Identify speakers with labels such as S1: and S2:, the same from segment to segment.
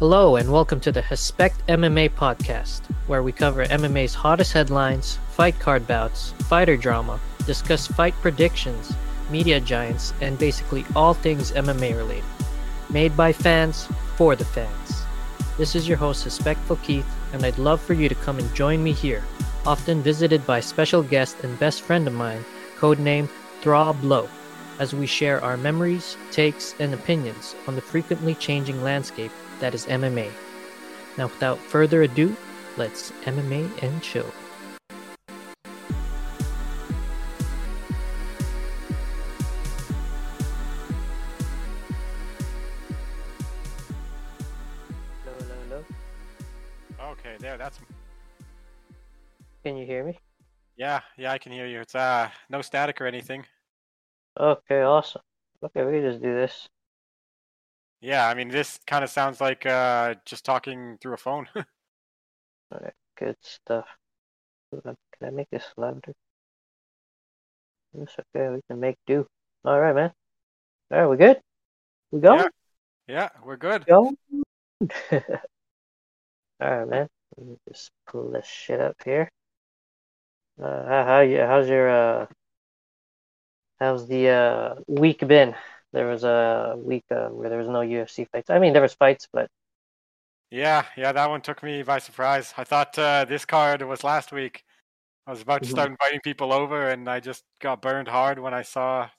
S1: Hello, and welcome to the Respect MMA podcast, where we cover MMA's hottest headlines, fight card bouts, fighter drama, discuss fight predictions, media giants, and basically all things MMA related. Made by fans, for the fans. This is your host, Respectful Keith, and I'd love for you to come and join me here, often visited by special guest and best friend of mine, codenamed Throb Low, as we share our memories, takes, and opinions on the frequently changing landscape that is MMA. Now, without further ado, let's MMA and chill. Hello, hello, hello.
S2: Okay, there. That's
S1: Can you hear me?
S2: yeah, yeah. I can hear you. It's uh no static or anything.
S1: Okay, awesome. Okay, we can just do this.
S2: Yeah, I mean this kind of sounds like uh just talking through a phone.
S1: Alright, good stuff. Can I make this louder? It's okay, we can make do. Alright, man. Alright, we good? We go?
S2: Yeah. yeah, we're good.
S1: Go? Alright, man. Let me just pull this shit up here. Uh, how, how how's your, uh, how's the, uh, week been? There was a week, uh, where there was no UFC fights. I mean, there was fights, but
S2: Yeah, yeah. That one took me by surprise. I thought uh, this card was last week. I was about to
S1: Mhm.
S2: start inviting people over, and I just got burned hard when I saw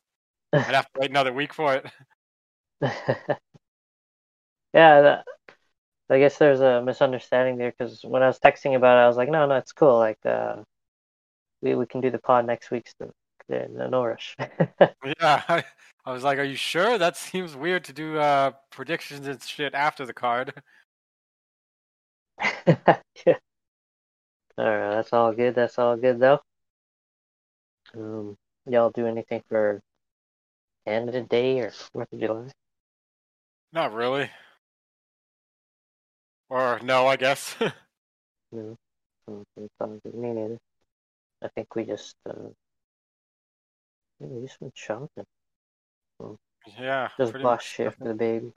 S2: I'd have to wait another week for it.
S1: yeah, that, I guess there's a misunderstanding there because when I was texting about it, I was like, no, no, it's cool. Like, uh, we we can do the pod next week. So, no, no rush.
S2: Yeah, I, I was like, "Are you sure? That seems weird to do uh predictions and shit after the card."
S1: yeah. All right, that's all good. That's all good though. Um, y'all do anything for Canada Day or Fourth of July?
S2: Not really. Or no, I guess.
S1: No. It's all good. Me neither. I think we just uh, we just went shopping.
S2: Yeah.
S1: Just
S2: much.
S1: for the baby.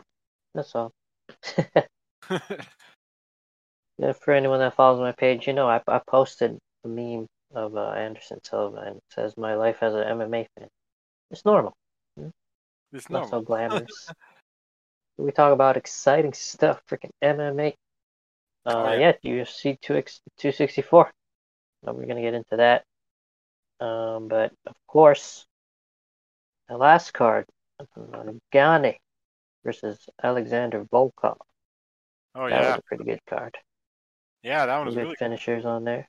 S1: That's all. Yeah, for anyone that follows my page, you know I I posted a meme of uh, Anderson Silva and it says my life as an MMA fan. It's normal,
S2: it's
S1: not so glamorous. we talk about exciting stuff, freaking MMA. Uh,
S2: Oh,
S1: yeah.
S2: yeah.
S1: UFC 264. Uh, we're gonna get into that. Um, but of course, the last card, Gane versus Alexander Volkov.
S2: Oh
S1: that
S2: yeah,
S1: was a pretty good card.
S2: yeah. That one was
S1: good
S2: really.
S1: finishers on there.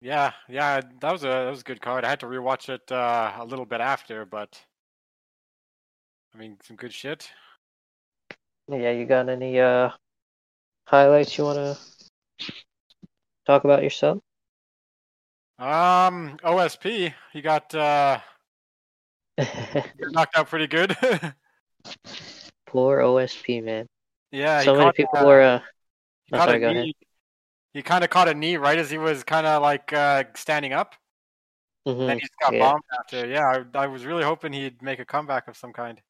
S2: Yeah, yeah. That was a that was a good card. I had to rewatch it uh, a little bit after, but I mean, some good shit.
S1: Yeah, you got any uh highlights you wanna talk about yourself?
S2: Um, OSP, he got uh knocked out pretty good.
S1: Poor OSP man.
S2: yeah,
S1: so many people
S2: uh,
S1: were uh
S2: he
S1: Oh, sorry, go
S2: knee.
S1: ahead.
S2: He kind of caught a knee right as he was kind of like uh, standing up.
S1: mhm,
S2: Then he just got
S1: yeah.
S2: bombed after. Yeah, I, I was really hoping he'd make a comeback of some kind.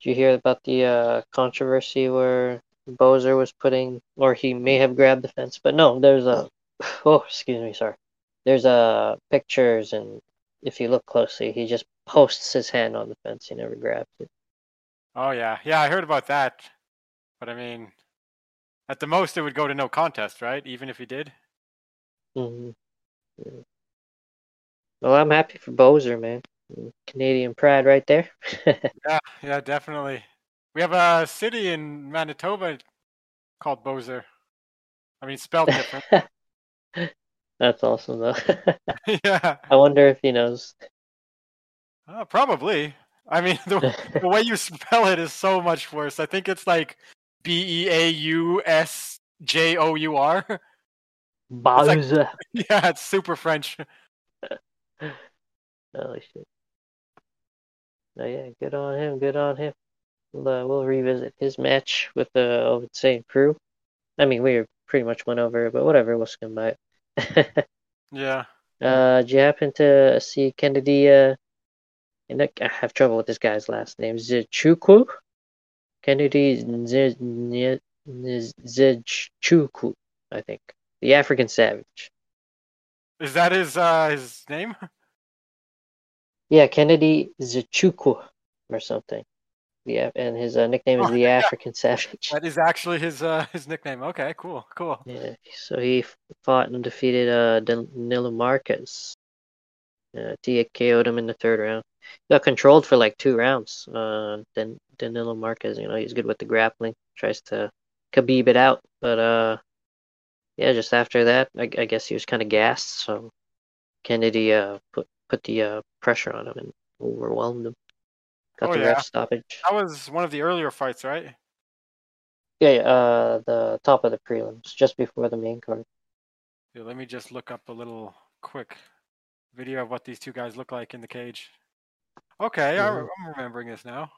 S1: Did you hear about the uh controversy where Boser was putting or he may have grabbed the fence, but no, there's a oh excuse me, sorry. There's uh pictures and if you look closely, he just posts his hand on the fence, he never grabs it.
S2: Oh yeah, yeah, I heard about that. But I mean, at the most, it would go to no contest, right? Even if he did.
S1: hmm Well, I'm happy for Boser, man. Canadian pride right there.
S2: Yeah, yeah, definitely. We have a city in Manitoba called Bozer. I mean, spelled different.
S1: That's awesome, though.
S2: yeah,
S1: I wonder if he knows.
S2: Uh, probably. I mean, the, the way you spell it is so much worse. I think it's like B E A U S J O U R. like- Yeah, it's super French.
S1: Holy shit. Oh yeah, good on him. Good on him. We'll, uh, we'll revisit his match with the uh, Insane Crew. I mean, we pretty much went over it, but whatever. We'll skim by it.
S2: Yeah.
S1: uh, did you happen to see Kennedy? Uh, and I I have trouble with this guy's last name. Zichukwu? Kennedy Z- Ny- I think. The African Savage.
S2: Is that his uh his name?
S1: Yeah, Kennedy Nzechukwu or something. Yeah, and his uh, nickname is
S2: Oh,
S1: the
S2: yeah.
S1: African Savage.
S2: That is actually his uh his nickname. Okay, cool, cool.
S1: Yeah, so he fought and defeated uh Danilo Marques. Uh, he KO'd him in the third round. Got controlled for like two rounds. Uh, Dan- Danilo Marques, you know, he's good with the grappling. Tries to Khabib it out, but uh, yeah, just after that, I, I guess he was kind of gassed. So Kennedy uh put put the uh pressure on him and overwhelmed him. Got
S2: Oh,
S1: the
S2: yeah.
S1: ref stoppage.
S2: That was one of the earlier fights, right?
S1: Yeah, yeah, uh, the top of the prelims, just before the main card.
S2: Here, let me just look up a little quick video of what these two guys look like in the cage. Okay, I,
S1: Mhm.
S2: I'm remembering this now.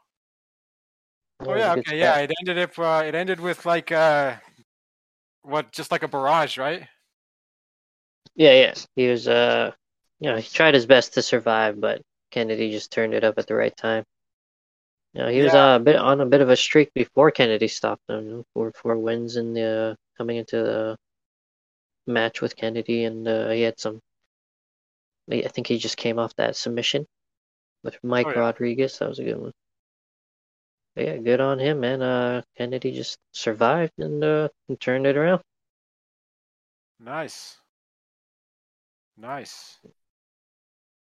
S2: Oh yeah, okay, yeah. It ended up. Uh, it ended with like uh, what? Just like a barrage, right?
S1: Yeah, yeah. He was uh you know, he tried his best to survive, but Kennedy just turned it up at the right time. You know, he was uh, a bit on a bit of a streak before Kennedy stopped him, you know, four four wins in the coming into the match with Kennedy and uh, he had some I think he just came off that submission with Mike
S2: Oh, yeah.
S1: Rodriguez. That was a good one. But yeah, good on him, man. Uh Kennedy just survived and uh and turned it around.
S2: Nice. Nice.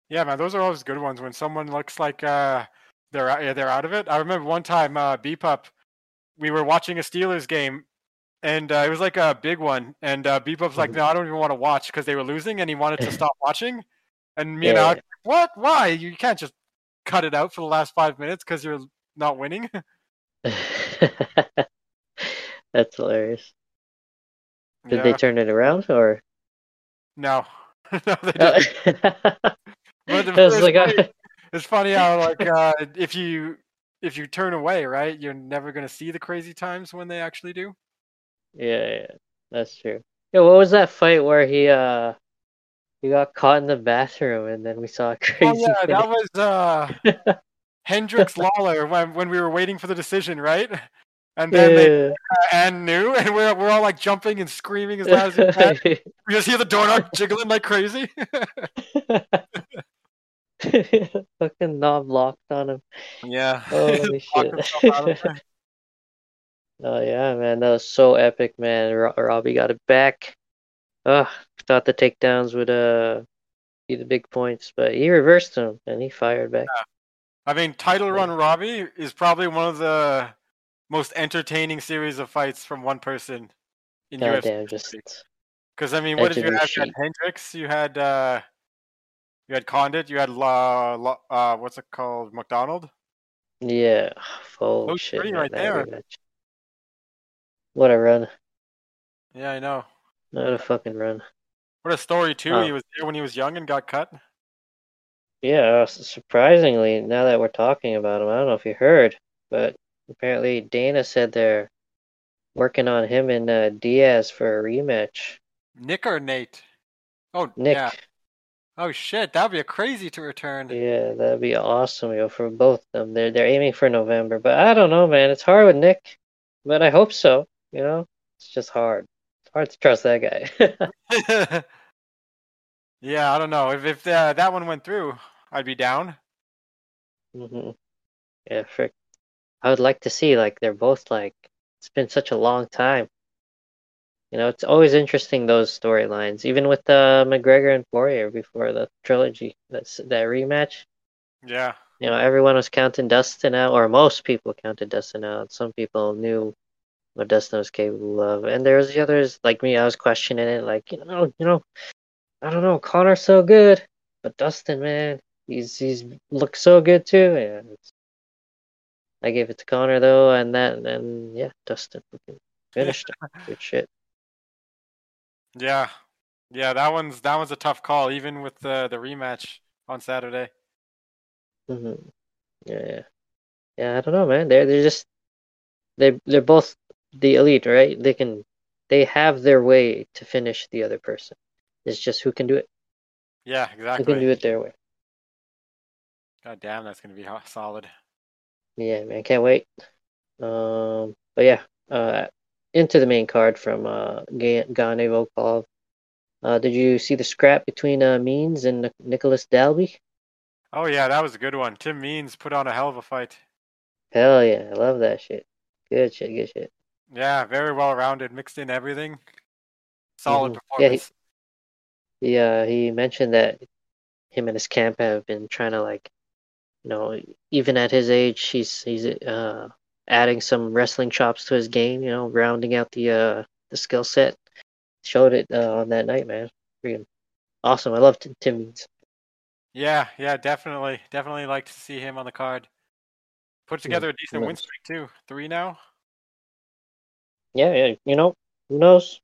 S2: Yeah, man, those are always good ones when someone looks like uh they're they're out of it. I remember one time uh Beepup we were watching a Steelers game and uh, it was like a big one and uh Beepup's like,
S1: Mhm.
S2: "No, I don't even want to watch because they were losing and he wanted to stop watching." And me and
S1: Yeah,
S2: Alex, "What? Why? You can't just cut it out for the last 5 minutes cuz you're not winning."
S1: That's hilarious. Did
S2: yeah.
S1: they turn it around or?
S2: No. no, they
S1: Oh.
S2: didn't. But the
S1: I was like,
S2: play- It's funny how like uh, if you if you turn away, right, you're never gonna see the crazy times when they actually do.
S1: yeah, yeah, that's true. Yeah, what was that fight where he uh he got caught in the bathroom and then we saw a
S2: Oh
S1: crazy
S2: yeah, that was uh Hendricks Lawler when when we were waiting for the decision, right? And then they
S1: Yeah.
S2: and knew, and we're we're all like jumping and screaming as loud as we can. We just hear the doorknob jiggling like crazy.
S1: Fucking knob locked on him.
S2: yeah.
S1: Holy shit.
S2: himself out of there.
S1: Oh yeah, man, that was so epic, man. Ro- Robbie got it back. Ugh, thought the takedowns would uh be the big points, but he reversed them and he fired back.
S2: I mean, title run Robbie is probably one of the most entertaining series of fights from one person in UFC.
S1: Goddamn, just
S2: Because I mean, what did you have? You had. Hendricks, you had uh, you had Condit, you had La, La uh, what's it called, MacDonald.
S1: yeah. Oh
S2: Those
S1: shit, man,
S2: right there.
S1: What a run!
S2: Yeah, I know.
S1: What a fucking run!
S2: What a story too.
S1: Oh.
S2: He was there when he was young and got cut.
S1: Yeah, uh, surprisingly, now that we're talking about him, I don't know if you heard, but apparently Dana said they're working on him and uh, Diaz for a rematch.
S2: Nick or Nate? Oh,
S1: Nick,
S2: yeah. Oh shit, that'd be a crazy to return.
S1: yeah, that'd be awesome, yo, for both of them. They're they're aiming for November, but I don't know, man. It's hard with Nick, but I hope so. You know, it's just hard. Hard to trust that guy.
S2: yeah, I don't know. If if uh, that one went through, I'd be down.
S1: hmm Yeah, frick. I would like to see like they're both like it's been such a long time. You know, it's always interesting those storylines, even with uh, McGregor and Poirier before the trilogy. That's that rematch.
S2: Yeah.
S1: You know, everyone was counting Dustin out, or most people counted Dustin out. Some people knew what Dustin was capable of, and there was the others like me. I was questioning it, like you know, you know, I don't know. Conor's so good, but Dustin, man, he's he's looks so good too. It's, I gave it to Conor though, and that and yeah, Dustin finished. Good shit.
S2: Yeah. Yeah, that one's that one's a tough call, even with the the rematch on Saturday.
S1: hmm Yeah, yeah, yeah. I don't know, man. They're they're just they they're both the elite, right? They can they have their way to finish the other person. It's just who can do it.
S2: Yeah, exactly.
S1: Who can do it their way.
S2: God damn, that's gonna be solid.
S1: Yeah, man, can't wait. Um, but yeah, uh, into the main card from uh, Gane Volkov. Uh, did you see the scrap between uh, Means and Nicolas Dalby?
S2: Oh yeah, that was a good one. Tim Means put on a hell of a fight.
S1: Hell yeah, I love that shit. Good shit, good shit.
S2: Yeah, very well rounded, mixed in everything. Solid
S1: Mhm.
S2: performance.
S1: Yeah, he, yeah, he mentioned that him and his camp have been trying to like, you know, even at his age, he's he's uh adding some wrestling chops to his game. You know, rounding out the uh the skill set. Showed it uh, on that night, man. Freaking awesome. I love Tim, Tim Means.
S2: Yeah, yeah, definitely, definitely like to see him on the card. Put together a decent win streak too. Three now.
S1: Yeah, yeah. You know, who knows?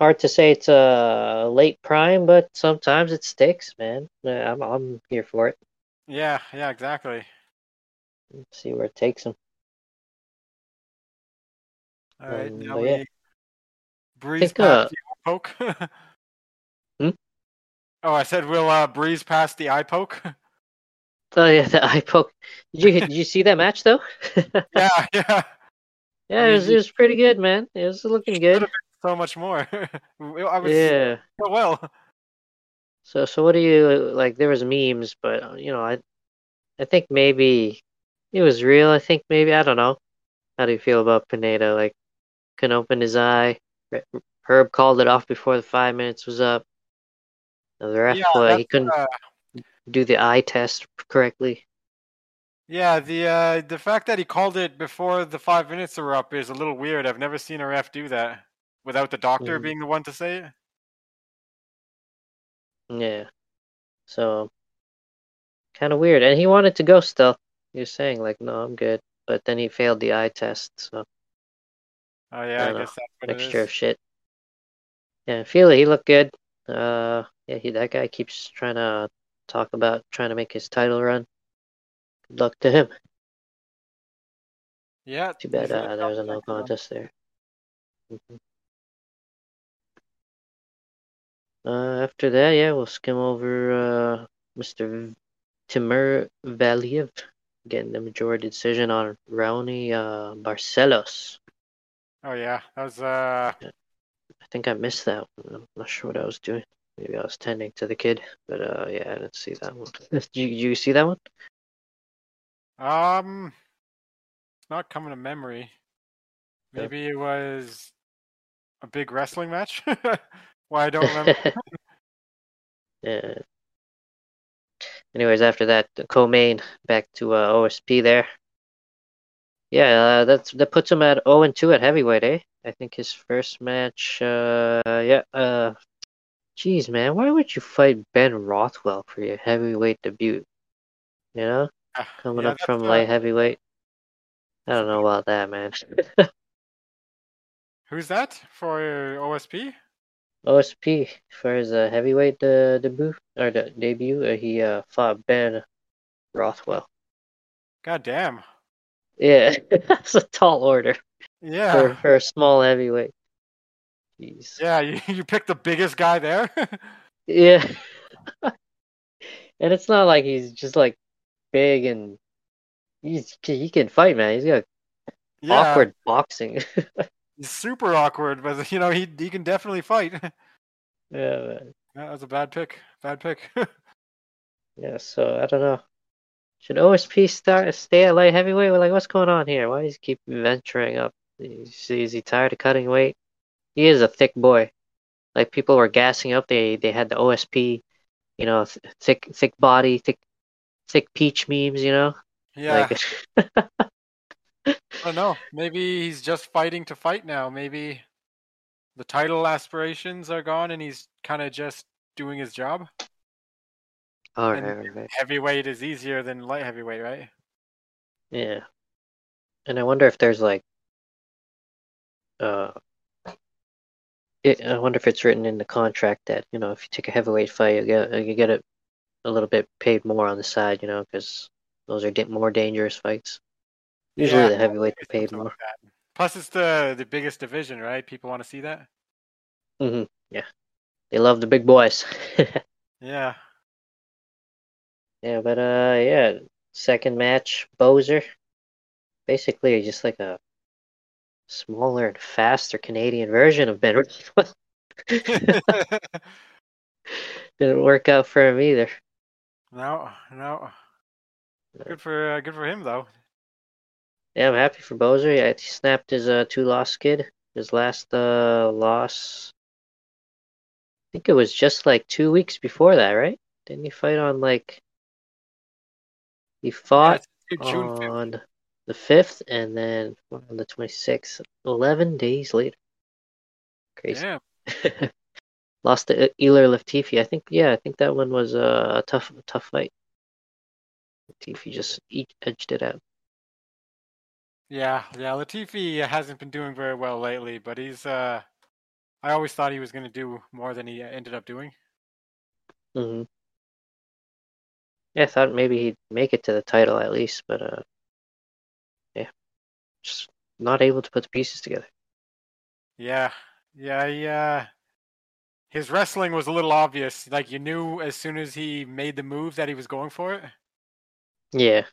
S1: Hard to say it's a late prime, but sometimes it sticks, man. I'm I'm here for it.
S2: Yeah, yeah, exactly.
S1: See where it takes him.
S2: All right,
S1: Um,
S2: now we
S1: yeah.
S2: breeze past the eye poke.
S1: Hmm?
S2: Oh, I said we'll uh, breeze past the eye poke.
S1: Oh yeah, the eye poke. Did you did you see that match though?
S2: yeah, yeah.
S1: Yeah,
S2: I
S1: it was it was pretty good, man. It was looking good.
S2: So much more. I was
S1: Yeah.
S2: so well.
S1: So so what do you like? There was memes, but you know, I I think maybe it was real. I think maybe I don't know. How do you feel about Pineda? Like, couldn't open his eye. Herb called it off before the five minutes was up. The ref,
S2: Yeah,
S1: he couldn't
S2: uh,
S1: do the eye test correctly.
S2: Yeah, the uh, the fact that he called it before the five minutes were up is a little weird. I've never seen a ref do that without the doctor
S1: Mhm.
S2: being the one to say it.
S1: Yeah. So kind of weird. And he wanted to go still. He was saying like, "No, I'm good," but then he failed the eye test. So
S2: Oh yeah, I,
S1: know.
S2: guess that's
S1: mixture of shit. Yeah, Fili, he looked good. Uh, yeah, he that guy keeps trying to talk about trying to make his title run. Luck to him.
S2: Yeah.
S1: Too bad uh, there was a no contest there. Mhm. Uh, after that, yeah, we'll skim over uh, Mr. Timur Valiev getting the majority decision on Raoni uh, Barcelos.
S2: Oh yeah, that was uh
S1: I think I missed that one. I'm not sure what I was doing. Maybe I was tending to the kid, but uh, yeah, I didn't see that one. Did you, you see that one?
S2: Um it's not coming to memory. Maybe it was a big wrestling match. Why I don't remember.
S1: Yeah. Anyways, after that, co-main back to uh, OSP there. Yeah, uh, that's that puts him at 0 and 2 at heavyweight, eh? I think his first match. Uh, yeah. Uh, jeez, man, why would you fight Ben Rothwell for your heavyweight debut? You know, coming
S2: yeah,
S1: up from
S2: that's, uh,
S1: light heavyweight. I don't know about that, man.
S2: Who's that for OSP?
S1: OSP for his uh, heavyweight uh, debut or de- debut, uh, he uh, fought Ben Rothwell.
S2: God damn.
S1: Yeah, that's a tall order
S2: Yeah.
S1: for, for a small heavyweight. Jeez.
S2: Yeah, you, you picked the biggest guy there.
S1: Yeah. and it's not like he's just like big and he's he can fight, man. He's got
S2: yeah,
S1: awkward boxing.
S2: he's super awkward, but you know he he can definitely fight.
S1: yeah, man.
S2: that was a bad pick. Bad pick.
S1: Yeah, so I don't know. Should OSP start stay at light heavyweight? We're Like, what's going on here? Why does he keep venturing up? Is, is he tired of cutting weight? He is a thick boy. Like people were gassing up. They they had the OSP, you know, th- thick thick body, thick thick peach memes. You know,
S2: yeah,
S1: like
S2: I don't know. Maybe he's just fighting to fight now. Maybe the title aspirations are gone, and he's kind of just doing his job.
S1: all right, all right,
S2: Heavyweight is easier than light heavyweight, right?
S1: yeah. And I wonder if there's like, uh, it, I wonder if it's written in the contract that you know if you take a heavyweight fight, you get you get it a little bit paid more on the side, you know, because those are more dangerous fights. Usually
S2: Yeah,
S1: the heavyweight
S2: maybe
S1: paid more.
S2: like. Plus, it's the the biggest division, right? People want to see that.
S1: hmm Yeah, they love the big boys.
S2: Yeah.
S1: yeah, but uh, yeah, second match, Boser, basically just like a smaller and faster Canadian version of Ben. Didn't work out for him either.
S2: No, no. Good for uh, good for him though.
S1: Yeah, I'm happy for Boser. Yeah, he snapped his uh, two loss skid. His last uh, loss. I think it was just like two weeks before that, right? Didn't he fight on like? He fought
S2: Yeah, June 5th.
S1: on the fifth, and then on the twenty sixth. Eleven days later. Crazy.
S2: Yeah.
S1: Lost to Ilir Latifi. I think. Yeah, I think that one was uh, a tough, tough fight. Latifi just edged it out.
S2: Yeah, yeah. Latifi hasn't been doing very well lately, but he's. uh I always thought he was going to do more than he ended up doing.
S1: hmm Yeah, I thought maybe he'd make it to the title at least, but uh, yeah, just not able to put the pieces together.
S2: Yeah, yeah. He, uh, his wrestling was a little obvious. Like you knew as soon as he made the move that he was going for it.
S1: Yeah,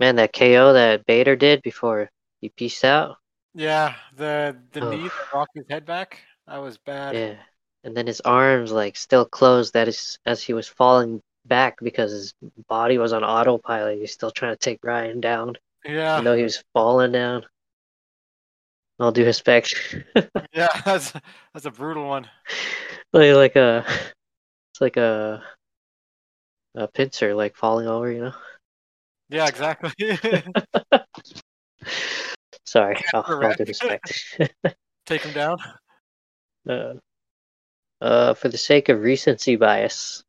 S1: man, that KO that Bader did before he pieced out.
S2: Yeah, the the
S1: Oh.
S2: knee that rocked his head back. That was bad.
S1: Yeah, and then his arms like still closed. That is as he was falling back because his body was on autopilot. He's still trying to take Ryan down,
S2: Yeah,
S1: even though he was falling down. All due respect,
S2: yeah. That's that's a brutal one.
S1: like like a it's like a a pincer like falling over, you know.
S2: Yeah, exactly.
S1: Sorry,
S2: Correct.
S1: due respect.
S2: Take him down.
S1: uh, uh, for the sake of recency bias,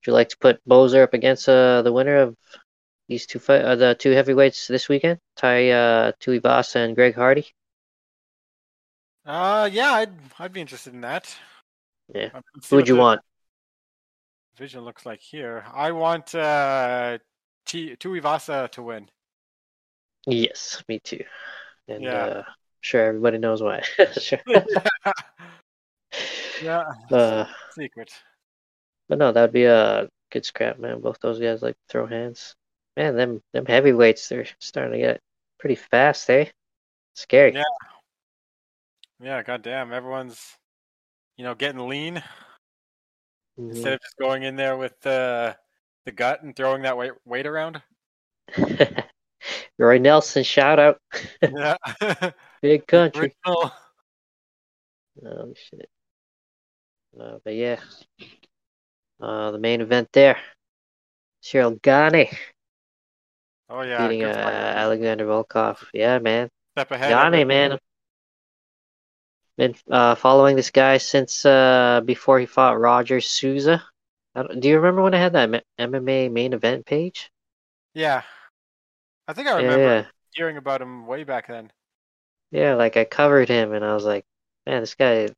S1: would you like to put Boser up against uh, the winner of these two fight, uh, the two heavyweights this weekend, Ty uh, Tuivasa and Greg Hardy?
S2: Uh, yeah, I'd I'd be interested in that.
S1: Yeah.
S2: Um,
S1: Who would you want?
S2: Vision looks like here. I want uh, T- Tuivasa to win.
S1: Yes, me too. And
S2: Yeah.
S1: uh, sure, everybody knows why. sure.
S2: yeah,
S1: Uh,
S2: secret.
S1: but no, that'd be a good scrap, man. Both those guys like throw hands. Man, them them heavyweights, they're starting to get pretty fast, eh? Scary.
S2: Yeah. Yeah, goddamn, everyone's you know getting lean
S1: Mhm.
S2: instead of just going in there with the the gut and throwing that weight weight around.
S1: Roy Nelson, shout out.
S2: yeah,
S1: Big country.
S2: Original.
S1: Oh shit. Uh, but yeah. Uh, the main event there. Ciryl Gane
S2: Oh yeah,
S1: beating uh. Alexander Volkov. Yeah, man.
S2: step ahead. Every-
S1: man. Been uh, following this guy since uh, before he fought Roger Souza. Don't, you remember when I had that M- MMA main event page?
S2: Yeah, I think I remember
S1: yeah.
S2: hearing about him way back then.
S1: Yeah, like I covered him and I was like, man, this guy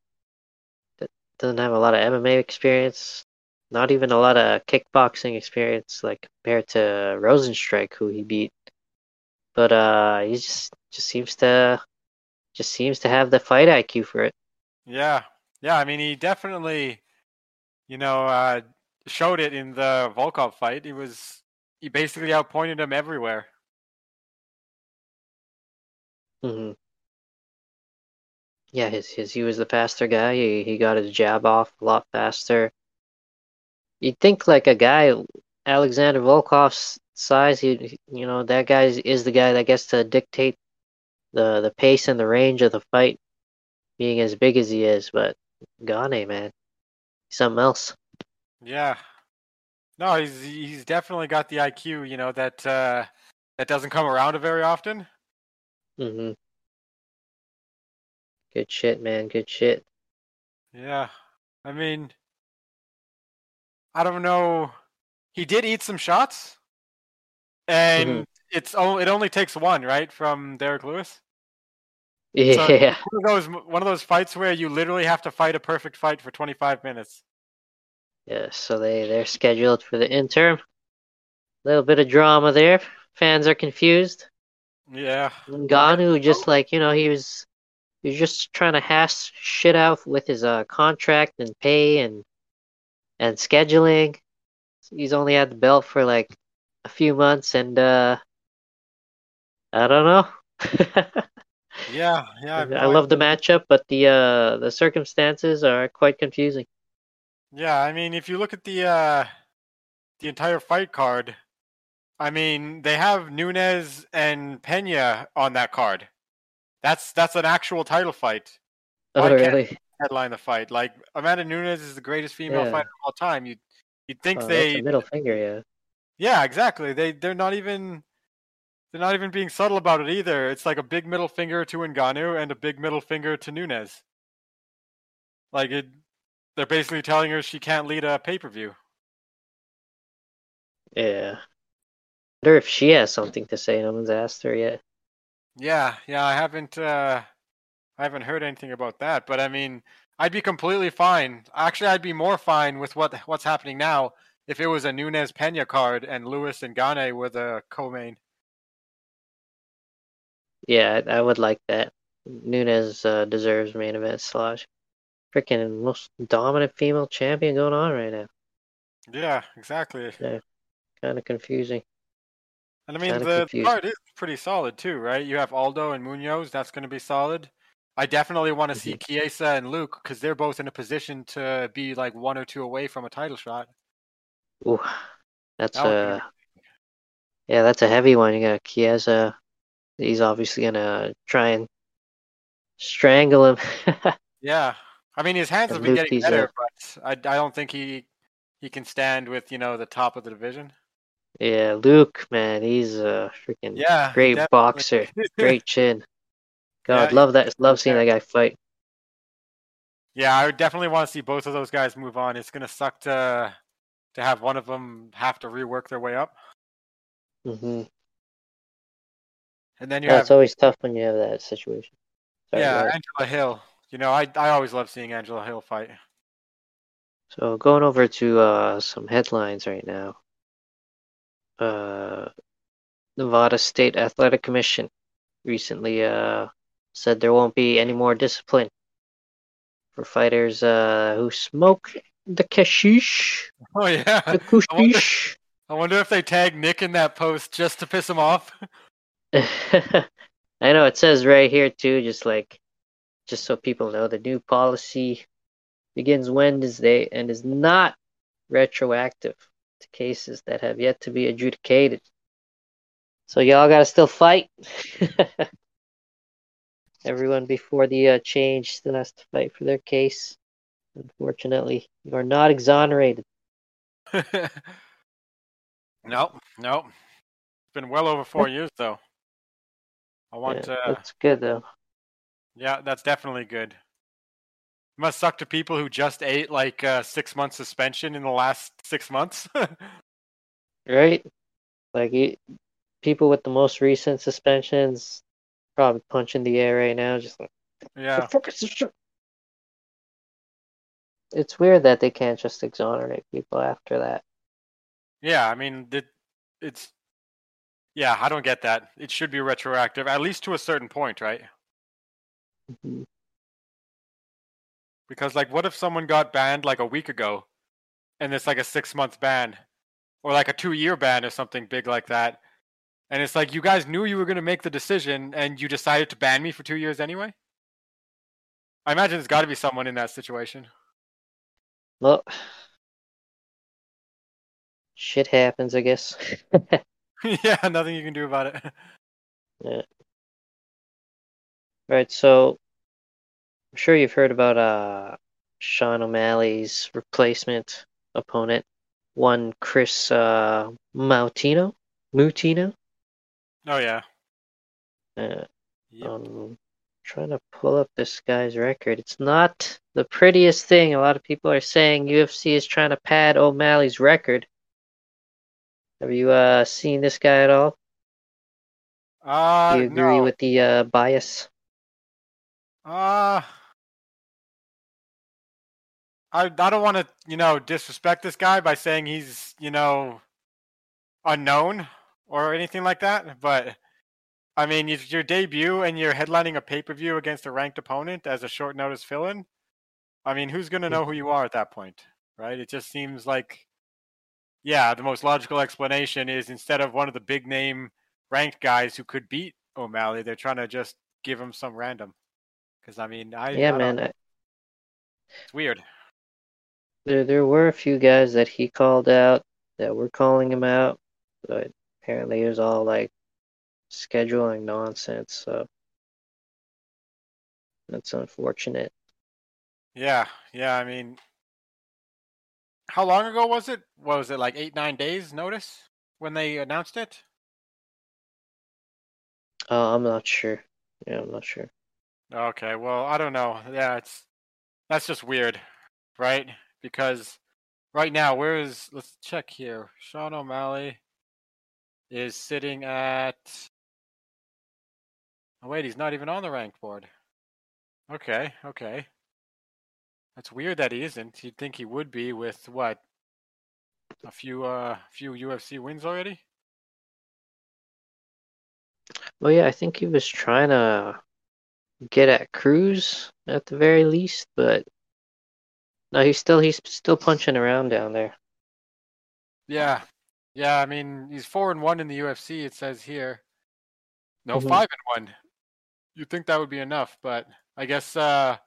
S1: d- doesn't have a lot of MMA experience, not even a lot of kickboxing experience, like compared to Rozenstruik, who he beat. But uh, he just just seems to just seems to have the fight IQ for it.
S2: Yeah, yeah. I mean, he definitely, you know, uh, showed it in the Volkov fight. He was he basically outpointed him everywhere.
S1: hmm Yeah, his his he was the faster guy. He he got his jab off a lot faster. You'd think like a guy Alexander Volkov's size, he you know that guy is, is the guy that gets to dictate the the pace and the range of the fight, being as big as he is. But Gane, man, something else.
S2: Yeah. No, he's he's definitely got the IQ. You know that uh, that doesn't come around very often.
S1: hmm Good shit, man. Good shit.
S2: Yeah. I mean, I don't know. He did eat some shots, and
S1: Mhm.
S2: It's oh, it only takes one, right, from Derrick Lewis.
S1: Yeah.
S2: One of those one of those fights where you literally have to fight a perfect fight for 25 minutes.
S1: Yeah, so they they're scheduled for the interim. A little bit of drama there. Fans are confused.
S2: Yeah.
S1: Ngannou just like you know he was he was just trying to hash shit out with his uh contract and pay and and scheduling. He's only had the belt for like a few months and uh I don't know.
S2: Yeah, yeah.
S1: I, I love the matchup, but the uh the circumstances are quite confusing.
S2: Yeah, I mean, if you look at the uh the entire fight card, I mean, they have Nunes and Pena on that card. That's that's an actual title fight.
S1: Oh,
S2: Why
S1: really?
S2: headline the fight? Like Amanda Nunes is the greatest female
S1: Yeah.
S2: fighter of all time. You you'd think
S1: Oh,
S2: they
S1: middle finger, yeah.
S2: Yeah, exactly. They they're not even they're not even being subtle about it either. It's like a big middle finger to Ngannou and a big middle finger to Nunes. Like it they're basically telling her she can't lead a pay-per-view.
S1: Yeah. I wonder if she has something to say. No one's asked her yet.
S2: Yeah, yeah, I haven't uh I haven't heard anything about that, but I mean, I'd be completely fine. Actually, I'd be more fine with what what's happening now if it was a Nunes Pena card and Lewis and Gane were the co-main.
S1: Yeah, I, I would like that. Nunes uh, deserves main event slot. Freaking most dominant female champion going on right now.
S2: Yeah, exactly.
S1: Yeah, Kind of confusing.
S2: And I mean,
S1: Kinda
S2: the
S1: confused.
S2: card is pretty solid too, right? You have Aldo and Munhoz. That's going to be solid. I definitely want to see Chiesa and Luque because they're both in a position to be like one or two away from a title shot.
S1: Ooh, that's
S2: That
S1: a yeah, that's a heavy one. You got Chiesa. He's obviously gonna try and strangle him.
S2: Yeah, I mean, his hands
S1: And
S2: have been
S1: Luque,
S2: getting better, but I, I don't think he he can stand with you know the top of the division.
S1: yeah, Luque, man, he's a freaking
S2: Yeah,
S1: great
S2: definitely-
S1: boxer. Great chin. God,
S2: Yeah,
S1: love that. Love seeing that guy fight.
S2: Yeah, I would definitely want to see both of those guys move on. It's gonna suck to to have one of them have to rework their way up,
S1: hmm
S2: and then you
S1: Yeah,
S2: have
S1: it's always tough when you have that situation. Sorry,
S2: yeah
S1: go.
S2: Angela Hill. You know, I I always love seeing Angela Hill fight.
S1: So going over to uh, some headlines right now. Uh, Nevada State Athletic Commission recently uh, said there won't be any more discipline for fighters uh, who smoke the kashish,
S2: Oh yeah,
S1: the
S2: wonder-
S1: kushish.
S2: I wonder if they tag Nick in that post just to piss him off.
S1: I know it says right here too, just like just so people know, the new policy begins Wednesday and is not retroactive to cases that have yet to be adjudicated. So y'all gotta still fight. Everyone before the uh, change still has to fight for their case. Unfortunately, you are not exonerated.
S2: no, no. It's been well over four years though. I want
S1: Yeah,
S2: uh,
S1: that's good though.
S2: Yeah, that's definitely good. Must suck to people who just ate like uh, six months suspension in the last six months.
S1: Right? Like you, people with the most recent suspensions probably punching the air right now, just like
S2: yeah,
S1: "The fuck is this? It's weird that they can't just exonerate people after that.
S2: yeah. I mean, it, it's yeah. I don't get that. It should be retroactive, at least to a certain point, right?
S1: Mhm.
S2: Because like, what if someone got banned like a week ago, and it's like a six month ban, or like a two year ban or something big like that, and it's like you guys knew you were going to make the decision, and you decided to ban me for two years anyway. I imagine there's got to be someone in that situation.
S1: Well, shit happens, I guess.
S2: yeah, nothing you can do about it. Yeah.
S1: Right, so I'm sure you've heard about uh Sean O'Malley's replacement opponent, one Kris uh Moutinho, Moutinho.
S2: Oh yeah.
S1: Uh,
S2: Yep.
S1: Um, trying to pull up this guy's record. It's not the prettiest thing. A lot of people are saying UFC is trying to pad O'Malley's record. Have you uh seen this guy at all?
S2: Uh,
S1: Do you agree
S2: no.
S1: with the uh bias?
S2: Uh, I I don't want to you know disrespect this guy by saying he's you know unknown or anything like that, but I mean it's your debut and you're headlining a pay per view against a ranked opponent as a short notice fill in. I mean, who's gonna know who you are at that point, right? It just seems like, yeah, the most logical explanation is instead of one of the big name ranked guys who could beat O'Malley, they're trying to just give him some random. Because I mean, I
S1: yeah,
S2: I
S1: man. I,
S2: it's weird.
S1: there there were a few guys that he called out that were calling him out, but apparently it was all like scheduling nonsense. So that's unfortunate.
S2: Yeah, yeah. I mean, how long ago was it? What was it like eight nine days notice when they announced it?
S1: Uh, I'm not sure. Yeah, I'm not sure.
S2: Okay, well, I don't know. Yeah, it's that's just weird, right? Because right now, where is? Let's check here. Sean O'Malley is sitting at. Oh wait, he's not even on the ranked board. Okay, okay. That's weird that he isn't. You'd think he would be with what? A few uh few UFC wins already?
S1: Well, yeah, I think he was trying to get at Cruz at the very least, but no, he's still he's still punching around down there.
S2: Yeah. Yeah, I mean he's four and one in the UFC, it says here. No,
S1: Mhm.
S2: five and one. You'd think that would be enough, but I guess uh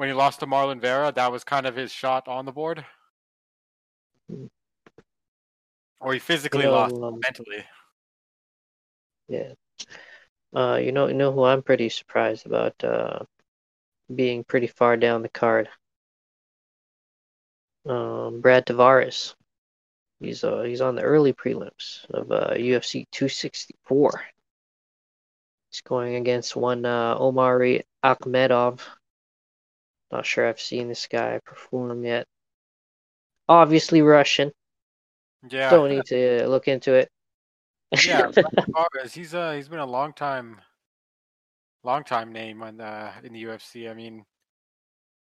S2: when he lost to Marlon Vera, that was kind of his shot on the board. Or he physically
S1: know,
S2: lost
S1: um,
S2: mentally.
S1: Yeah. Uh, you know, you know who I'm pretty surprised about uh being pretty far down the card. Um, Brad Tavares. He's uh he's on the early prelims of uh UFC 264. He's going against one uh Omari Akhmedov. Not sure I've seen this guy perform yet. Obviously Russian.
S2: Yeah.
S1: Don't need to look into it.
S2: Yeah, he's uh he's been a long time long time name on uh in the UFC. I mean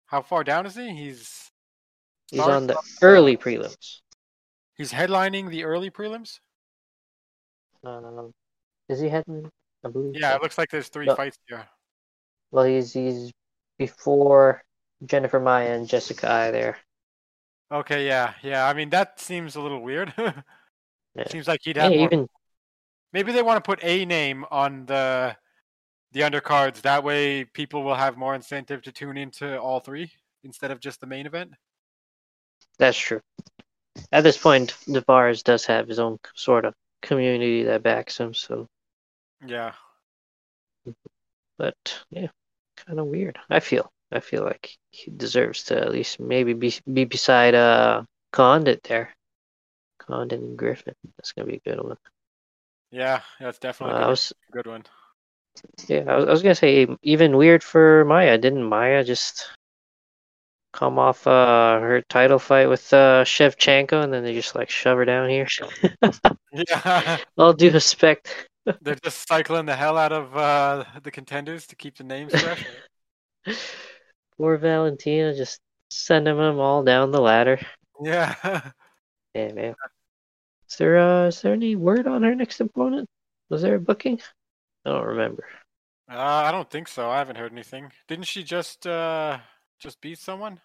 S2: how far down is he? He's
S1: He's on the early prelims.
S2: he's headlining the early prelims?
S1: Um, is he headlining? I believe.
S2: Yeah,
S1: so.
S2: it looks like there's three
S1: No.
S2: fights here.
S1: Well, he's he's before Jennifer Maia and Jessica Eye there.
S2: Okay, yeah, yeah. I mean that seems a little weird.
S1: Yeah.
S2: Seems like he'd
S1: Hey,
S2: have more.
S1: even
S2: Maybe they want to put a name on the the undercards. That way, people will have more incentive to tune into all three instead of just the main event.
S1: that's true. At this point, Tavares does have his own sort of community that backs him. So,
S2: Yeah,
S1: but yeah, kind of weird. I feel. I feel like he deserves to at least maybe be be beside uh Condit there. Condit and Griffin. That's gonna be a good one.
S2: yeah, that's definitely
S1: Uh,
S2: gonna
S1: was
S2: a good one.
S1: Yeah, I was, I was gonna say even weird for Maia. Didn't Maia just come off uh her title fight with uh Shevchenko and then they just like shove her down here?
S2: Yeah,
S1: All due respect.
S2: they're just cycling the hell out of uh, the contenders to keep the names fresh.
S1: Poor Valentina just sending them all down the ladder.
S2: yeah,
S1: Yeah, man. Is there uh is there any word on her next opponent? Was there a booking? I don't remember.
S2: uh, I don't think so. I haven't heard anything. Didn't she just uh, just beat someone?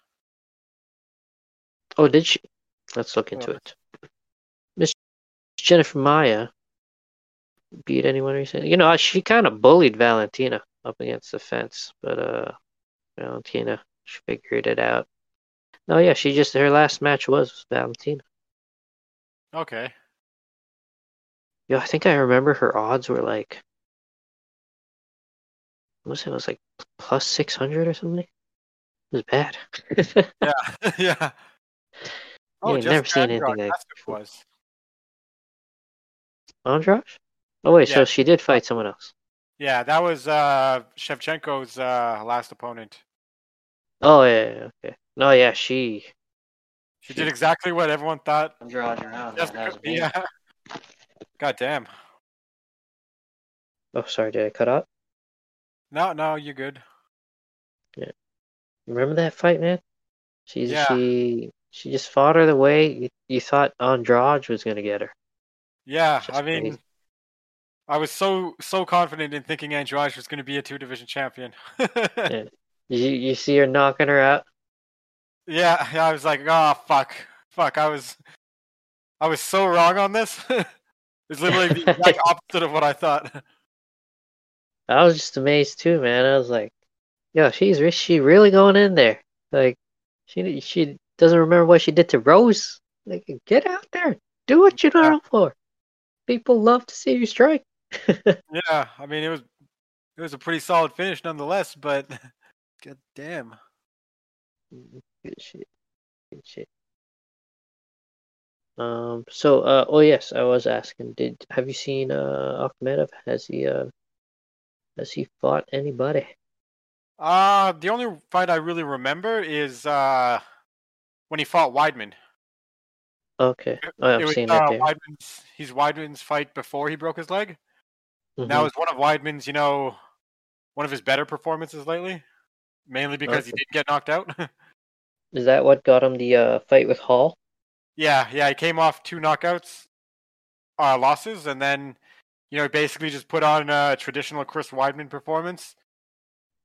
S1: Oh, did she? Let's look into
S2: Oh.
S1: it. Miss Jennifer Maia beat anyone recently? You know, she kind of bullied Valentina up against the fence, but uh, Valentina she figured it out. No, yeah, she just her last match was Valentina.
S2: Okay.
S1: Yo, I think I remember her odds were like, what was it? It was like plus six hundred or something. It was bad.
S2: Yeah, yeah. Oh,
S1: Yeah, never seen anything like-
S2: that's who it was.
S1: Andrade? Oh wait, so she did fight someone else.
S2: Yeah, that was uh, Shevchenko's uh, last opponent.
S1: Oh yeah, yeah, okay. No, yeah, she.
S2: She did exactly what everyone thought.
S1: Andrade around.
S2: Jessica, yeah. God damn.
S1: Oh, sorry, did I cut out?
S2: No, no, you're good. Yeah.
S1: Remember that fight, man? She
S2: Yeah.
S1: she she just fought her the way you, you thought Andrade was gonna get her.
S2: Yeah,
S1: Just
S2: I mean,
S1: crazy.
S2: I was so so confident in thinking Andrade was going to be a two division champion.
S1: Yeah. You you see her knocking her out.
S2: yeah, yeah, I was like, oh fuck, fuck. I was, I was so wrong on this. it's literally the exact opposite of what I thought.
S1: I was just amazed too, man. I was like, yo, she's she really going in there? Like, she she doesn't remember what she did to Rose. Like, get out there, do what you're yeah. for. People love to see you strike.
S2: yeah, I mean it was it was a pretty solid finish nonetheless, but god damn.
S1: Good shit. Good shit. Um. So, uh. Oh yes, I was asking. Did have you seen uh Akhmedov? Has he uh has he fought anybody?
S2: Uh the only fight I really remember is uh when he fought Weidman.
S1: Okay, oh, I've
S2: it was,
S1: seen
S2: uh,
S1: that.
S2: Weidman's, he's Weidman's fight before he broke his leg.
S1: Mm-hmm.
S2: That was one of Weidman's, you know, one of his better performances lately, mainly because okay. he didn't get knocked out.
S1: Is that what got him the uh, fight with Hall?
S2: Yeah, yeah, he came off two knockouts, uh, losses, and then you know basically just put on a traditional Chris Weidman performance.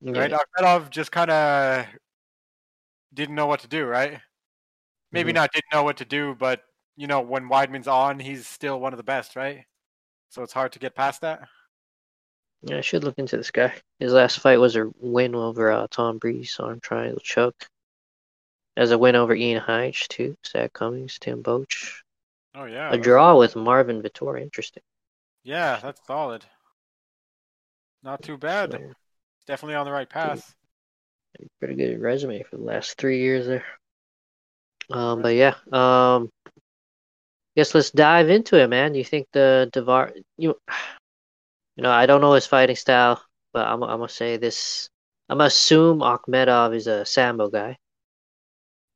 S2: Yeah. Right, Akhmedov just kind of didn't know what to do. Right, maybe mm-hmm. not didn't know what to do, but you know when Weidman's on, he's still one of the best. Right, so it's hard to get past that.
S1: Yeah, I should look into this guy. His last fight was a win over uh, Tom Breese on Triangle Choke. As a win over Ian Heinisch too. Zak Cummings, Tim Boetsch.
S2: Oh yeah.
S1: A draw with Marvin Vettori. Interesting.
S2: Yeah, that's solid. Not too bad. So, Definitely on the right path.
S1: Pretty good resume for the last three years there. Um, but yeah, um, guess let's dive into it, man. Do you think the Devar you you know, I don't know his fighting style, but I'm, I'm gonna say this. I'm gonna assume Akhmedov is a sambo guy.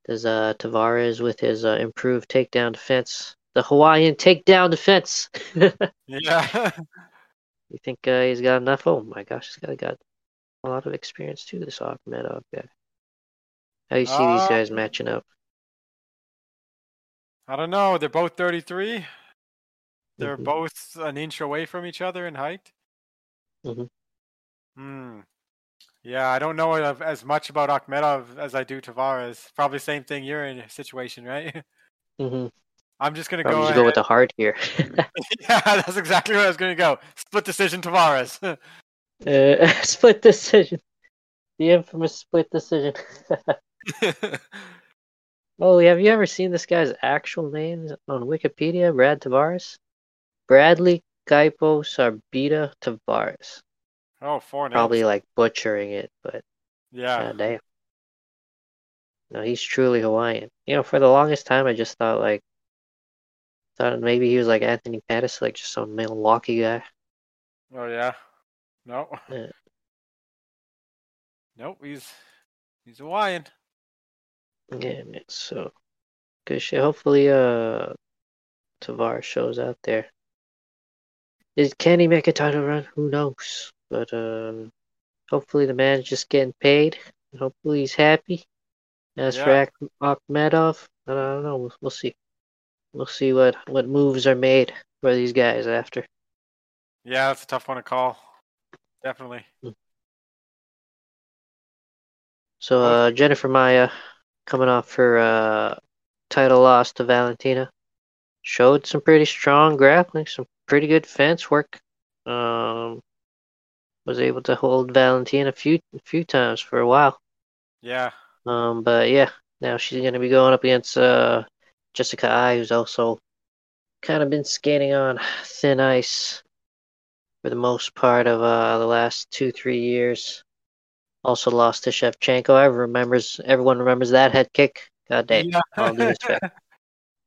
S1: Does uh, Tavares with his uh, improved takedown defense, the Hawaiian takedown defense?
S2: yeah.
S1: You think uh, he's got enough? Oh my gosh, he's got got a lot of experience too. This Akhmedov guy. How do you see uh, these guys matching up?
S2: I don't know. They're both 33. They're mm-hmm. both an inch away from each other in height.
S1: Mm-hmm.
S2: Hmm. Yeah, I don't know as much about Akhmedov as I do Tavares. Probably same thing. You're in a situation, right?
S1: Mm-hmm.
S2: I'm just gonna
S1: Probably
S2: go.
S1: Just go with the heart here.
S2: yeah, that's exactly where I was gonna go. Split decision, Tavares.
S1: uh, split decision. The infamous split decision. oh, have you ever seen this guy's actual name on Wikipedia? Brad Tavares. Bradley Kaipo Sarbita Tavares.
S2: Oh, four names.
S1: Probably like butchering it, but
S2: yeah,
S1: God damn. No, he's truly Hawaiian. You know, for the longest time, I just thought like thought maybe he was like Anthony Pettis, like just some Milwaukee guy.
S2: Oh yeah, no,
S1: yeah.
S2: nope. He's he's Hawaiian.
S1: Yeah, man. So good shit. Hopefully, uh, Tavares shows out there. Is can he make a title run? Who knows? But um, hopefully the man's just getting paid. And Hopefully he's happy. As yeah. for Akhmedov, I don't know. We'll, we'll see. We'll see what what moves are made for these guys after.
S2: Yeah, that's a tough one to call. Definitely. Hmm.
S1: So uh, Jennifer Maia coming off her uh, title loss to Valentina, showed some pretty strong grappling, some pretty good fence work. Um, was able to hold Valentina a few a few times for a while.
S2: Yeah.
S1: Um, but yeah, now she's gonna be going up against uh Jessica Eye, who's also kind of been skating on thin ice for the most part of uh the last two three years. Also lost to Shevchenko. Everyone remembers everyone remembers that head kick. God damn. Yeah.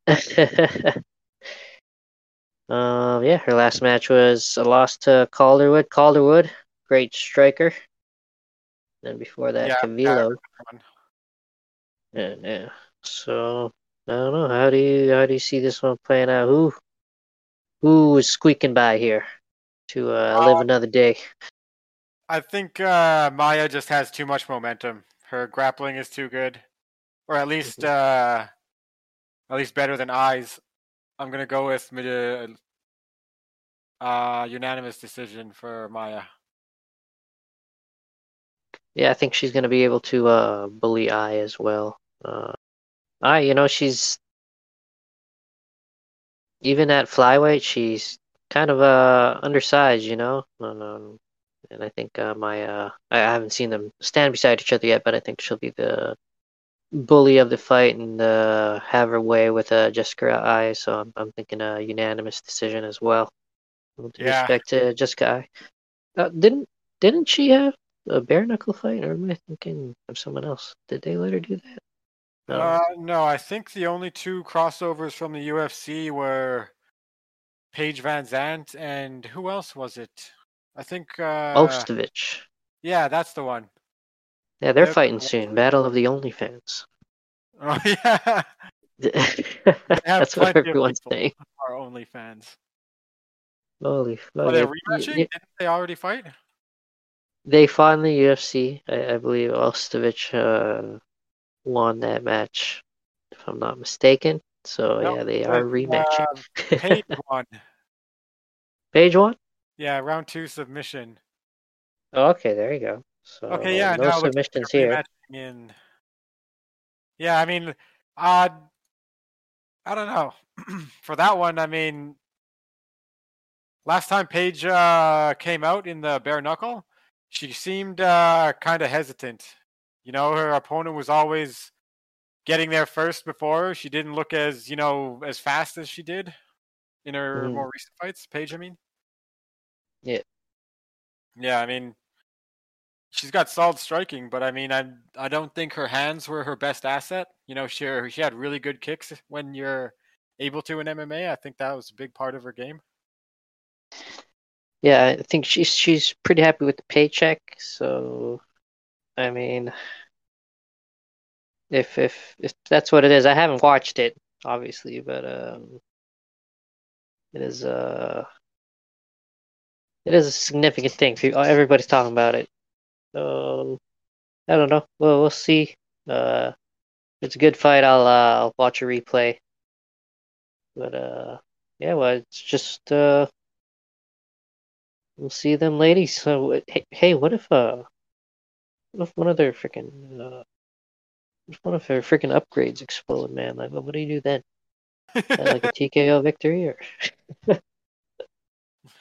S1: Um, yeah, her last match was a loss to Calderwood. Calderwood, great striker. Then before that, yeah. Yeah, yeah. So I don't know. How do you how do you see this one playing out? Who who is squeaking by here to uh, live another day?
S2: I think uh, Maia just has too much momentum. Her grappling is too good, or at least mm-hmm. uh, at least better than Eye's. I'm gonna go with uh, uh, unanimous decision for Maia.
S1: Yeah, I think she's gonna be able to uh, bully Eye as well. Uh, Eye, you know, she's even at flyweight, she's kind of uh undersized. You know, um, and I think uh, uh, I haven't seen them stand beside each other yet, but I think she'll be the bully of the fight and uh, have her way with uh, Jessica Eye. So I'm, I'm thinking a unanimous decision as well. With
S2: Yeah.
S1: respect to Jessica Eye, uh, didn't didn't she have a bare knuckle fight, or am I thinking of someone else? Did they let her do that? No.
S2: Uh, no, I think the only two crossovers from the UFC were Paige VanZant and who else was it? I think. Uh,
S1: Ostovic.
S2: Yeah, that's the one.
S1: Yeah, they're
S2: Yep.
S1: fighting soon. Battle of the OnlyFans.
S2: Oh yeah,
S1: That's what everyone's saying.
S2: our OnlyFans.
S1: Holy
S2: Are they rematching? Didn't they already fight?
S1: They fought in the UFC. I, I believe Ostovic uh, won that match, if I'm not mistaken. So
S2: No,
S1: yeah, they are rematching.
S2: uh, Paige won.
S1: Paige won?
S2: Yeah, round two submission.
S1: Oh, okay, there you go. So
S2: Okay, yeah,
S1: no
S2: now it looks like
S1: submissions here.
S2: In. Yeah, I mean, uh, I don't know. For that one, I mean, last time Paige uh, came out in the bare knuckle, she seemed uh, kind of hesitant. You know, her opponent was always getting there first before. She didn't look as, you know, as fast as she did in her
S1: Mhm.
S2: more recent fights. Paige, I mean.
S1: Yeah.
S2: Yeah, I mean, she's got solid striking, but I mean, I I don't think her hands were her best asset. You know, she she had really good kicks when you're able to in MMA. I think that was a big part of her game.
S1: Yeah, I think she's she's pretty happy with the paycheck. So, I mean, if if if that's what it is, I haven't watched it obviously, but um, it is uh, it is a significant thing. Everybody's talking about it. Um, I don't know. Well, we'll see. Uh, it's a good fight. I'll uh, I'll watch a replay. But uh, yeah, well, it's just uh. We'll see them ladies. So hey, hey, what if uh, what if one of their freaking uh, what if one of their freaking upgrades explode, man? Like, what, what do you do then? Like a TKO victory, or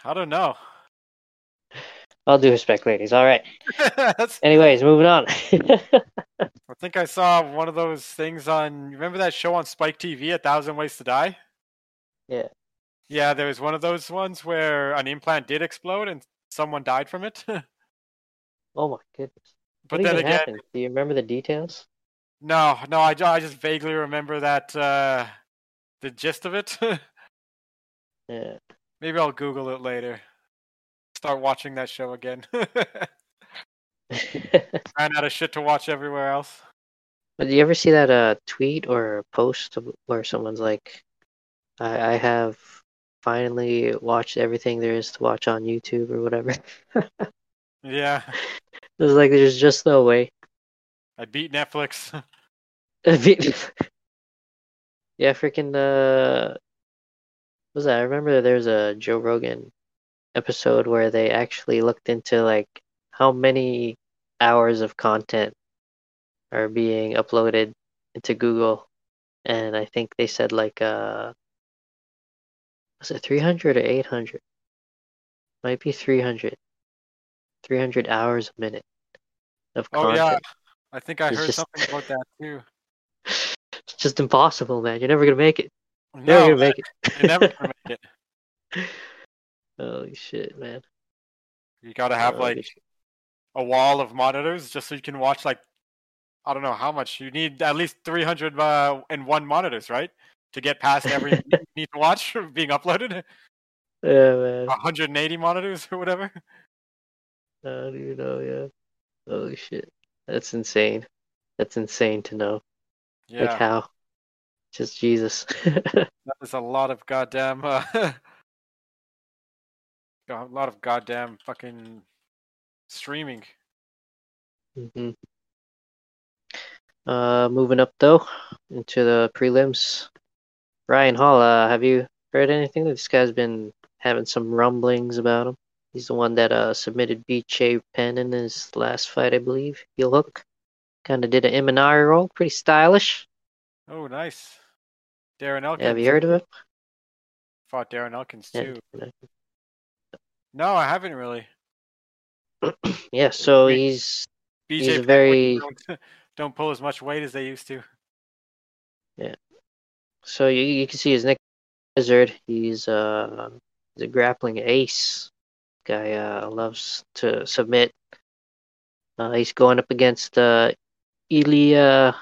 S2: I don't know.
S1: I'll do respect, ladies. All right. Anyways, moving on.
S2: I think I saw one of those things on. Remember that show on Spike TV, A Thousand Ways to Die?
S1: Yeah.
S2: Yeah, there was one of those ones where an implant did explode and someone died from it.
S1: oh my goodness.
S2: but
S1: what
S2: then again,
S1: happened? Do you remember the details?
S2: no, no, I, I just vaguely remember that uh, the gist of it.
S1: Yeah.
S2: Maybe I'll Google it later. Start watching that show again. Ran out of shit to watch everywhere else.
S1: But do you ever see that uh tweet or post where someone's like, I, I have finally watched everything there is to watch on YouTube or whatever.
S2: Yeah,
S1: It's like there's just no way.
S2: I beat Netflix. I beat.
S1: yeah, freaking uh what was that? I remember there's a Joe Rogan episode where they actually looked into like how many hours of content are being uploaded into Google and I think they said like uh was it 300 or 800? Might be 300. 300 hours a minute of content.
S2: Oh yeah, I think I
S1: It's
S2: heard
S1: just-
S2: something about that too.
S1: It's just impossible, man. You're never gonna make it. You're
S2: No,
S1: never gonna
S2: man,
S1: make it.
S2: you're never gonna make it.
S1: Holy shit, man.
S2: You gotta have like
S1: shit.
S2: a wall of monitors just so you can watch like I don't know how much you need at least 300 uh, and one monitors, right? To get past every you need to watch being uploaded.
S1: Yeah, man.
S2: 180 monitors or whatever.
S1: Do you know? Yeah. Holy shit. That's insane. That's insane to know.
S2: Yeah.
S1: Like how? Just Jesus.
S2: that is a lot of goddamn uh, a lot of goddamn fucking streaming.
S1: hmm Uh, moving up though into the prelims. Ryan Hall, uh, have you heard anything? This guy's been having some rumblings about him. He's the one that uh submitted BJ Penn in his last fight, I believe. Heel hook. Kind of did an Imanari roll, pretty stylish.
S2: Oh, nice. Darren Elkins.
S1: Have you heard of him?
S2: Fought Darren Elkins
S1: Yeah,
S2: too. No, I haven't really.
S1: yeah, so he's
S2: BJ
S1: He's very-
S2: don't, don't pull as much weight as they used to. Yeah.
S1: So you you can see his neck wizard. He's uh he's a grappling ace. Guy uh loves to submit. Uh, he's going up against uh Ilia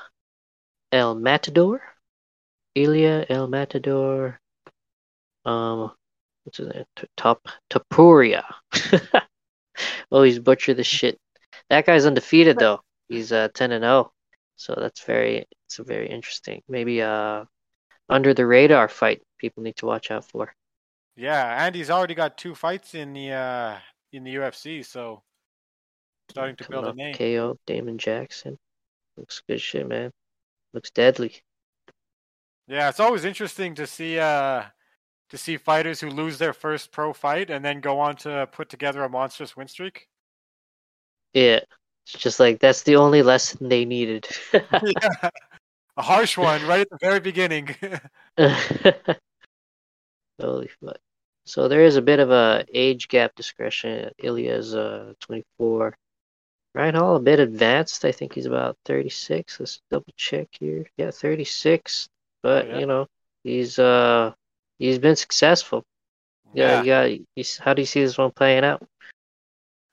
S1: El Matador. Ilia El Matador. Um, what's his name? T- Top Tapuria. oh, he's butchered the shit. That guy's undefeated though. He's uh ten and zero. So that's very it's a very interesting. Maybe uh under the radar fight people need to watch out for.
S2: Yeah, and he's already got two fights in the uh, in the UFC, so starting to
S1: Coming
S2: build a name.
S1: KO Damon Jackson. Looks good shit, man. Looks deadly.
S2: Yeah, it's always interesting to see uh to see fighters who lose their first pro fight and then go on to put together a monstrous win streak.
S1: Yeah. It's just like that's the only lesson they needed.
S2: yeah. A harsh one right at the very beginning.
S1: Holy fuck. So there is a bit of a age gap discretion. Ilia's uh 24. Ryan Hall a bit advanced. I think he's about 36. Let's double check here. Yeah, 36. But
S2: yeah.
S1: you know, he's uh he's been successful. Yeah, yeah. He's, how do you see this one playing out?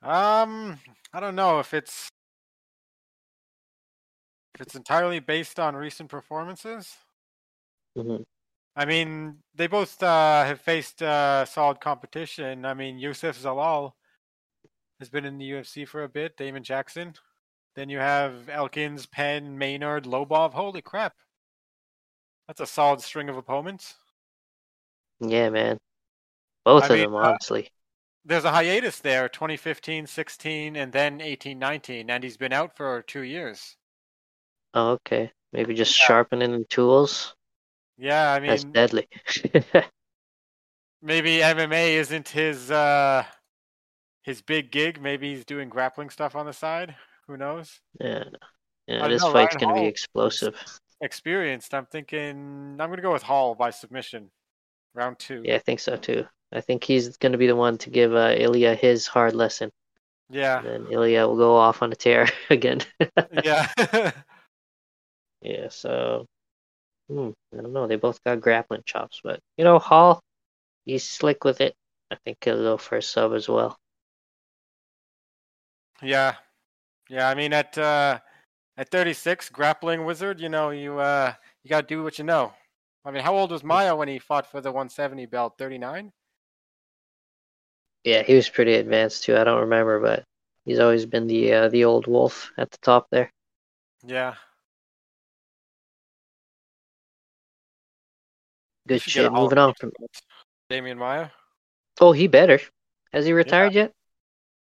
S2: Um, I don't know if it's if it's entirely based on recent performances.
S1: Mhm.
S2: I mean, they both uh, have faced uh, solid competition. I mean, Youssef Zalal has been in the UFC for a bit. Damon Jackson. Then you have Elkins, Penn, Maynard, Lobov. Holy crap! That's a solid string of opponents.
S1: Yeah, man. Both
S2: I
S1: of
S2: mean,
S1: them,
S2: uh,
S1: honestly.
S2: There's a hiatus there 2015, 16, and then 18, 19, and he's been out for two years.
S1: Oh, okay. Maybe just
S2: Yeah.
S1: sharpening the tools.
S2: Yeah, I
S1: That's
S2: mean,
S1: deadly.
S2: maybe MMA isn't his uh his big gig. Maybe he's doing grappling stuff on the side. Who knows?
S1: yeah. Yeah, this
S2: know,
S1: fight's
S2: Ryan
S1: gonna be explosive.
S2: Experienced. I'm thinking I'm gonna go with Hall by submission, round two.
S1: Yeah, I think so too. I think he's gonna be the one to give uh, Ilia his hard lesson.
S2: Yeah,
S1: And then Ilia will go off on a tear again.
S2: yeah.
S1: Yeah, so hmm, I don't know. They both got grappling chops, but you know, Hall, he's slick with it. I think he'll go for a sub as well.
S2: yeah, yeah. I mean, at uh, at 36, grappling wizard. You know, you uh, you gotta do what you know. I mean, how old was Maia when he fought for the 170 belt? 39.
S1: Yeah, he was pretty advanced too. I don't remember, but he's always been the uh, the old wolf at the top there.
S2: Yeah.
S1: Good
S2: should get a
S1: shit. Moving on
S2: Fame
S1: from.
S2: Demian Maia.
S1: Oh, he better. Has he retired yet?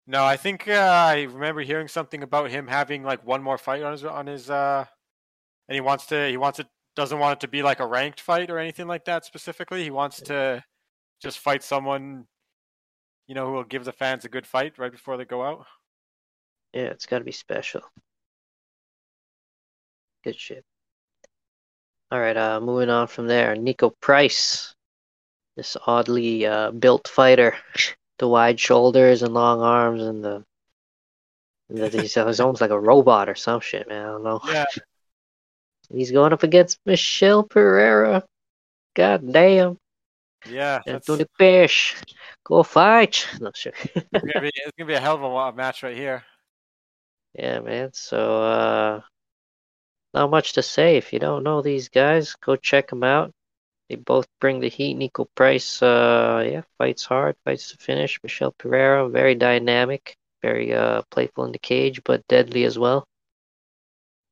S2: No, I think uh, I remember hearing something about him having like one more fight on his on his uh, and he wants to he wants it doesn't want it to be like a ranked fight or anything like that specifically. He wants to just fight someone, you know, who will give the fans a good fight right before they go out.
S1: Yeah, it's got to be special. Good shit. All right, uh, moving on from there, Niko Price, this oddly uh, built fighter, the wide shoulders and long arms, and the, the he's, he's almost like a robot or some shit, man. I don't know.
S2: Yeah.
S1: He's going up against Michel Pereira. God damn,
S2: Yeah,
S1: Anthony Fish, go fight! No sure.
S2: it's gonna be it's gonna be a hell of a match right here.
S1: Yeah, man. So, uh, not much to say. If you don't know these guys, go check them out. They both bring the heat. Niko Price, uh, yeah, fights hard, fights to finish. Michel Pereira, very dynamic, very uh playful in the cage, but deadly as well.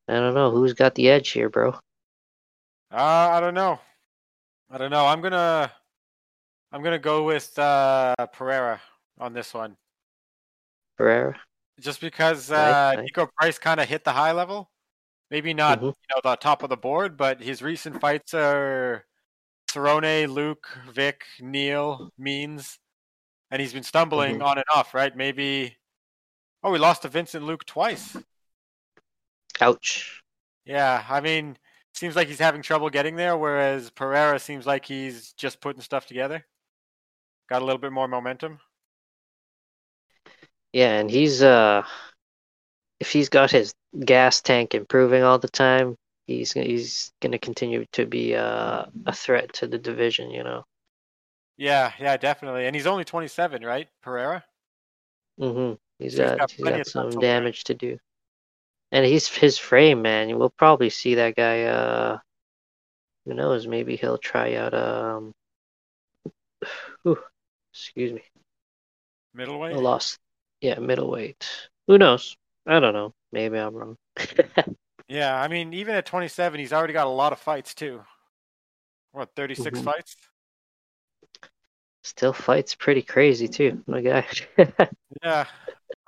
S1: I don't know who's got the edge here, bro.
S2: Uh, I don't know. I don't know. I'm gonna I'm gonna go with uh, Pereira on this one.
S1: Pereira.
S2: just because uh,
S1: right.
S2: Niko Price kind of hit the high level. Maybe not,
S1: Mhm.
S2: you know, the top of the board, but his recent fights are Cerrone, Luque, Vick, Neal, Means, and he's been stumbling
S1: Mhm.
S2: on and off, right? Maybe. Oh, we lost to Vincent Luque twice.
S1: Ouch.
S2: Yeah, I mean, seems like he's having trouble getting there, whereas Pereira seems like he's just putting stuff together. Got a little bit more momentum.
S1: Yeah, and he's uh, if he's got his gas tank improving all the time, he's he's gonna continue to be uh, a threat to the division. You know.
S2: Yeah, yeah, definitely. And he's only 27, right, Pereira?
S1: Mm-hmm. He's
S2: So he's
S1: got he's got some damage to do, and he's his frame, man. We'll probably see that guy. Uh, who knows? Maybe he'll try out. Um, whew, excuse me.
S2: Middleweight.
S1: Lost. Yeah, middleweight. Who knows? I don't know. Maybe I'm wrong.
S2: Yeah, I mean, even at 27, he's already got a lot of fights too. What, 36
S1: Mhm.
S2: fights?
S1: Still fights pretty crazy too, my guy.
S2: Yeah,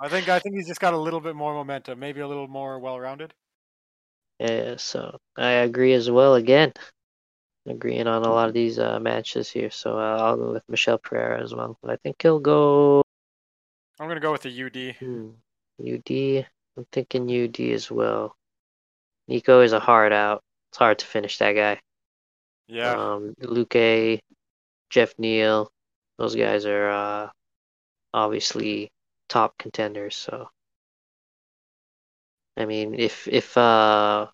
S2: I think I think he's just got a little bit more momentum, maybe a little more well-rounded.
S1: yeah, so I agree as well. Again, agreeing on a lot of these uh, matches here. So uh, I'll go with Michel Pereira as well. But I think he'll go
S2: I'm gonna go with the UD.
S1: hmm, UD. I'm thinking UD as well. Niko is a hard out. It's hard to finish that guy.
S2: Yeah,
S1: Um, Luque, Geoff Neal, those guys are uh, obviously top contenders. So, I mean, if if uh,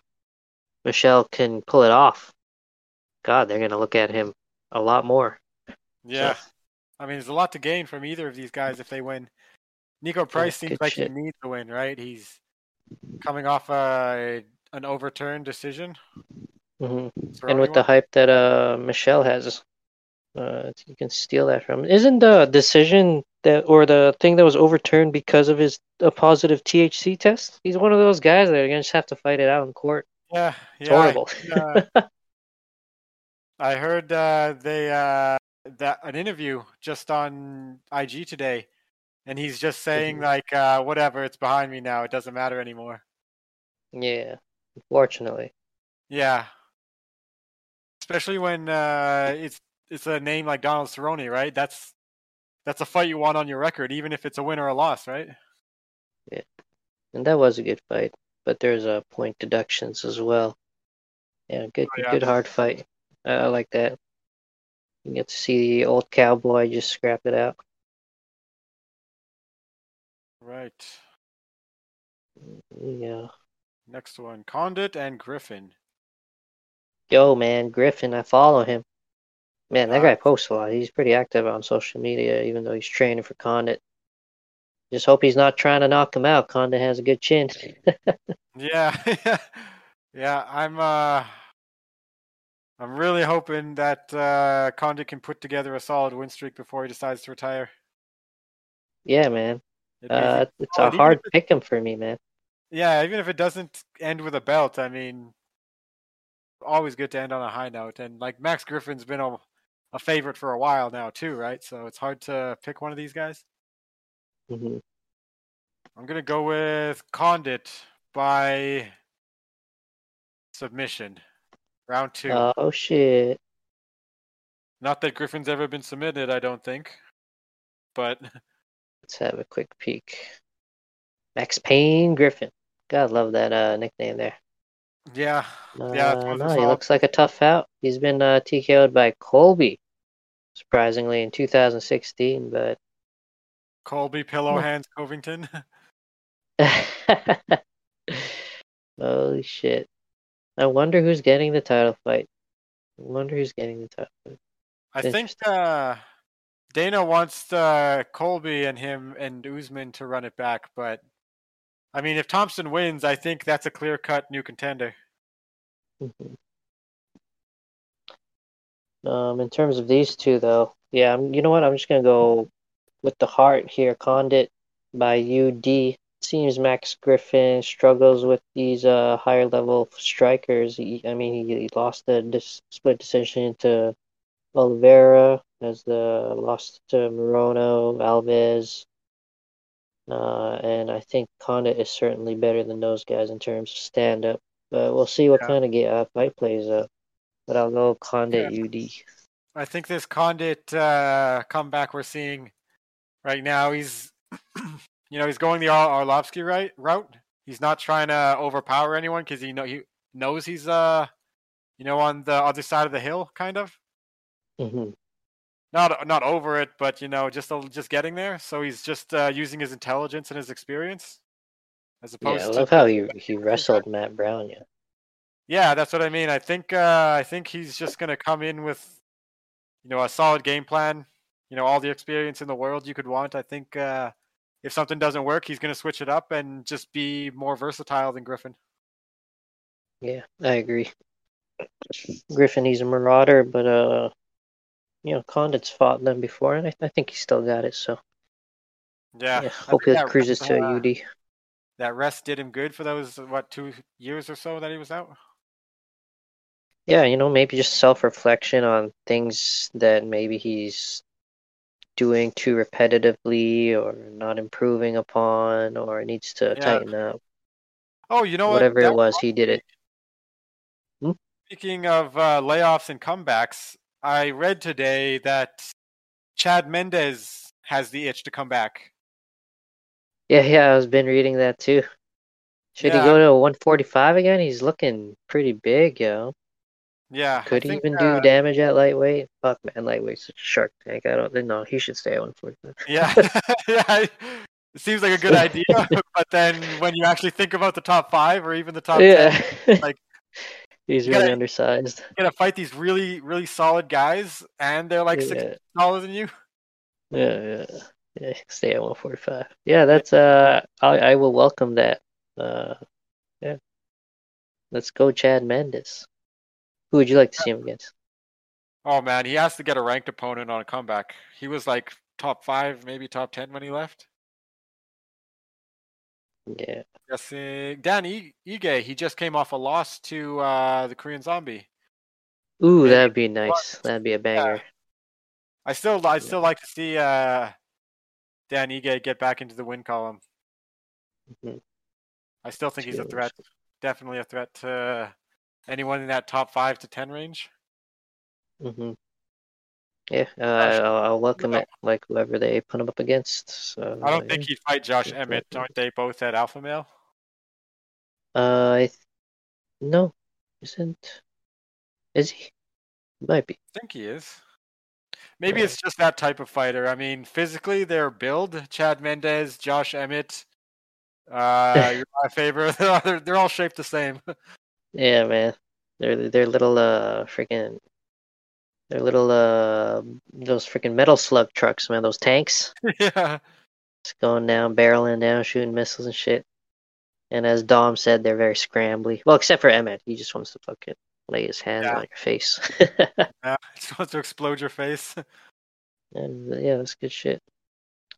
S1: Michel can pull it off, God, they're gonna look at him a lot more.
S2: yeah. I mean, there's a lot to gain from either of these guys if they win. Niko Price seems like
S1: shit.
S2: he needs to win, right? He's coming off a an overturned decision.
S1: hmm And with the hype that uh Michelle has, uh, you can steal that from. Isn't the decision that or the thing that was overturned because of his a positive THC test? He's one of those guys that are gonna just have to fight it out in court.
S2: yeah,
S1: It's
S2: yeah. I
S1: horrible.
S2: heard, uh, I heard uh, they uh, that an interview just on IG today, and he's just saying
S1: Mhm.
S2: like, uh, whatever, it's behind me now. It doesn't matter anymore.
S1: Yeah, unfortunately.
S2: Yeah, especially when uh, it's it's a name like Donald Cerrone, right? That's that's a fight you want on your record, even if it's a win or a loss, right?
S1: Yeah, and that was a good fight, but there's uh, point deductions as well. Yeah, good,
S2: Oh, yeah.
S1: good hard fight. Uh, I like that. You get to see the old cowboy just scrap it out.
S2: Right.
S1: Yeah.
S2: Next one, Condit and Griffin.
S1: Yo, man, Griffin, I follow him. Man, that
S2: Uh,
S1: guy posts a lot. He's pretty active on social media, even though he's training for Condit. Just hope he's not trying to knock him out. Condit has a good chin.
S2: Yeah, yeah. I'm uh, I'm really hoping that uh, Condit can put together a solid win streak before he decides to retire.
S1: yeah, man. Uh, it's a
S2: solid,
S1: hard pick him for me, man.
S2: yeah, even if it doesn't end with a belt, I mean, always good to end on a high note. And like Max Griffin's been a, a favorite for a while now too, right? So it's hard to pick one of these guys.
S1: hmm
S2: I'm gonna go with Condit by submission, round two.
S1: Oh shit.
S2: Not that Griffin's ever been submitted, I don't think, but
S1: Let's have a quick peek. Max Payne Griffin. God, love that uh, nickname there.
S2: Yeah,
S1: Uh,
S2: Yeah, it's one of the
S1: no, he looks like a tough out. He's been uh, TKO'd by Colby, surprisingly, in 2016, but
S2: Colby Pillow Hands Covington.
S1: holy shit. I wonder who's getting the title fight. I wonder who's getting the title fight.
S2: I think uh, Dana wants uh, Colby and him and Usman to run it back, but I mean, if Thompson wins, I think that's a clear-cut new contender.
S1: Mhm. Um, in terms of these two, though, yeah, I'm, you know what? I'm just gonna go with the heart here. Condit by UD. Seems Max Griffin struggles with these uh higher level strikers. He, I mean, he, he lost the dis split decision to Oliveira, as the lost to Morono, Alves. Uh, and I think Condit is certainly better than those guys in terms of stand up. But we'll see what
S2: Yeah.
S1: kind of get, uh, fight plays up. But I'll go Condit UD.
S2: I think this Condit uh, comeback we're seeing right now, he's, you know, he's going the Ar- Arlovsky right route. He's not trying to overpower anyone because he know he knows he's uh, you know, on the other side of the hill, kind of.
S1: Mm hmm
S2: not not over it, but you know, just just getting there. So he's just uh, using his intelligence and his experience, as opposed.
S1: Yeah, I
S2: to
S1: love how he he wrestled Matt Brown. Yeah.
S2: Yeah, that's what I mean. I think uh, I think he's just gonna come in with, you know, a solid game plan. You know, all the experience in the world you could want. I think uh, if something doesn't work, he's gonna switch it up and just be more versatile than Griffin.
S1: Yeah, I agree. Griffin, he's a marauder, but uh, you know, Condit's fought them before, and I, I think he still got it. So
S2: yeah,
S1: yeah hope he cruises to a UD.
S2: That rest did him good for those what two years or so that he was out.
S1: Yeah, you know, maybe just self reflection on things that maybe he's doing too repetitively or not improving upon or needs to yeah. tighten up.
S2: Oh, you know
S1: Whatever
S2: what?
S1: it was, he did it.
S2: Hmm? Speaking of uh, layoffs and comebacks, I read today that Chad Mendes has the itch to come back.
S1: Yeah, yeah, I was been reading that too. Should yeah. he go to 145 again? He's looking pretty big, yo.
S2: Yeah.
S1: Could he even
S2: uh,
S1: do damage at lightweight? Fuck, man, lightweight's such a shark tank. I don't know. He should stay at 145.
S2: Yeah, yeah. It seems like a good idea, but then when you actually think about the top five or even the top
S1: yeah.
S2: ten, like
S1: he's really
S2: gotta-
S1: undersized.
S2: you gotta fight these really, really solid guys, and they're like six taller than you.
S1: Yeah, yeah, yeah. Stay at 145. Yeah, that's uh, I I will welcome that. Uh, yeah. Let's go, Chad Mendes. Who would you like to see him against?
S2: Oh man, he has to get a ranked opponent on a comeback. He was like top five, maybe top ten when he left.
S1: Yeah.
S2: Guessing Dan Ige, he just came off a loss to uh, the Korean Zombie.
S1: Ooh,
S2: Maybe
S1: that'd be nice. That'd be a banger.
S2: I still, I still like to see uh, Dan Ige get back into the win column.
S1: Mhm.
S2: I still think he's a threat. Definitely a threat to anyone in that top five to ten range.
S1: hmm Yeah, uh, I'll, I'll welcome it, like whoever they put him up against. So,
S2: I don't
S1: yeah.
S2: think he'd fight Josh Emmett.
S1: fight.
S2: Aren't they both at Alpha Male?
S1: Uh, I th- no, isn't is he? Might be.
S2: I think he is. Maybe
S1: Yeah.
S2: it's just that type of fighter. I mean, physically, their build: Chad Mendes, Josh Emmett, uh, Urijah Faber. They're, all- they're all shaped the same.
S1: Yeah, man. They're they're little uh freaking they're little uh those freaking metal slug trucks, man. Those tanks
S2: yeah,
S1: just going down, barreling down, shooting missiles and shit. And as Dom said, they're very scrambly. Well, except for Emmett, he just wants to fucking lay his hands
S2: Yeah.
S1: on your face.
S2: yeah. Just wants to explode your face.
S1: And uh, yeah, that's good shit.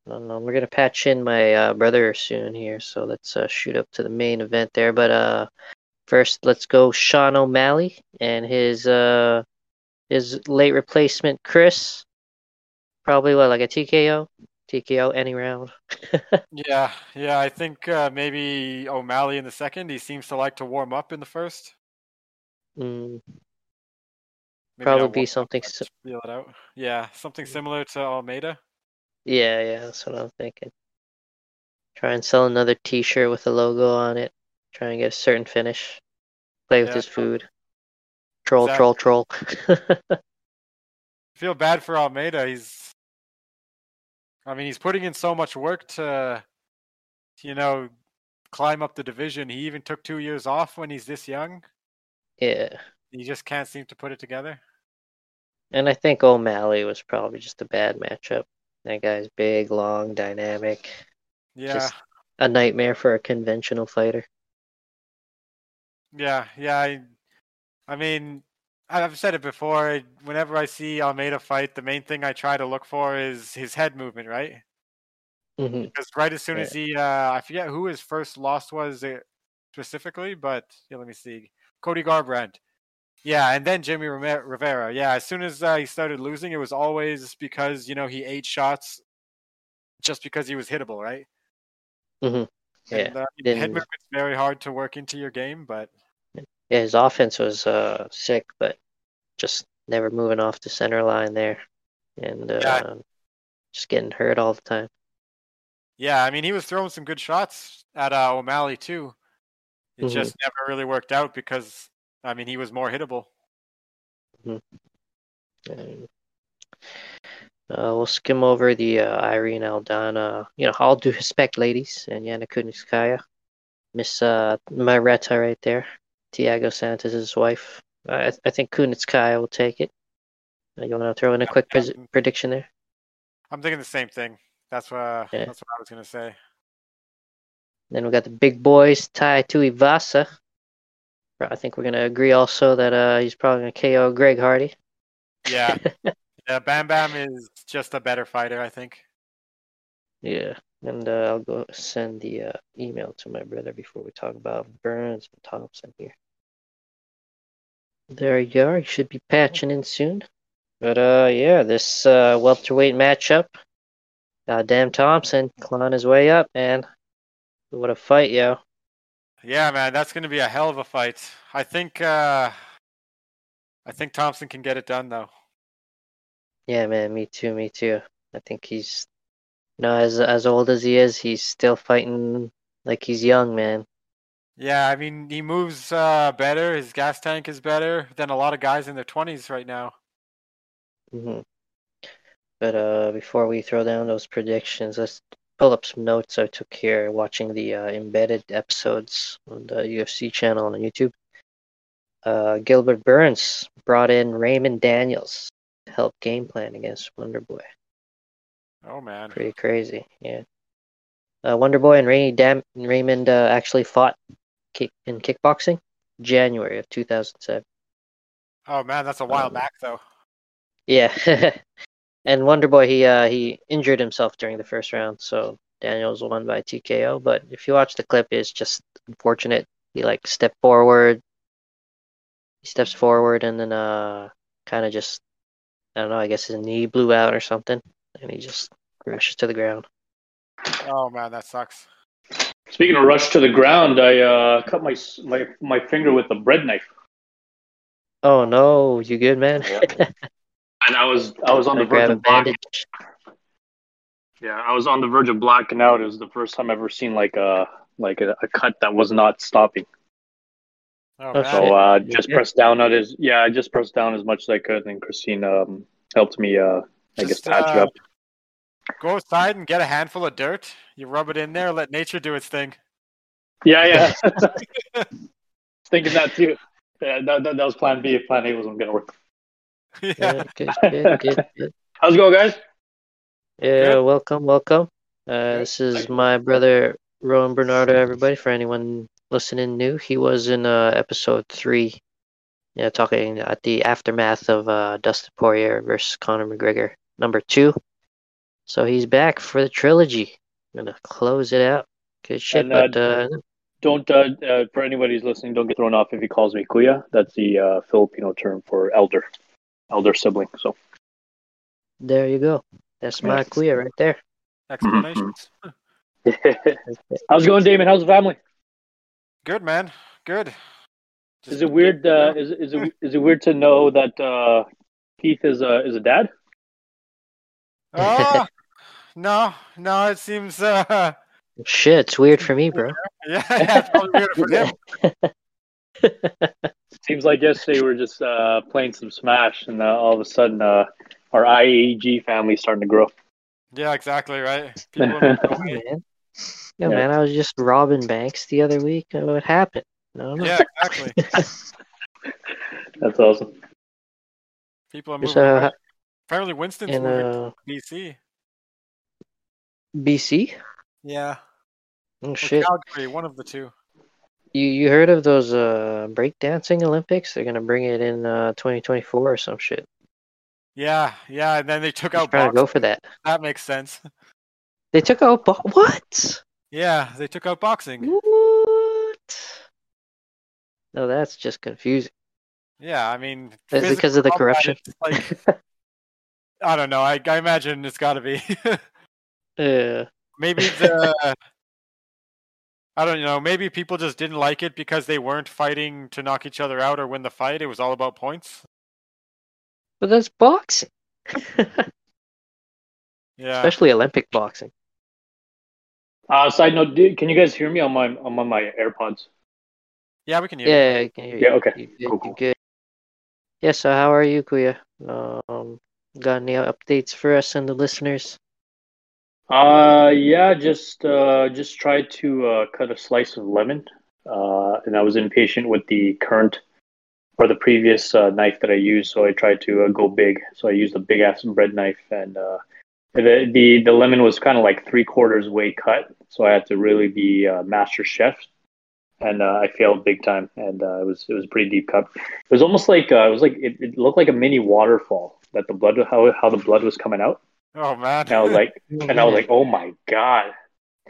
S1: I don't know. We're gonna patch in my uh, brother soon here, so let's uh, shoot up to the main event there. But uh, first, let's go Sean O'Malley and his uh his late replacement Kris. Probably what like a TKO, TKO any round.
S2: Yeah, yeah. I think uh, maybe O'Malley in the second. He seems to like to warm up in the first.
S1: Mm,
S2: Maybe
S1: Probably be something si-
S2: Feel it out. Yeah, something similar to Almeida.
S1: yeah, yeah, that's what I'm thinking. Try and sell another T-shirt with a logo on it. Try and get a certain finish. Play with
S2: Yeah,
S1: his food. Troll, troll, troll.
S2: feel bad for Almeida. He's, I mean, he's putting in so much work to, you know, climb up the division. He even took two years off when he's this young.
S1: yeah.
S2: He just can't seem to put it together.
S1: And I think O'Malley was probably just a bad matchup. That guy's big, long, dynamic.
S2: Yeah,
S1: Just a nightmare for a conventional fighter.
S2: yeah, yeah. I, I mean, I've said it before. Whenever I see Almeida fight, the main thing I try to look for is his head movement, right?
S1: hmm
S2: Because right as soon as he, uh, I forget who his first loss was uh, specifically, but yeah, let me see, Cody Garbrandt. Yeah, and then Jimmy Rivera. Yeah, as soon as uh, he started losing, it was always because you know he ate shots, just because he was hittable, right?
S1: hmm Yeah.
S2: And, uh, head movement's very hard to work into your game, but
S1: Yeah, his offense was uh, sick, but just never moving off the center line there, and uh,
S2: Yeah.
S1: just getting hurt all the time.
S2: yeah, I mean he was throwing some good shots at uh, O'Malley too. It
S1: Mhm.
S2: just never really worked out because I mean he was more hittable.
S1: Um, Uh, we'll skim over the uh, Irene Aldana, you know, all due respect, ladies, and Yana Kunitskaya. Miss uh, Marreta right there, Thiago Santos' wife. I, I think Kunitskaya will take it. Uh, you want to throw in a quick pres- prediction there?
S2: I'm thinking the same thing. That's what yeah. that's what I was gonna say.
S1: Then we got the big boys, Tai Tuivasa. I think we're gonna agree also that uh, he's probably gonna KO Greg Hardy.
S2: Yeah, yeah. Bam Bam is just a better fighter, I think.
S1: Yeah, and uh, I'll go send the uh, email to my brother before we talk about Burns and Thompson here. There you are. You should be patching in soon. But uh, yeah, this uh, welterweight matchup. Goddamn Thompson clawing his way up, man. What a fight, yo.
S2: Yeah, man, that's going to be a hell of a fight. I think uh I think Thompson can get it done though.
S1: Yeah, man, me too, me too. I think he's you know, as as old as he is, he's still fighting like he's young, man.
S2: Yeah, I mean, he moves uh better, his gas tank is better than a lot of guys in their 20s right now.
S1: hmm But uh before we throw down those predictions, let's pull up some notes I took here watching the uh, embedded episodes on the UFC channel on YouTube. Uh, Gilbert Burns brought in Raymond Daniels to help game plan against Wonder Boy.
S2: Oh man,
S1: pretty crazy, yeah. Uh, Wonder Boy and Ray Dam- Raymond uh, actually fought kick- in kickboxing January of 2007. Oh
S2: man, that's a while um, back though.
S1: Yeah, And Wonder Boy, he uh, he injured himself during the first round, so Daniels won by TKO. But if you watch the clip, it's just unfortunate. He like stepped forward, he steps forward, and then uh, kind of just I don't know. I guess his knee blew out or something, and he just crashes to the ground.
S2: Oh man, that sucks.
S3: Speaking of rush to the ground, I uh, cut my my my finger with a bread knife.
S1: Oh no, you good, man?
S3: Yeah. and I was I was on the verge of black. Yeah, I was on the verge of blacking out. It was the first time I've ever seen like a like a, a cut that was not stopping. Oh, so uh, just yeah. pressed down on his yeah, I just pressed down as much as I could, and Christine um, helped me uh, I guess patch uh, it up.
S2: Go outside and get a handful of dirt. You rub it in there, let nature do its thing.
S3: Yeah, yeah. Thinking that too. Yeah, that, that, that was Plan B. if Plan A wasn't going to work.
S1: Yeah. Good, good, good, good.
S3: How's it going, guys?
S1: Yeah, good. welcome, welcome. Uh, this is my brother Rowan Bernardo. Everybody, for anyone listening new, he was in uh, episode three. Yeah, talking at the aftermath of uh, Dustin Poirier versus Conor McGregor, number two. So he's back for the trilogy. I'm gonna close it out. Good shit, and, uh, but uh,
S3: don't uh, uh, for anybody who's listening, don't get thrown off if he calls me kuya. That's the uh, Filipino term for elder elder sibling. So
S1: there you go. That's my kuya right there.
S2: Explanations.
S3: How's it going, Damon? How's the family?
S2: Good, man. Good.
S3: Just is it weird? Uh, is is it is it weird to know that uh, Keith is a is a dad?
S2: Oh no, no. It seems. Uh...
S1: Shit, it's weird for me, bro.
S2: yeah, yeah it's probably weird for
S3: him. Seems like yesterday we were just uh, playing some Smash, and uh, all of a sudden uh, our IAG family starting to grow.
S2: Yeah, exactly right. Man.
S1: Yeah, yeah, man, I was just robbing banks the other week. What happened?
S2: Yeah, exactly.
S3: That's awesome.
S2: People are moving. Uh, Apparently, Winston's in, moving uh, BC.
S1: BC?
S2: Yeah.
S1: Oh or shit.
S2: Calgary, one of the two.
S1: You you heard of those uh breakdancing Olympics? They're gonna bring it in uh 2024 or some shit.
S2: Yeah, yeah, and then they took out.
S1: Trying to go for that.
S2: That makes sense.
S1: They took out bo- what?
S2: Yeah, they took out boxing.
S1: What? No, that's just confusing.
S2: Yeah, I mean,
S1: is it because of the corruption?
S2: Like, I don't know. I, I imagine it's got to be.
S1: yeah.
S2: Maybe the I don't know. Maybe people just didn't like it because they weren't fighting to knock each other out or win the fight. It was all about points.
S1: But that's boxing.
S2: yeah.
S1: Especially Olympic boxing.
S3: Uh, side note, can you guys hear me on my I'm on my AirPods?
S2: Yeah, we can hear
S1: yeah, you.
S3: Can hear you. Yeah, okay.
S1: You good, cool, cool. good. Yeah, so how are you, Kuya? Um, Got any updates for us and the listeners?
S3: Uh, yeah, just uh, just tried to uh, cut a slice of lemon, uh, and I was impatient with the current or the previous uh, knife that I used, so I tried to uh, go big. So I used a big ass bread knife, and uh, the the the lemon was kind of like three quarters way cut, so I had to really be uh, master chef, and uh, I failed big time, and uh, it was it was a pretty deep cut. It was almost like uh, it was like it, it looked like a mini waterfall that the blood how how the blood was coming out.
S2: Oh man!
S3: And I was like, and I was like, oh my god.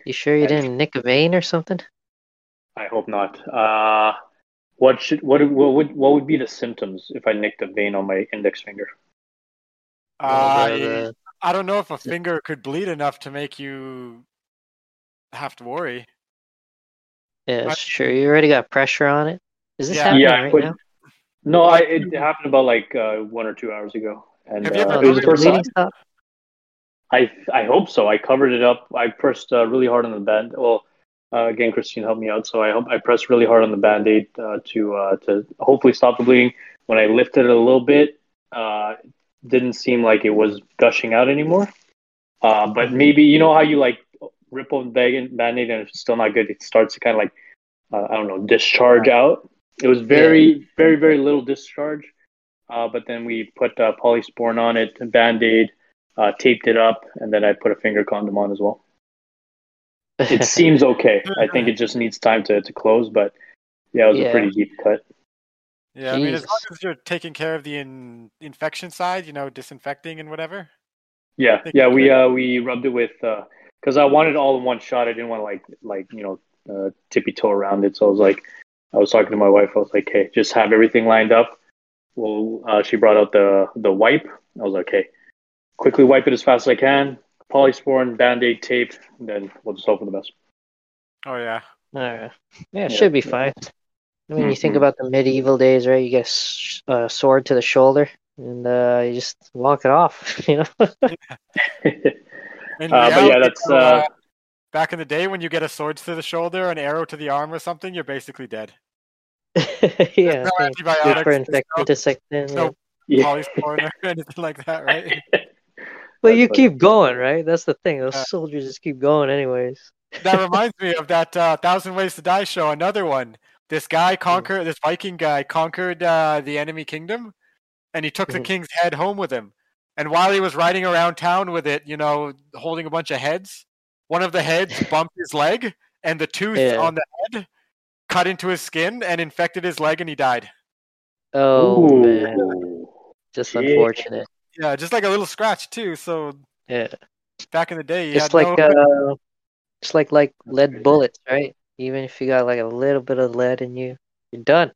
S1: You sure you didn't nick a vein or something?
S3: I hope not. Uh, what should what what would what would be the symptoms if I nicked a vein on my index finger?
S2: Uh, I don't know if a finger could bleed enough to make you have to worry.
S1: Yeah, I, sure. You already got pressure on it. Is this
S3: yeah,
S1: happening
S3: yeah,
S1: right
S3: put,
S1: now?
S3: No, I, it happened about like uh, one or two hours ago, and
S2: Have you ever
S3: uh, it was the first time.
S1: Stop?
S3: I I hope so. I covered it up. I pressed uh, really hard on the band. Well, uh, again, Christine helped me out, so I hope I pressed really hard on the band aid uh, to uh, to hopefully stop the bleeding. When I lifted it a little bit, uh, didn't seem like it was gushing out anymore. Uh, but maybe you know how you like rip the band aid and it's still not good. It starts to kind of like uh, I don't know discharge out. It was very very very little discharge. Uh, but then we put uh, polysporin on it, band aid, uh, taped it up, and then I put a finger condom on as well. It seems okay. I think it just needs time to, to close, but yeah, it was
S1: Yeah.
S3: a pretty deep cut.
S2: Yeah, I mean, as long as you're taking care of the in, infection side, you know, disinfecting and whatever.
S3: Yeah, yeah, we uh we rubbed it with because I wanted all in one shot. I didn't want to like like you know uh, tippy toe around it. So I was like, I was talking to my wife. I was like, hey, just have everything lined up. Well, uh, she brought out the the wipe. I was like, okay, quickly wipe it as fast as I can. Polysporin, band aid, tape, and then we'll just hope for the best.
S2: Oh yeah.
S1: Alright. Yeah, it
S3: Yeah.
S1: should be fine. I mean, you think
S3: Mhm.
S1: about the medieval days, right? You get a s- a sword to the shoulder, and uh, you just walk it off. You know.
S2: In
S3: Uh, but yeah, that's,
S2: though,
S3: uh,
S2: back in the day when you get a sword to the shoulder, an arrow to the arm, or something, you're basically dead.
S1: yeah.
S2: no
S1: yeah.
S2: antibiotics,
S1: Good for
S2: no-
S1: disinfectant.
S2: no-
S1: yeah.
S3: yeah.
S2: polysporin or anything like that, right?
S1: But you keep going, right? That's the thing. Those
S2: Yeah.
S1: soldiers just keep going, anyways.
S2: that reminds me of that uh, Thousand Ways to Die show. Another one. This guy
S1: Mm.
S2: conquered. This Viking guy conquered uh, the enemy kingdom, and he took the
S1: Mhm.
S2: king's head home with him. And while he was riding around town with it, you know, holding a bunch of heads, one of the heads bumped his leg, and the tooth
S1: Yeah.
S2: on the head cut into his skin and infected his leg, and he died.
S1: Oh man, just
S3: shit.
S1: unfortunate.
S2: Yeah, just like a little scratch too. So
S1: Yeah,
S2: back in the day, you
S1: just
S2: had
S1: like
S2: no.
S1: uh, just like like lead bullets, right? Even if you got like a little bit of lead in you, you're done.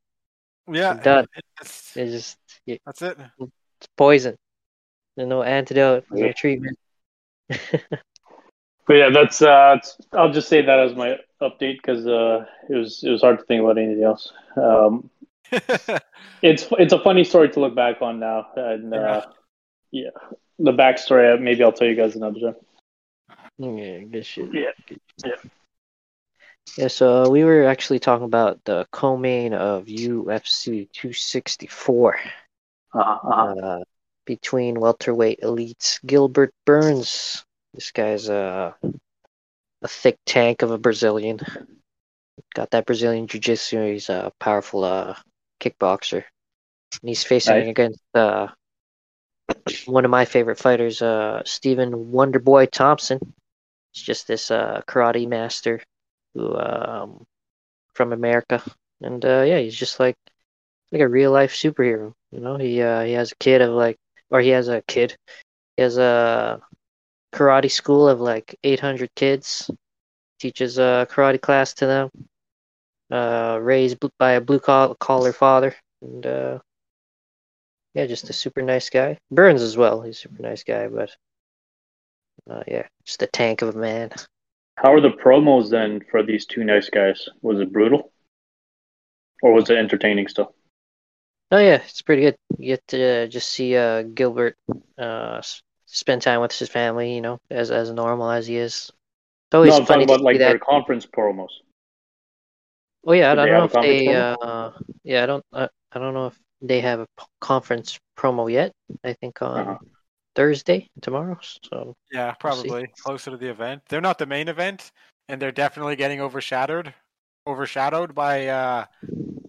S2: yeah,
S1: done.
S2: It's,
S1: It's just it's
S2: that's it.
S1: It's poison. There's no antidote, no
S3: Yeah.
S1: treatment.
S3: But yeah, that's uh, I'll just say that as my update because uh, it was it was hard to think about anything else. Um, it's it's a funny story to look back on now, and uh, yeah, the backstory uh, maybe I'll tell you guys another time.
S1: yeah, good shit.
S3: Yeah,
S1: Yeah, so we were actually talking about the co-main of UFC 264
S3: uh, uh,
S1: uh, between welterweight elites Gilbert Burns. This guy's a a thick tank of a Brazilian. Got that Brazilian jiu-jitsu. He's a powerful uh, kickboxer. And he's facing
S3: Nice.
S1: against uh, one of my favorite fighters, uh, Stephen Wonderboy Thompson. He's just this uh, karate master who um, from America, and uh, yeah, he's just like like a real life superhero. You know, he uh, he has a kid of like, or he has a kid. He has a karate school of like 800 kids. Teaches a karate class to them. Uh, raised by a blue collar father, and uh, yeah, just a super nice guy. Burns as well. He's a super nice guy, but uh, yeah, just a tank of a man.
S3: how are the promos then for these two nice guys? Was it brutal, or was it entertaining still?
S1: Oh yeah, it's pretty good. You get to uh, just see uh, Gilbert uh, spend time with his family, you know, as as normal as he is. It's always
S3: no, I'm
S1: funny
S3: talking about like
S1: see
S3: their
S1: that.
S3: conference promos.
S1: Oh yeah, I don't know if they. Uh, yeah, I don't. I, I don't know if they have a conference promo yet. I think on
S3: Uh-huh.
S1: Thursday tomorrow. So
S2: yeah, probably we'll closer to the event. They're not the main event, and they're definitely getting overshadowed, overshadowed by uh,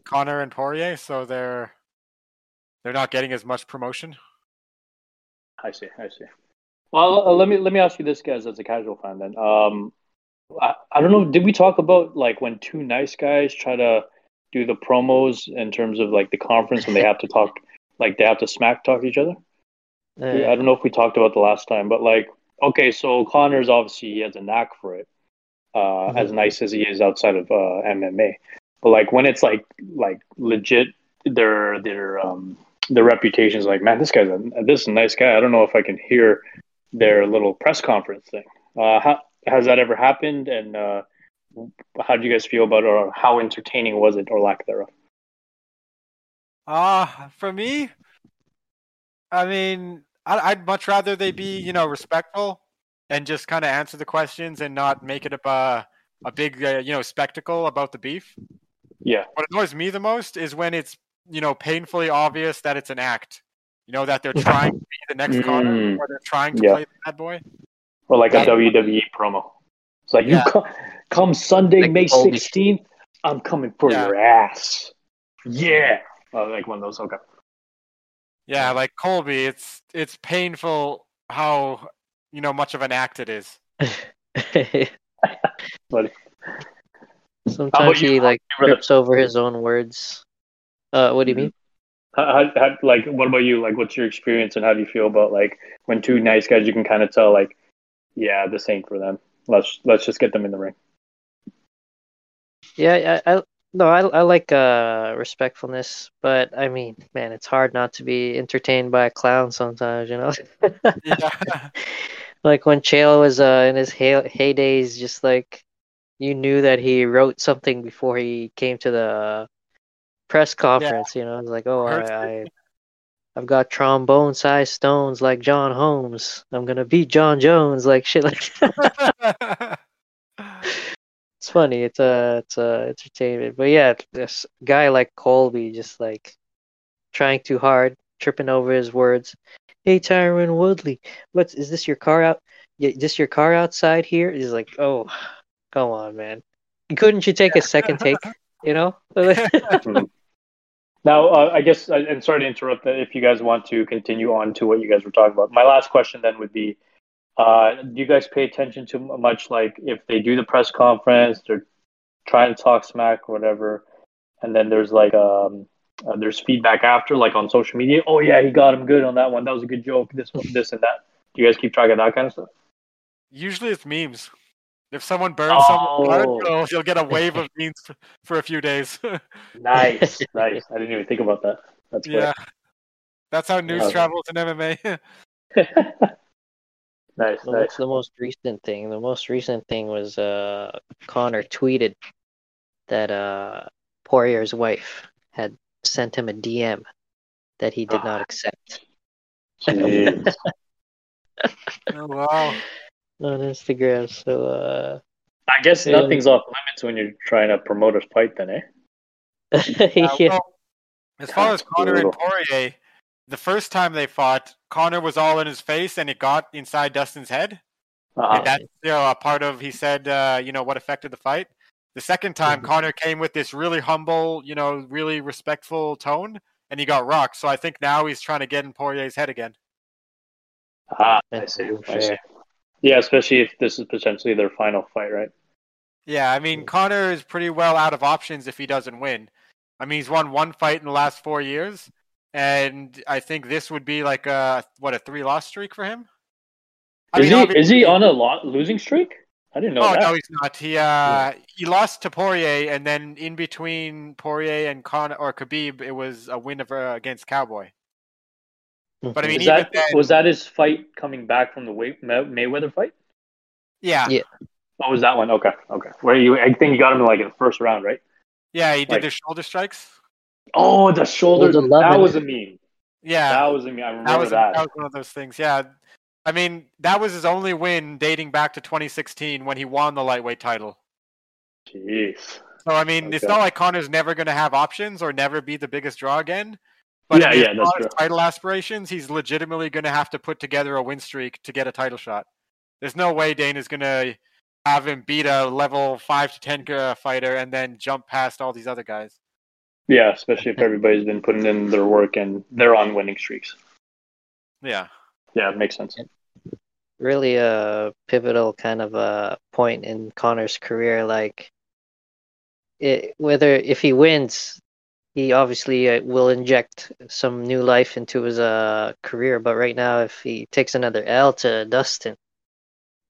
S2: Conor and Poirier. So they're they're not getting as much promotion.
S3: I see. I see. Well, uh, let me let me ask you this, guys, as a casual fan. Then, um, I, I don't know. Did we talk about like when two nice guys try to do the promos in terms of like the conference when they have to talk, like they have to smack talk each other? Uh, I don't know if we talked about the last time, but like, okay, so Conor's obviously he has a knack for it, uh, mm-hmm. as nice as he is outside of uh, MMA. But like when it's like like legit, their their um their reputation is like, man, this guy's a this is a nice guy. I don't know if I can hear their little press conference thing. Uh, how, has that ever happened? And uh, how do you guys feel about it, or how entertaining was it, or lack thereof?
S2: Uh, for me, I mean, I'd much rather they be, you know, respectful and just kind of answer the questions and not make it a a big, uh, you know, spectacle about the beef.
S3: Yeah.
S2: What annoys me the most is when it's, you know, painfully obvious that it's an act. You know that they're trying to be the next mm. Conor, or they're trying to yeah. play the bad boy.
S3: Or like a WWE promo. It's like yeah. you come, come Sunday, like May sixteenth. I'm coming for yeah. your ass. Yeah, oh, like one of those. Okay.
S2: Yeah, like Colby, it's it's painful how you know much of an act it is.
S1: Sometimes he like trips over his own words. Uh, what do you mm-hmm. mean?
S3: How, how, like, what about you? Like, what's your experience and how do you feel about like when two nice guys, you can kind of tell like, yeah, this ain't for them. Let's let's just get them in the ring.
S1: Yeah, I, I no, I I like uh respectfulness, but I mean, man, it's hard not to be entertained by a clown sometimes, you know. like when Chael was uh in his hey- heydays, just like you knew that he wrote something before he came to the press conference. Yeah. You know, it's like, oh, I, I, I've got trombone sized stones like John Holmes. I'm gonna beat Jon Jones, like shit, like. it's funny. It's a, it's a entertainment, but yeah, this guy like Colby just like trying too hard, tripping over his words. Hey, Tyron Woodley, what's is this your car out? Yeah, this your car outside here? He's like, oh, come on, man. Couldn't you take a second take? You know.
S3: Now, uh, I guess, uh, and sorry to interrupt if you guys want to continue on to what you guys were talking about. My last question then would be uh, do you guys pay attention to much like if they do the press conference, they're trying to talk smack or whatever, and then there's like, um, uh, there's feedback after, like on social media. Oh, yeah, he got him good on that one. That was a good joke. This one, this and that. Do you guys keep track of that kind of stuff?
S2: Usually it's memes. If someone burns oh. someone, you'll, you'll get a wave of memes for a few days.
S3: nice, nice. I didn't even think about that. That's great. yeah.
S2: That's how news travels in MMA.
S3: nice,
S1: nice. The most recent thing? The most recent thing was uh, Conor tweeted that uh, Poirier's wife had sent him a DM that he did not accept.
S2: oh wow
S1: on Instagram. So uh,
S3: I guess yeah. nothing's off limits when you're trying to promote a fight, then, eh?
S1: yeah. Well,
S2: as far as Conor and Poirier, the first time they fought, Conor was all in his face, and it got inside Dustin's head. Uh-huh. And that's you know a part of he said uh, you know what affected the fight. The second time, mm-hmm. Conor came with this really humble, you know, really respectful tone, and he got rocked. So I think now he's trying to get in Poirier's head again.
S3: Ah, I see. Yeah, especially if this is potentially their final fight, right?
S2: Yeah, I mean, Conor is pretty well out of options if he doesn't win. I mean, he's won one fight in the last four years, and I think this would be like a what a three loss streak for him.
S3: I is mean, he is he on a lot losing streak? I didn't know. Oh that.
S2: no, he's not. He uh yeah. he lost to Poirier, and then in between Poirier and Conor or Khabib, it was a win of, uh, against Cowboy.
S3: But I mean, that, then, was that his fight coming back from the May- Mayweather fight?
S2: Yeah.
S1: Yeah.
S3: What was that one? Okay. Okay. Where you? I think you got him in like in the first round, right?
S2: Yeah, he did like, the shoulder strikes.
S3: Oh, the shoulder. That was a meme.
S2: Yeah,
S3: that was a meme. I remember
S2: that was,
S3: that.
S2: that was one of those things. Yeah. I mean, that was his only win dating back to 2016 when he won the lightweight title.
S3: Jeez.
S2: So I mean, okay. it's not like Conor's never going to have options or never be the biggest draw again. But
S3: yeah, yeah, that's true.
S2: title aspirations, he's legitimately going to have to put together a win streak to get a title shot. There's no way Dana is going to have him beat a level five to ten uh, fighter and then jump past all these other guys.
S3: Yeah, especially if everybody's been putting in their work and they're on winning streaks.
S2: Yeah.
S3: Yeah, it makes sense.
S1: Really a pivotal kind of a point in Conor's career. Like, it, whether if he wins, he obviously uh, will inject some new life into his uh, career. But right now, if he takes another L to Dustin,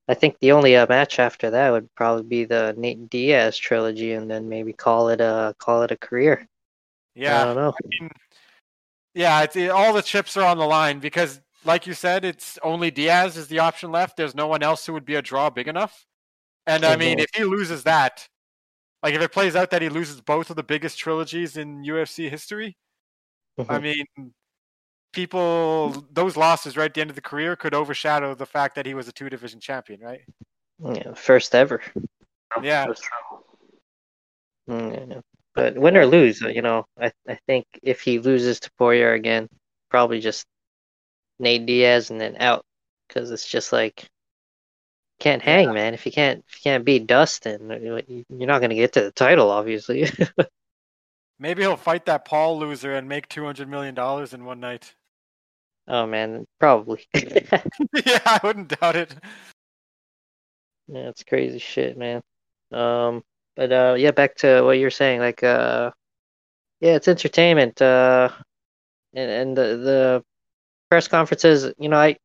S1: I think the only uh, match after that would probably be the Nate Diaz trilogy, and then maybe call it a call it a career.
S2: Yeah,
S1: I don't know.
S2: I mean, yeah, it's, it, all the chips are on the line because, like you said, it's only Diaz is the option left. There's no one else who would be a draw big enough. And I mean, if he loses that, like if it plays out that he loses both of the biggest trilogies in UFC history, I
S1: Mhm.
S2: mean, people those losses right at the end of the career could overshadow the fact that he was a two division champion, right?
S1: yeah, first ever.
S2: Yeah.
S3: True.
S1: Mm, yeah. But win or lose, you know, I I think if he loses to Poirier again, probably just Nate Diaz and then out, because it's just like can't hang, man. If you can't if you can't beat Dustin, you're not gonna get to the title, obviously.
S2: Maybe he'll fight that Paul loser and make two hundred million dollars in one night.
S1: oh man, probably. yeah,
S2: yeah, I wouldn't doubt it.
S1: Yeah, it's crazy shit, man. Um, but uh, yeah, back to what you're saying, like uh, yeah, it's entertainment. Uh, and and the the press conferences, you know, I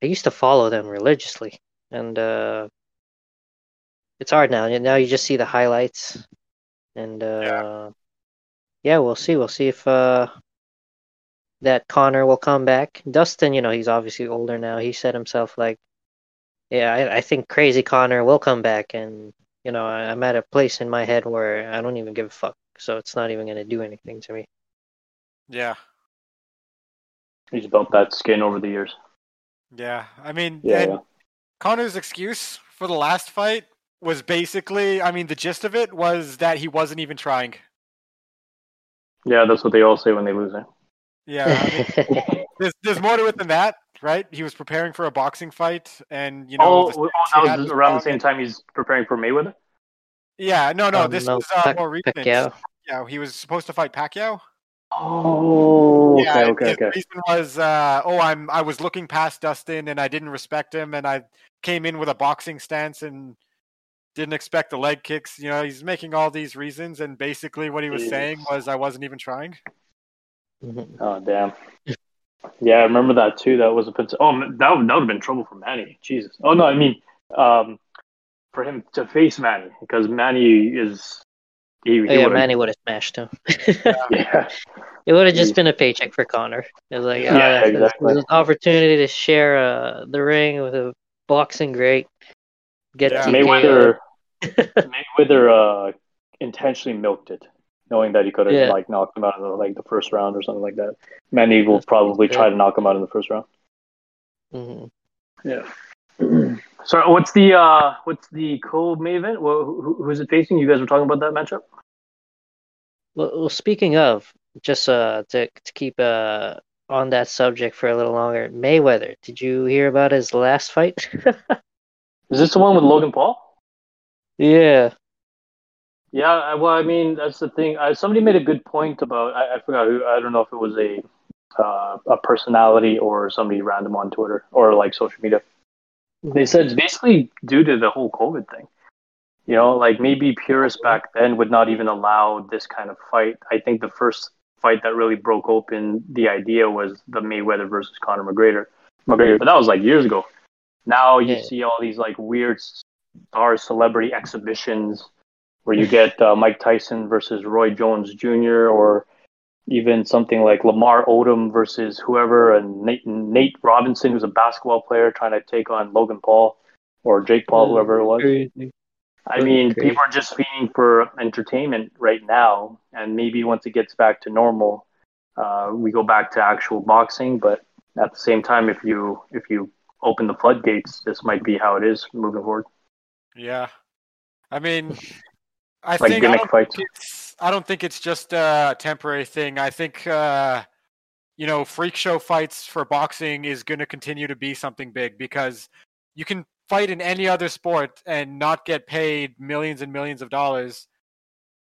S1: I used to follow them religiously, and uh, it's hard now. Now you just see the highlights, and uh, yeah. we'll see. We'll see if uh, that Conor will come back. Dustin, you know, he's obviously older now. He said himself like, yeah, I, I think crazy Conor will come back, and you know, I, I'm at a place in my head where I don't even give a fuck. So it's not even gonna do anything to me.
S2: Yeah.
S3: He's built that skin over the years.
S2: Yeah. I mean
S3: Yeah,
S2: and
S3: yeah.
S2: Conor's excuse for the last fight was basically I mean the gist of it was that he wasn't even trying.
S3: Yeah, that's what they all say when they lose it.
S2: Yeah. I mean, there's there's more to it than that, right? He was preparing for a boxing fight and you know
S3: oh, oh, that was
S2: was
S3: around the same time he's preparing for Mayweather.
S2: Yeah, no, no,
S1: Um,
S2: this
S1: no,
S2: was uh,
S1: Pac-
S2: more recent.
S1: Pacquiao.
S2: Yeah, he was supposed to fight Pacquiao.
S3: Oh, okay,
S2: yeah,
S3: okay,
S2: his
S3: okay.
S2: reason was, uh, oh, I'm I was looking past Dustin and I didn't respect him, and I came in with a boxing stance and didn't expect the leg kicks. You know, he's making all these reasons, and basically what he was saying was I wasn't even trying.
S1: Mhm.
S3: Oh, damn. Yeah, I remember that too. That was a pot- oh that would, that would have been trouble for Manny. Jesus. Oh no, I mean, um, for him to face Manny because Manny is he, he
S1: Oh, yeah, Manny would have smashed him.
S3: Yeah,
S1: It would have just been a paycheck for Conor. It was like,
S3: Yeah,
S1: oh, yeah, this-
S3: exactly.
S1: this is an opportunity to share uh, the ring with a boxing great. Get
S2: Yeah.
S1: TKO.
S3: Mayweather Mayweather uh, intentionally milked it, knowing that he could have
S1: Yeah.
S3: like knocked him out in the, like the first round or something like that. Manny will
S1: That's
S3: probably
S1: good.
S3: try to knock him out in the first round.
S1: Mhm.
S3: Yeah. so what's the uh what's the co-main event? Who, who, who's it facing? You guys were talking about that matchup.
S1: Well, well, speaking of, just uh, to to keep uh on that subject for a little longer, Mayweather. Did you hear about his last fight?
S3: Is this the one with Logan Paul?
S1: yeah.
S3: Yeah, well, I mean, that's the thing. Uh, somebody made a good point about. I, I forgot who. I don't know if it was a uh, a personality or somebody random on Twitter or like social media. They said it's basically due to the whole COVID thing. You know, like maybe purists back then would not even allow this kind of fight. I think the first fight that really broke open the idea was the Mayweather versus Conor McGregor. McGregor, but that was like years ago. Now you
S1: Yeah.
S3: see all these like weird star celebrity exhibitions where you get uh, Mike Tyson versus Roy Jones Jr. or even something like Lamar Odom versus whoever, and Nate, Nate Robinson, who's a basketball player, trying to take on Logan Paul or Jake Paul, whoever it was.
S1: Crazy.
S3: I mean,
S1: Crazy.
S3: people are just feeding for entertainment right now, and maybe once it gets back to normal, uh, we go back to actual boxing. But at the same time, if you if you open the floodgates, this might be how it is moving forward.
S2: Yeah, I mean, I
S3: Like
S2: think I don't
S3: fights.
S2: think it's I don't think it's just a temporary thing. I think uh, you know, freak show fights for boxing is going to continue to be something big because you can fight in any other sport and not get paid millions and millions of dollars.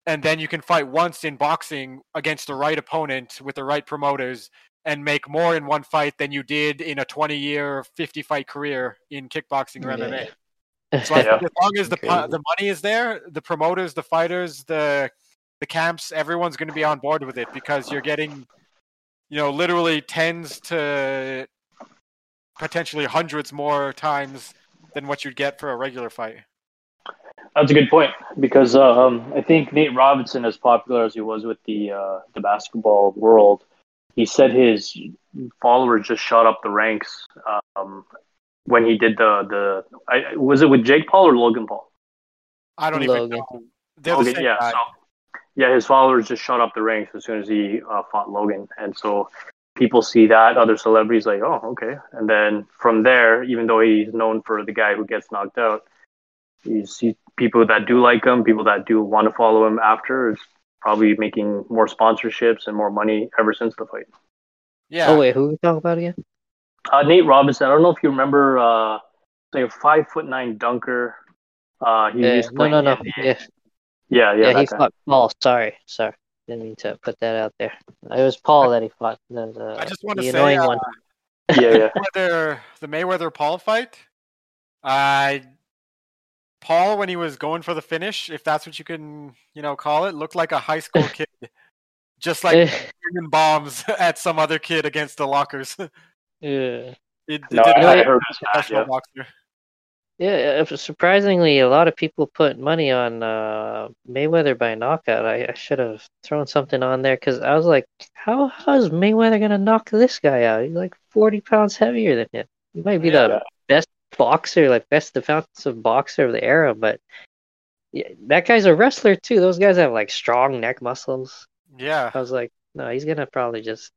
S2: And then you can fight once in boxing against the right opponent with the right promoters and make more in one fight than you did in a 20 year, 50 fight career in kickboxing or MMA. So yeah. as long as the the money is there, the promoters, the fighters, the the camps, everyone's going to be on board with it because you're getting, you know, literally tens to potentially hundreds more times than what you'd get for a regular fight.
S3: That's a good point because um, I think Nate Robinson, as popular as he was with the uh, the basketball world, he said his followers just shot up the ranks um, when he did the the. I, was it with Jake Paul or Logan Paul?
S2: I don't Logan. even know. They're
S3: okay, the yeah, so, yeah, his followers just shot up the ranks as soon as he uh, fought Logan, and so people see that other celebrities like, oh, okay, and then from there, even though he's known for the guy who gets knocked out, you see people that do like him, people that do want to follow him after is probably making more sponsorships and more money ever since the fight.
S1: Yeah. Oh wait, who are we talking about again?
S3: Uh, Nate Robinson. I don't know if you remember, uh, like a five foot nine dunker. Uh, he
S1: yeah, used no, no, no. Yeah.
S3: Yeah, yeah.
S1: Yeah, he fought Paul. Sorry, sorry. Didn't mean to put that out there. It was Paul that he fought. The, the,
S2: I just want to say, uh,
S3: yeah, yeah.
S2: Mayweather, the Mayweather Paul fight. I Paul, when he was going for the finish, if that's what you can, you know, call it, looked like a high school kid, just like bringing bombs at some other kid against the lockers.
S1: Yeah.
S2: It, it no, I heard
S1: professional yeah. boxer. Yeah, surprisingly, a lot of people put money on uh, Mayweather by knockout. I, I should have thrown something on there because I was like, how how is Mayweather gonna knock this guy out? He's like forty pounds heavier than him. He might be yeah. the best boxer, like best defensive boxer of the era, but yeah, that guy's a wrestler too. Those guys have like strong neck muscles.
S2: Yeah.
S1: I was like, no, he's gonna probably just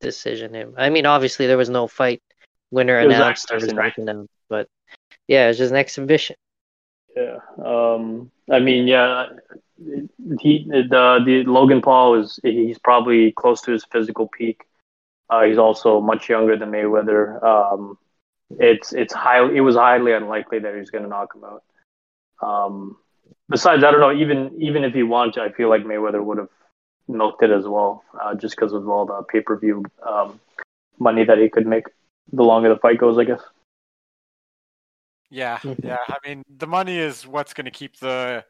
S1: decision him. I mean, obviously there was no fight winner announced or announced, but yeah, it was just an exhibition.
S3: Yeah. Um. I mean, yeah. He the the Logan Paul is he's probably close to his physical peak. Uh, he's also much younger than Mayweather. Um, it's it's highly it was highly unlikely that he's going to knock him out. Um, besides, I don't know. Even even if he wanted to, I feel like Mayweather would have milked it as well, uh, just because of all the pay per view um, money that he could make. The longer the fight goes, I guess.
S2: Yeah, mm-hmm. yeah. I mean, the money is what's going to keep the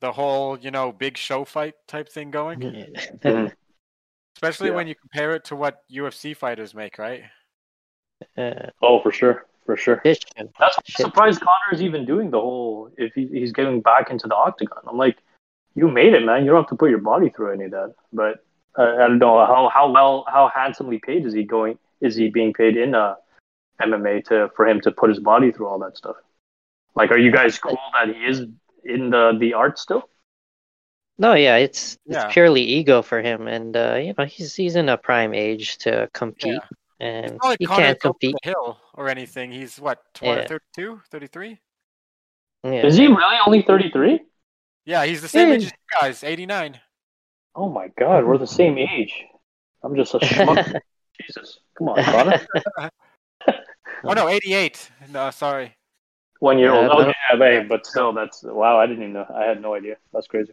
S2: the whole you know big show fight type thing going. Mm-hmm. Especially yeah. when you compare it to what UFC fighters make, right?
S3: Uh, oh, for sure, for sure. That's I'm surprised Conor is even doing the whole. If he, he's getting back into the octagon, I'm like, you made it, man. You don't have to put your body through any of that. But uh, I don't know how how well how handsomely paid is he going? Is he being paid in uh, MMA to for him to put his body through all that stuff? Like, are you guys cool that he is in the the art still?
S1: No, yeah, it's it's yeah. purely ego for him, and uh, you know he's he's in a prime age to compete. Yeah and like he can't compete.
S2: Hill or anything. He's what, 20, yeah. 32, 33?
S3: Yeah. Is he really only 33?
S2: Yeah, he's the same yeah. age as you guys, 89.
S3: Oh my god, we're the same age. I'm just a schmuck. Jesus. Come on, Conor.
S2: oh no, 88. No, sorry.
S3: One year old. Okay, oh, yeah, but still, that's wow. I didn't even know. I had no idea. That's crazy.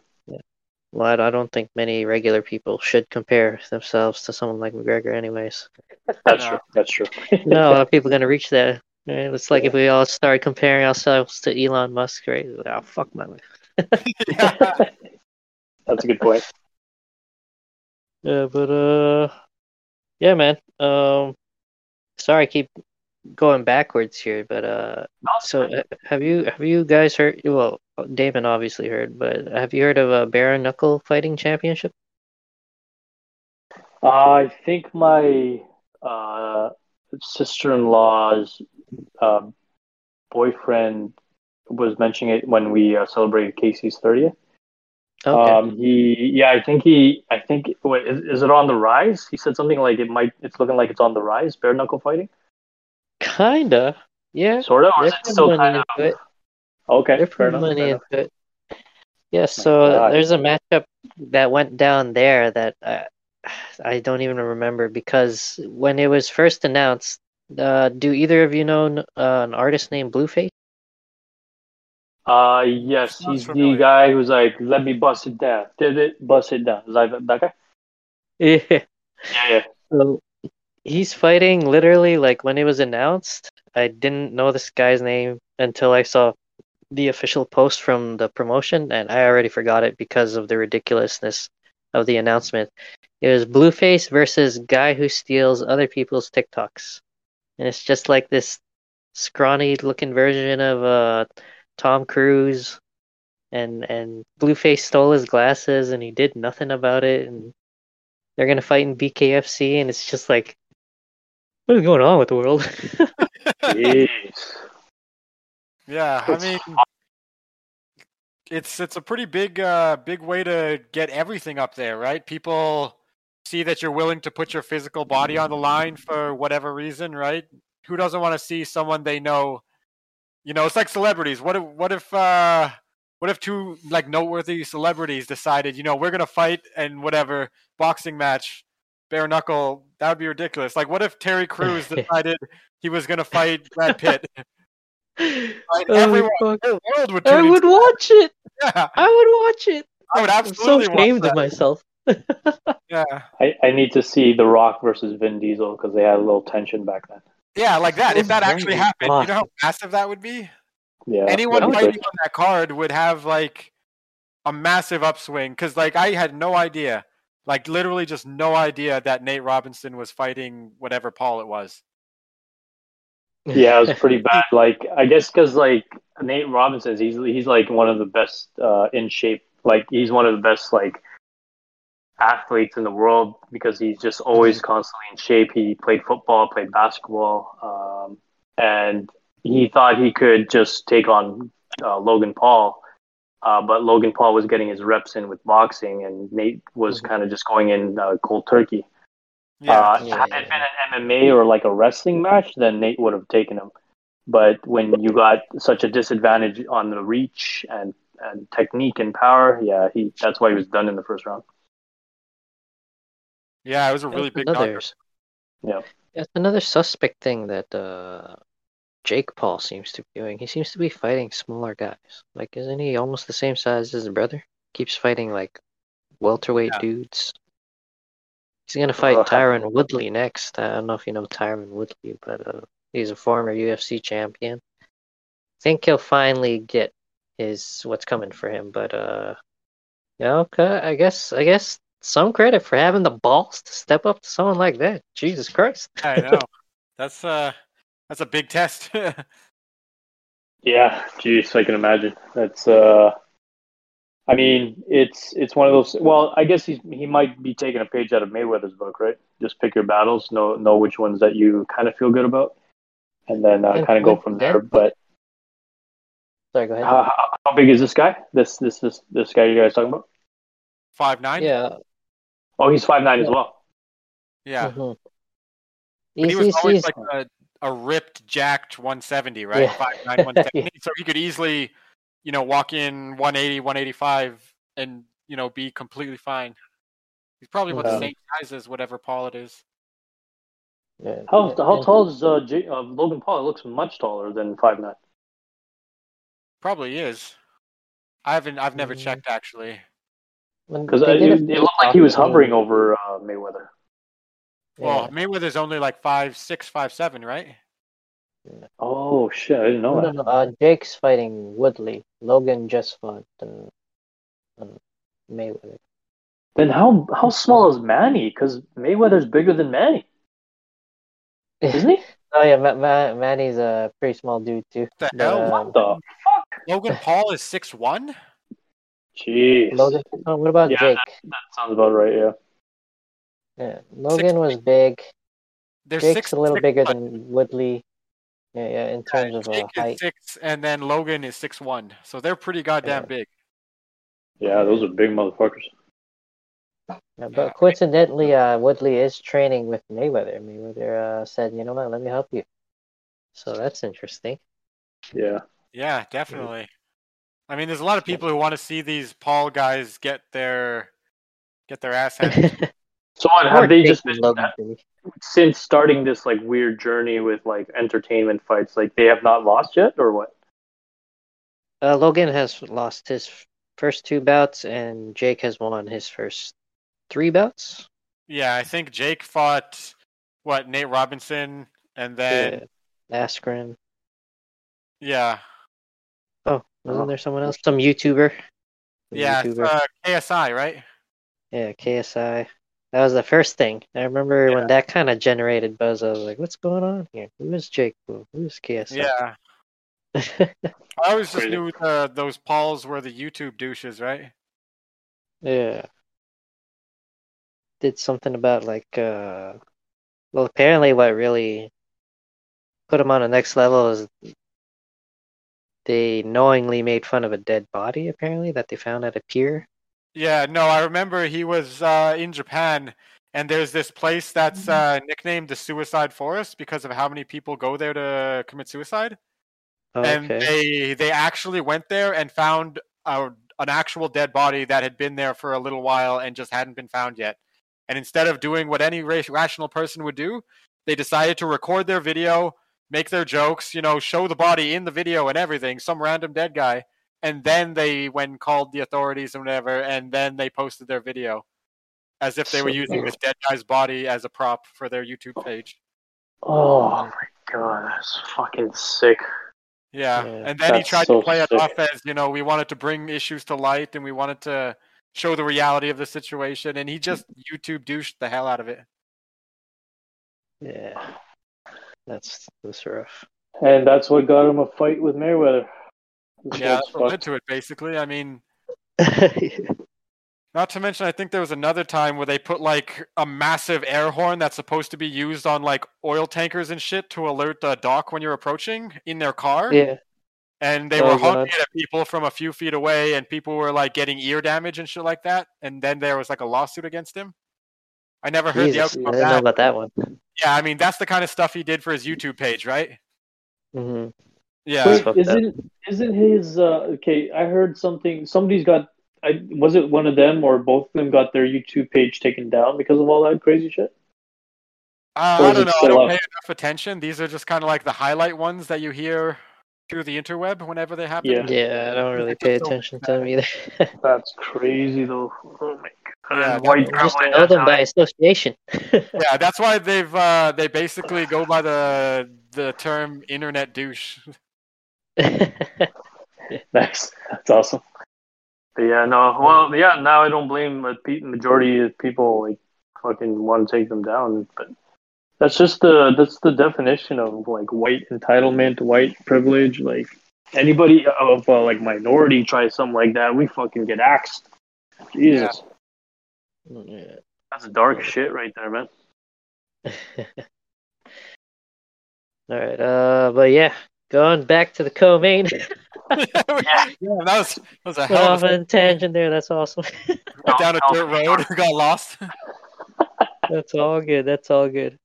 S1: Well, I don't think many regular people should compare themselves to someone like McGregor, anyways.
S3: That's true. That's true.
S1: no, a lot of people are going to reach that. It's like if we all start comparing ourselves to Elon Musk, right? Oh, fuck my life.
S3: That's a good point.
S1: Yeah, but uh, yeah, man. Um, sorry, I keep going backwards here, but uh, so uh, have you have you guys heard? Well, Damon obviously heard, but have you heard of a bare knuckle fighting championship?
S3: Uh, I think my uh, sister-in-law's uh, boyfriend was mentioning it when we uh, celebrated Casey's thirtieth. Okay. Um, he, yeah, I think he, I think, wait, is, is it on the rise? He said something like it might, it's looking like it's on the rise, bare knuckle fighting.
S1: Kinda, yeah.
S3: Sort of, or is it still kind of? It. Okay,
S1: They're fair enough. Money into it. Yeah, so there's a matchup that went down there that uh, I don't even remember because when it was first announced, uh, do either of you know uh, an artist named Blueface?
S3: Uh, yes, he's the guy who's like, "Let me bust it down." Did it bust it down? Is that that guy?
S1: Yeah.
S3: Yeah, yeah.
S1: So he's fighting literally like when it was announced. I didn't know this guy's name until I saw the official post from the promotion, and I already forgot it because of the ridiculousness of the announcement. It was Blueface versus guy who steals other people's TikToks, and it's just like this scrawny looking version of uh Tom Cruise, and and Blueface stole his glasses, and he did nothing about it, and they're gonna fight in BKFC, and it's just like, what is going on with the world?
S2: Yeah, I mean, it's it's a pretty big uh, big way to get everything up there, right? People see that you're willing to put your physical body on the line for whatever reason, right? Who doesn't want to see someone they know you know, it's like celebrities. What if what if uh what if two like noteworthy celebrities decided, you know, we're gonna fight and whatever boxing match, bare knuckle, that would be ridiculous. Like what if Terry Crews decided he was gonna fight Brad Pitt? Right?
S1: Oh,
S2: Everyone,
S1: fuck.
S2: the world would
S1: I would
S2: into
S1: watch it.
S2: Yeah,
S1: I would watch it.
S2: I would
S1: I'm
S2: absolutely
S1: so ashamed of myself.
S2: Yeah.
S3: I, I need to see The Rock versus Vin Diesel because they had a little tension back then.
S2: Yeah, like that. If that actually
S1: Holy
S2: happened, you know how massive that would be?
S3: Yeah.
S2: anyone fighting on that card would have like a massive upswing because like i had no idea like literally just no idea that nate robinson was fighting whatever paul it was
S3: yeah, it was pretty bad. Like I guess because like Nate Robinson, he's he's like one of the best uh, in shape. Like he's one of the best like athletes in the world because he's just always constantly in shape. He played football, played basketball, um, and he thought he could just take on uh, Logan Paul. Uh, but Logan Paul was getting his reps in with boxing, and Nate was
S1: Mhm.
S3: kind of just going in uh, cold turkey.
S2: yeah
S3: Uh,
S1: Yeah,
S3: had
S1: yeah,
S3: it been an MMA or like a wrestling match, then Nate would have taken him. But when you got such a disadvantage on the reach and, and technique and power, yeah, he that's why he was done in the first round.
S2: Yeah it was a really
S1: That's
S2: big
S1: another.
S3: Yeah.
S1: That's another suspect thing that uh, Jake Paul seems to be doing. He seems to be fighting smaller guys. Like, isn't he almost the same size as his brother? Keeps fighting like welterweight
S2: Yeah.
S1: dudes. He's gonna fight
S3: Uh,
S1: Tyron Woodley next. I don't know if you know Tyron Woodley, but uh, he's a former UFC champion. I think he'll finally get his what's coming for him, but uh, yeah, okay. I guess I guess some credit for having the balls to step up to someone like that. Jesus Christ.
S2: i know that's uh that's a big test
S3: Yeah, geez, I can imagine. That's uh I mean, it's it's one of those well, I guess he's he might be taking a page out of Mayweather's book, right? Just pick your battles, know know which ones that you kind of feel good about. And then uh, kind of go from there. But
S1: Sorry, go ahead.
S3: how, how, how big is this guy? This this this this guy you guys talking about?
S2: five nine
S1: yeah.
S3: Oh, he's five nine as well.
S2: yeah
S1: mhm.
S2: but he was
S1: he's-
S2: always
S1: he's-
S2: like a, a ripped jacked 170 right
S1: Yeah.
S2: Five nine, 170 so he could easily you know walk in 180 185 and you know be completely fine he's probably about
S3: Yeah.
S2: the same size as whatever paul it is
S1: yeah,
S3: How
S1: yeah,
S3: how
S1: and-
S3: tall is uh, J- uh, Logan Paul? It looks much taller than five nine.
S2: Probably is. I haven't. I've never
S1: Mm.
S2: checked actually.
S1: When
S3: Because
S1: they
S3: it, it looked like he was hovering over uh, Mayweather.
S2: Well,
S1: yeah.
S2: Mayweather's only like five six, five seven, right?
S3: Oh shit! I didn't know
S1: No,
S3: that.
S1: no, no. Uh, Jake's fighting Woodley. Logan just fought and, um, Mayweather.
S3: Then how how small is Manny? Because Mayweather's bigger than Manny, isn't he?
S1: Oh yeah, Ma- Ma- Manny's a pretty small dude too.
S2: The hell?
S1: uh,
S3: What the fuck?
S2: Logan Paul is six one.
S3: Jeez.
S1: Logan. Oh, what about
S3: Yeah,
S1: Jake?
S3: That sounds about right. Yeah.
S1: Yeah, Logan was big.
S2: They're
S1: Jake's
S2: six.
S1: a little
S2: six
S1: bigger
S2: one.
S1: than Woodley. Yeah, yeah. In terms of uh,
S2: Jake is
S1: height.
S2: six, and then Logan is six one. So they're pretty goddamn
S1: Yeah.
S2: big.
S3: Yeah, those are big motherfuckers.
S1: Yeah, but coincidentally, uh, Woodley is training with Mayweather. Mayweather uh, said, "You know what? Let me help you." So that's interesting.
S3: Yeah.
S2: Yeah, definitely. I mean, there's a lot of people who want to see these Paul guys get their get their ass handed.
S3: So what have they just been since starting this like weird journey with like entertainment fights? Like they have not lost yet, or what?
S1: Uh, Logan has lost his first two bouts, and Jake has won his first three bouts.
S2: Yeah, I think Jake fought what Nate Robinson, and then
S1: yeah. Askren.
S2: Yeah.
S1: Oh, wasn't there someone else? Some YouTuber.
S2: yeah, YouTuber. Uh, KSI, right?
S1: Yeah, KSI. That was the first thing. I remember yeah. when that kind of generated buzz. I was like, "What's going on here? Who is Jake? Who is KSI?"
S2: Yeah. I always just knew the, those Pauls were the YouTube douches, right?
S1: Yeah. Did something about like uh well apparently what really put him on the next level is they knowingly made fun of a dead body apparently that they found at a pier.
S2: Yeah, no, I remember he was uh, in Japan and there's this place that's mm-hmm. uh, nicknamed the Suicide Forest because of how many people go there to commit suicide. Okay. And they they actually went there and found a, an actual dead body that had been there for a little while and just hadn't been found yet. And instead of doing what any rational person would do, they decided to record their video, make their jokes, you know, show the body in the video and everything, some random dead guy. And then they went and called the authorities and whatever, and then they posted their video as if they were using this dead guy's body as a prop for their YouTube page.
S3: Oh my god, that's fucking sick.
S2: Yeah, yeah and then he tried so to play sick. it off as you know we wanted to bring issues to light and we wanted to show the reality of the situation, and he just YouTube douched the hell out of it.
S1: Yeah, that's that's rough.
S3: And that's what got him a fight with Mayweather.
S2: yeah, that's what led to it. Basically, I mean, Not to mention, I think there was another time where they put like a massive air horn that's supposed to be used on like oil tankers and shit to alert the dock when you're approaching in their car.
S1: Yeah.
S2: And they oh, were honking at people from a few feet away, and people were like getting ear damage and shit like that. And then there was like a lawsuit against him. I never heard Jesus, the outcome
S1: I didn't know about that one.
S2: Yeah, I mean that's the kind of stuff he did for his YouTube page, right?
S1: Mm-hmm.
S2: Yeah.
S3: Wait, isn't isn't his uh, okay? I heard something. Somebody's got I was it one of them or both of them got their YouTube page taken down because of all that crazy shit?
S2: Uh, I don't know. I don't up? pay enough attention. These are just kind of like the highlight ones that you hear through the interweb whenever they happen.
S1: Yeah, yeah I don't really pay attention to them either.
S3: That's crazy, though. Oh my
S1: god! Yeah, White just know them by association.
S2: yeah, that's why they've uh, they basically go by the the term internet douche.
S3: nice. That's awesome. But yeah, no. Well, yeah. Now I don't blame the majority of people like fucking want to take them down, but that's just the that's the definition of like white entitlement, white privilege. Like anybody of uh, like minority tries something like that, we fucking get axed. Jesus, yeah. yeah. that's dark yeah. shit right there, man.
S1: All right, uh, but yeah, going back to the co-main.
S2: yeah, that was that was a
S1: hell of a tangent there. That's awesome.
S2: Went down a dirt road, got lost.
S1: That's all good. That's all good.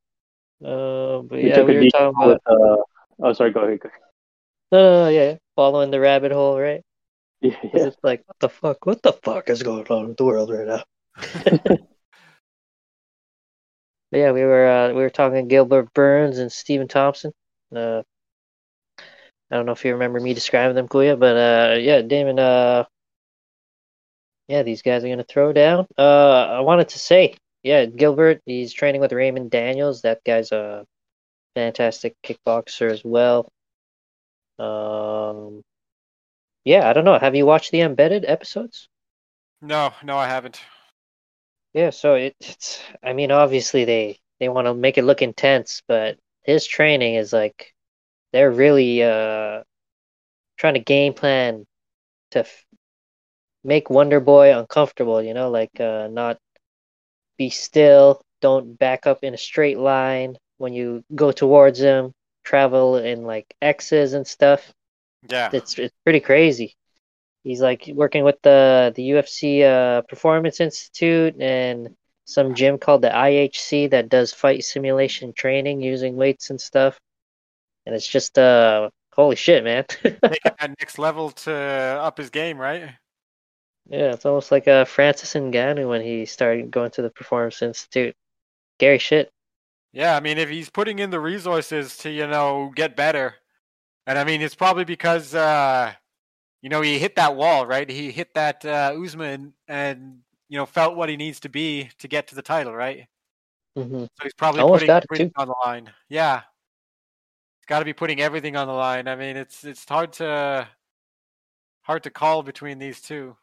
S1: Uh, but we yeah, we were talking about.
S3: With, uh... Oh, sorry. Go ahead. Go ahead.
S1: No, no, yeah, following the rabbit hole, right?
S3: Yeah, yeah.
S1: It's like, what the fuck? What the fuck is going on with the world right now? yeah, we were uh, we were talking Gilbert Burns and Stephen Thompson. Uh, I don't know if you remember me describing them, Kuya, but uh, yeah, Damon. Uh, yeah, these guys are gonna throw down. Uh, I wanted to say, yeah, Gilbert. He's training with Raymond Daniels. That guy's a fantastic kickboxer as well. Um, yeah, I don't know. Have you watched the embedded episodes?
S2: No, no, I haven't.
S1: Yeah, so it, it's. I mean, obviously they they want to make it look intense, but his training is like they're really uh, trying to game plan to f- make Wonder Boy uncomfortable. You know, like uh, not be still, don't back up in a straight line when you go towards him. Travel in like X's and stuff.
S2: Yeah,
S1: it's it's pretty crazy. He's like working with the the UFC uh, Performance Institute and some gym called the IHC that does fight simulation training using weights and stuff and it's just uh holy shit, man.
S2: Taking that next level to up his game, right?
S1: Yeah, it's almost like uh, Francis Ngannou when he started going to the Performance Institute. Scary shit.
S2: Yeah, I mean, if he's putting in the resources to, you know, get better, and I mean, it's probably because, uh, you know, he hit that wall, right? He hit that uh, Usman and, you know, felt what he needs to be to get to the title, right?
S1: Mm-hmm.
S2: So he's probably
S1: Almost
S2: putting everything on the line. Yeah, he's got to be putting everything on the line. I mean, it's it's hard to hard to call between these two.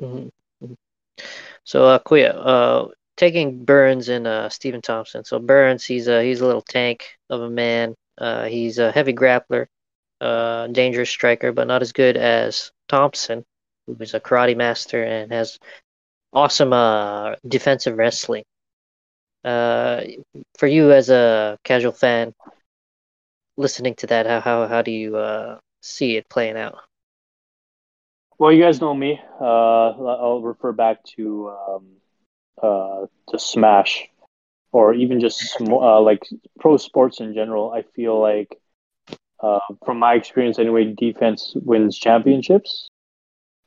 S1: Hmm So, uh, Kuya, uh, taking Burns and uh, Stephen Thompson. So Burns, he's a he's a little tank of a man. Uh, he's a heavy grappler, uh, dangerous striker, but not as good as Thompson, who is a karate master and has awesome uh, defensive wrestling. Uh, for you as a casual fan, listening to that, how how how do you uh, see it playing out?
S3: Well, you guys know me. Uh, I'll refer back to um, uh, to Smash, or even just sm- uh, like pro sports in general. I feel like, uh, from my experience anyway, defense wins championships.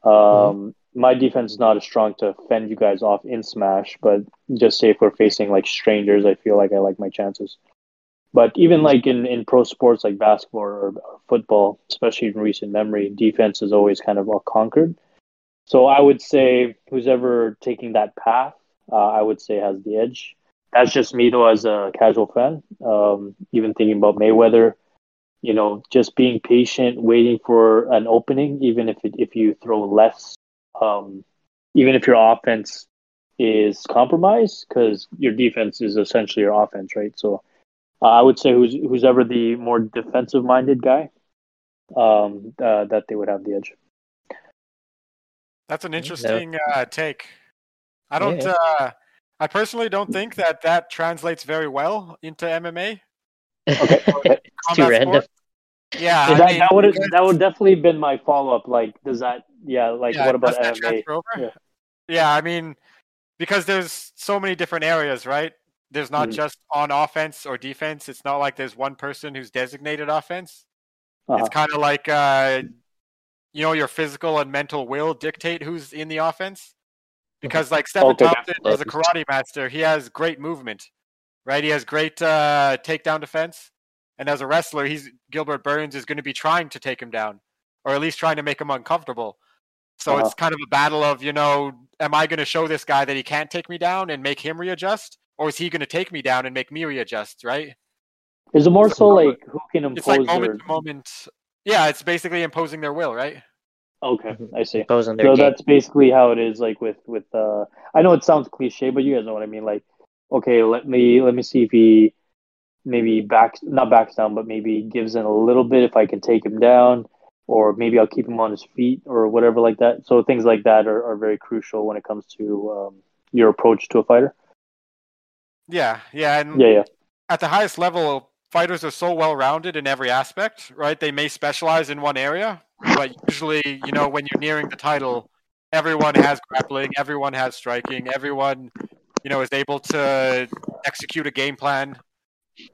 S3: Um, My defense is not as strong to fend you guys off in Smash, but just say if we're facing like strangers, I feel like I like my chances. But even like in, in pro sports like basketball or, or football, especially in recent memory, defense is always kind of conquered. So I would say who's ever taking that path, uh, I would say has the edge. That's just me though, as a casual fan. Um, even thinking about Mayweather, you know, just being patient, waiting for an opening, even if it, if you throw less, um, even if your offense is compromised, because your defense is essentially your offense, right? So uh, I would say who's who's ever the more defensive minded guy, um, uh, that they would have the edge.
S2: That's an
S1: Yeah.
S2: interesting uh, take. I don't.
S1: Yeah.
S2: Uh, I personally don't think that that translates very well into MMA.
S3: Okay, okay.
S1: It's too
S2: combat
S1: random.
S2: sport. Yeah,
S3: So
S2: I
S3: that,
S2: mean,
S3: that would
S2: because-
S3: that would definitely been my follow up. Like, does that? Yeah, like
S2: yeah,
S3: what about MMA? Yeah.
S2: Yeah, I mean, because there's so many different areas, right? There's not
S3: Mhm.
S2: just on offense or defense. It's not like there's one person who's designated offense.
S3: Uh-huh.
S2: It's kind of like, uh, you know, your physical and mental will dictate who's in the offense. Because, like Stephen
S3: Okay.
S2: Thompson is a karate master. He has great movement, right? He has great uh, takedown defense. And as a wrestler, he's Gilbert Burns is going to be trying to take him down, or at least trying to make him uncomfortable. So
S3: Uh-huh.
S2: it's kind of a battle of, you know, am I going to show this guy that he can't take me down and make him readjust, or is he going to take me down and make me readjust? Right?
S3: Is it more so like who can impose?
S2: It's like
S3: impose their?
S2: moment to moment. Yeah, it's basically imposing their will, right?
S3: Okay, I see.
S1: Imposing their
S3: So
S1: game.
S3: that's basically how it is. Like with with uh, I know it sounds cliche, but you guys know what I mean. Like, okay, let me let me see if he maybe backs not backs down, but maybe gives in a little bit if I can take him down, or maybe I'll keep him on his feet or whatever like that. So things like that are, are very crucial when it comes to um, your approach to a fighter.
S2: Yeah, yeah, and
S3: Yeah, yeah.
S2: at the highest level, fighters are so well rounded in every aspect, right? They may specialize in one area, but usually, you know, when you're nearing the title, everyone has grappling, everyone has striking, everyone, you know, is able to execute a game plan.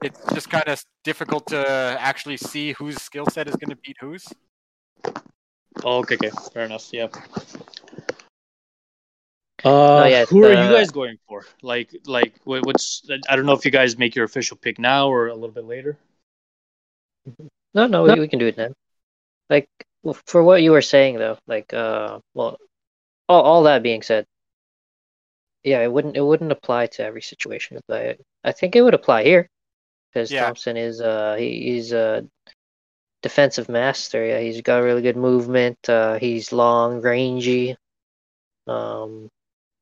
S2: It's just kind of difficult to actually see whose skill set is going to beat whose.
S4: Oh, okay, okay, fair enough. Yeah. Uh,
S1: yeah,
S4: who are you guys going for? Like, like, what's? I don't know if you guys make your official pick now or a little bit later.
S1: No, no, we, we can do it now. Like well, for what you were saying though, like uh, well, all all that being said, yeah, it wouldn't it wouldn't apply to every situation, but I, I think it would apply here because
S2: Yeah.
S1: Thompson is uh he, he's a defensive master. Yeah, he's got really good movement. Uh, he's long, rangy. Um,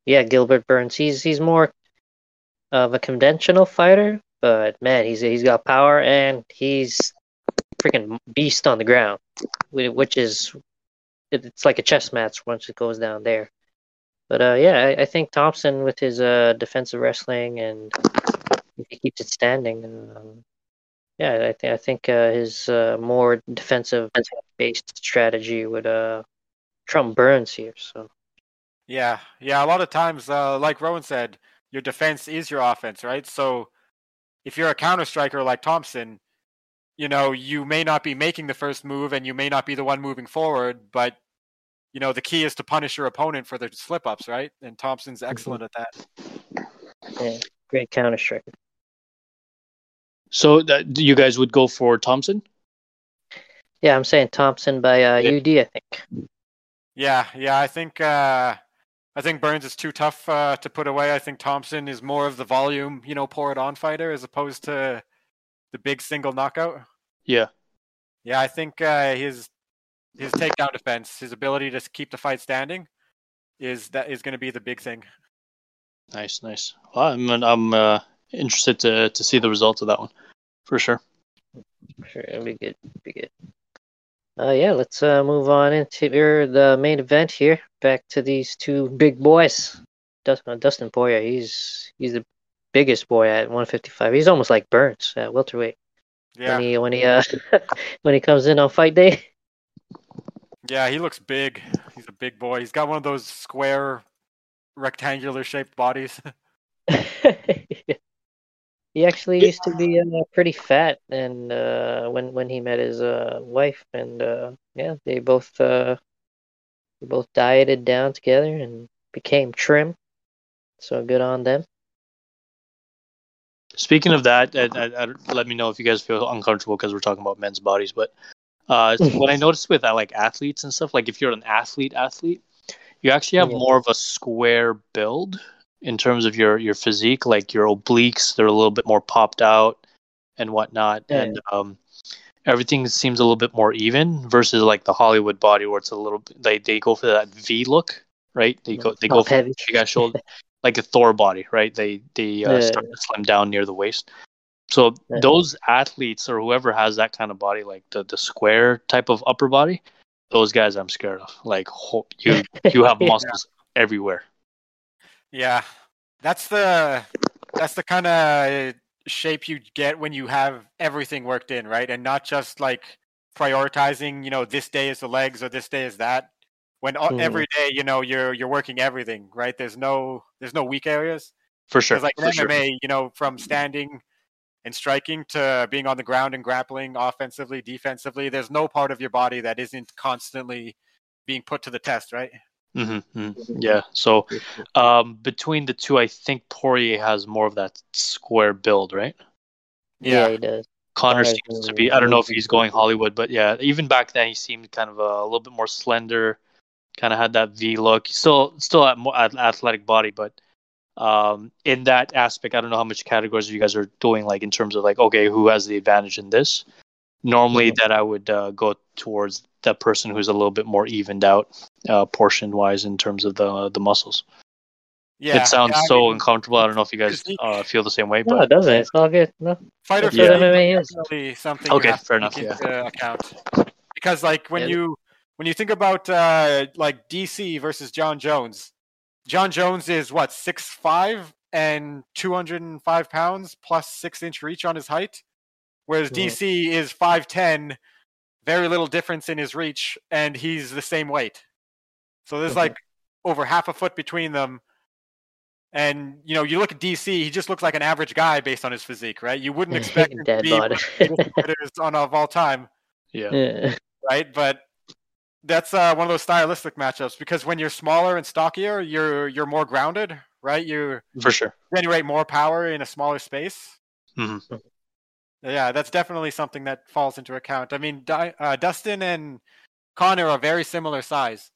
S1: yeah, Gilbert Burns. He's he's more of a conventional fighter, but man, he's he's got power and he's freaking beast on the ground, which is it's like a chess match once it goes down there. But uh, yeah, I, I think Thompson with his uh defensive wrestling and he keeps it standing, um, yeah, I think I think uh, his uh, more defensive based strategy would uh trump Burns here. So
S2: Yeah, yeah. A lot of times, uh, like Rowan said, your defense is your offense, right? So if you're a counter striker like Thompson, you know, you may not be making the first move and you may not be the one moving forward, but you know the key is to punish your opponent for their slip ups, right? And Thompson's excellent at that.
S1: Yeah, great counter striker.
S3: So that you guys would go for Thompson?
S1: Yeah, I'm saying Thompson by uh,
S3: Yeah.
S1: UD. I think.
S2: Yeah, yeah, I think uh, I think Burns is too tough uh, to put away. I think Thompson is more of the volume, you know, pour it on fighter as opposed to the big single knockout.
S3: Yeah.
S2: Yeah, I think uh, his his takedown defense, his ability to keep the fight standing, is that is going to be the big thing.
S3: Nice, nice. Well, I'm I'm uh, interested to to see the results of that one, for sure.
S1: Sure, it'll be good. Be good. Uh, yeah, let's uh, move on into the main event here. Back to these two big boys. Dustin, Dustin Poirier, he's he's the biggest boy at 155. He's almost like Burns at welterweight.
S2: Yeah,
S1: When he when he uh when he comes in on fight day.
S2: yeah, he looks big. He's a big boy. He's got one of those square, rectangular shaped bodies.
S1: he actually used to be uh, pretty fat, and uh, when when he met his uh, wife, and uh, yeah, they both uh, they both dieted down together and became trim. So good on them.
S3: Speaking of that, I, I, I- let me know if you guys feel uncomfortable because we're talking about men's bodies. But uh, what I noticed with like athletes and stuff, like if you're an athlete, athlete, you actually have
S1: Yeah.
S3: more of a square build in terms of your your physique. Like your obliques, they're a little bit more popped out and whatnot,
S1: Yeah.
S3: and um, everything seems a little bit more even versus like the Hollywood body where it's a little bit they they go for that V look, right? They go they go for
S1: heavy.
S3: big ass shoulder, like a Thor body, right? They they uh,
S1: Yeah.
S3: start to slim down near the waist. So
S1: Yeah.
S3: those athletes or whoever has that kind of body, like the the square type of upper body, those guys I'm scared of. Like you you have muscles everywhere.
S2: Yeah, that's the that's the kind of shape you get when you have everything worked in, right? And not just like prioritizing, you know, this day is the legs or this day is that. When
S1: Mhm.
S2: every day, you know, you're you're working everything, right? There's no there's no weak areas.
S3: For sure.
S2: Because like
S3: for sure.
S2: MMA, you know, from standing and striking to being on the ground and grappling offensively, defensively, there's no part of your body that isn't constantly being put to the test, right?
S3: Hmm Yeah. So um, between the two, I think Poirier has more of that square build, right?
S1: yeah, he does.
S3: Conor
S1: Conor's
S3: seems to be. I don't know if he's going Hollywood, but yeah, even back then he seemed kind of a, a little bit more slender. Kind of had that V look. Still still at more athletic body, but um, in that aspect, I don't know how much categories you guys are doing. Like in terms of like, okay, who has the advantage in this? Normally, that I would uh, go towards that person who's a little bit more evened out, uh, portion wise, in terms of the the muscles.
S2: Yeah,
S3: it sounds
S2: yeah,
S3: so
S2: mean,
S3: uncomfortable. I don't know if you guys
S2: physique-
S3: uh, feel the same way,
S1: No,
S3: but
S1: it doesn't. It's all good. No.
S2: fighter
S1: That's
S3: what
S2: physique
S1: MMA
S2: is
S1: is.
S2: definitely something
S3: Okay,
S2: you have
S3: fair
S2: to
S3: enough,
S2: into account. Because like when
S1: Yeah.
S2: you when you think about uh, like DC versus Jon Jones, Jon Jones is what six five and two hundred and five pounds plus six inch reach on his height, whereas
S1: Mhm.
S2: DC is five ten, very little difference in his reach, and he's the same weight. So there's
S1: Mhm.
S2: like over half a foot between them. And you know, you look at DC; he just looks like an average guy based on his physique, right? You wouldn't expect him to
S1: Dead
S2: be one
S1: body.
S2: of the fighters on of all time,
S3: yeah,
S1: yeah.
S2: right? But that's uh, one of those stylistic matchups because when you're smaller and stockier, you're you're more grounded, right? You
S3: for sure.
S2: generate more power in a smaller space.
S3: hmm
S2: Yeah, that's definitely something that falls into account. I mean, Di- uh, Dustin and Conor are very similar size,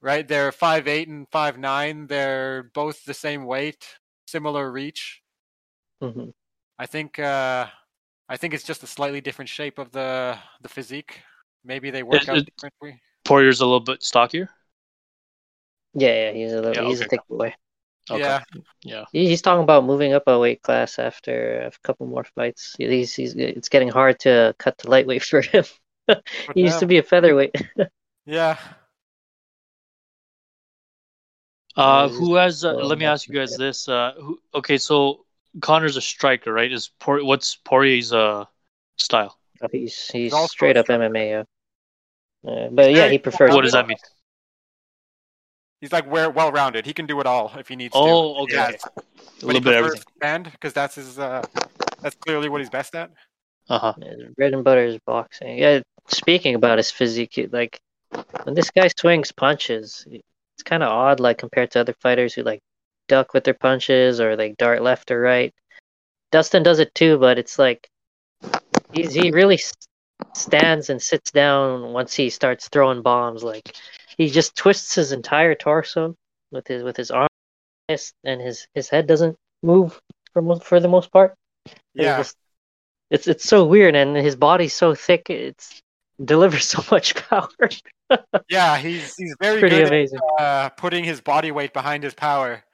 S2: right? They're five eight and five nine. They're both the same weight, similar reach.
S1: Mhm.
S2: I think uh, I think it's just a slightly different shape of the the physique. Maybe they work
S3: It-
S2: out
S3: it-
S2: differently.
S3: Poirier's a little bit stockier.
S1: Yeah, yeah, he's a little,
S3: Yeah,
S1: he's a thick boy.
S3: Okay.
S2: Yeah,
S3: Yeah.
S1: He's talking about moving up a weight class after a couple more fights. He's, he's it's getting hard to cut to lightweight for him.
S2: but
S1: he used to be a featherweight.
S2: Yeah,
S3: Uh, who has? Uh, let me ask you guys this. Uh, who, okay, so Conor's a striker, right? Is Por- what's Poirier's uh style?
S1: he's he's
S2: also a
S1: straight up
S2: striker.
S1: MMA. Yeah. Uh, but yeah, he prefers.
S3: What does that mean?
S2: He's like well well rounded. He can do it all if he needs to.
S3: Oh, okay.
S2: Yeah,
S3: A
S2: but
S3: little
S2: he
S3: bit of everything.
S2: stand because that's his. Uh, that's clearly what he's best at.
S3: Uh huh.
S1: Bread and butter is boxing. Yeah. Speaking about his physique, like when this guy swings punches, it's kind of odd, like compared to other fighters who like duck with their punches or like dart left or right. Dustin does it too, but it's like he's he really stands and sits down once he starts throwing bombs. Like he just twists his entire torso with his with his arm, and his his head doesn't move for for the most part.
S2: Yeah,
S1: it's, just, it's it's so weird, and his body's so thick. It's delivers so much power.
S2: yeah, he's he's very
S1: Pretty
S2: good
S1: amazing.
S2: at uh, putting his body weight behind his power.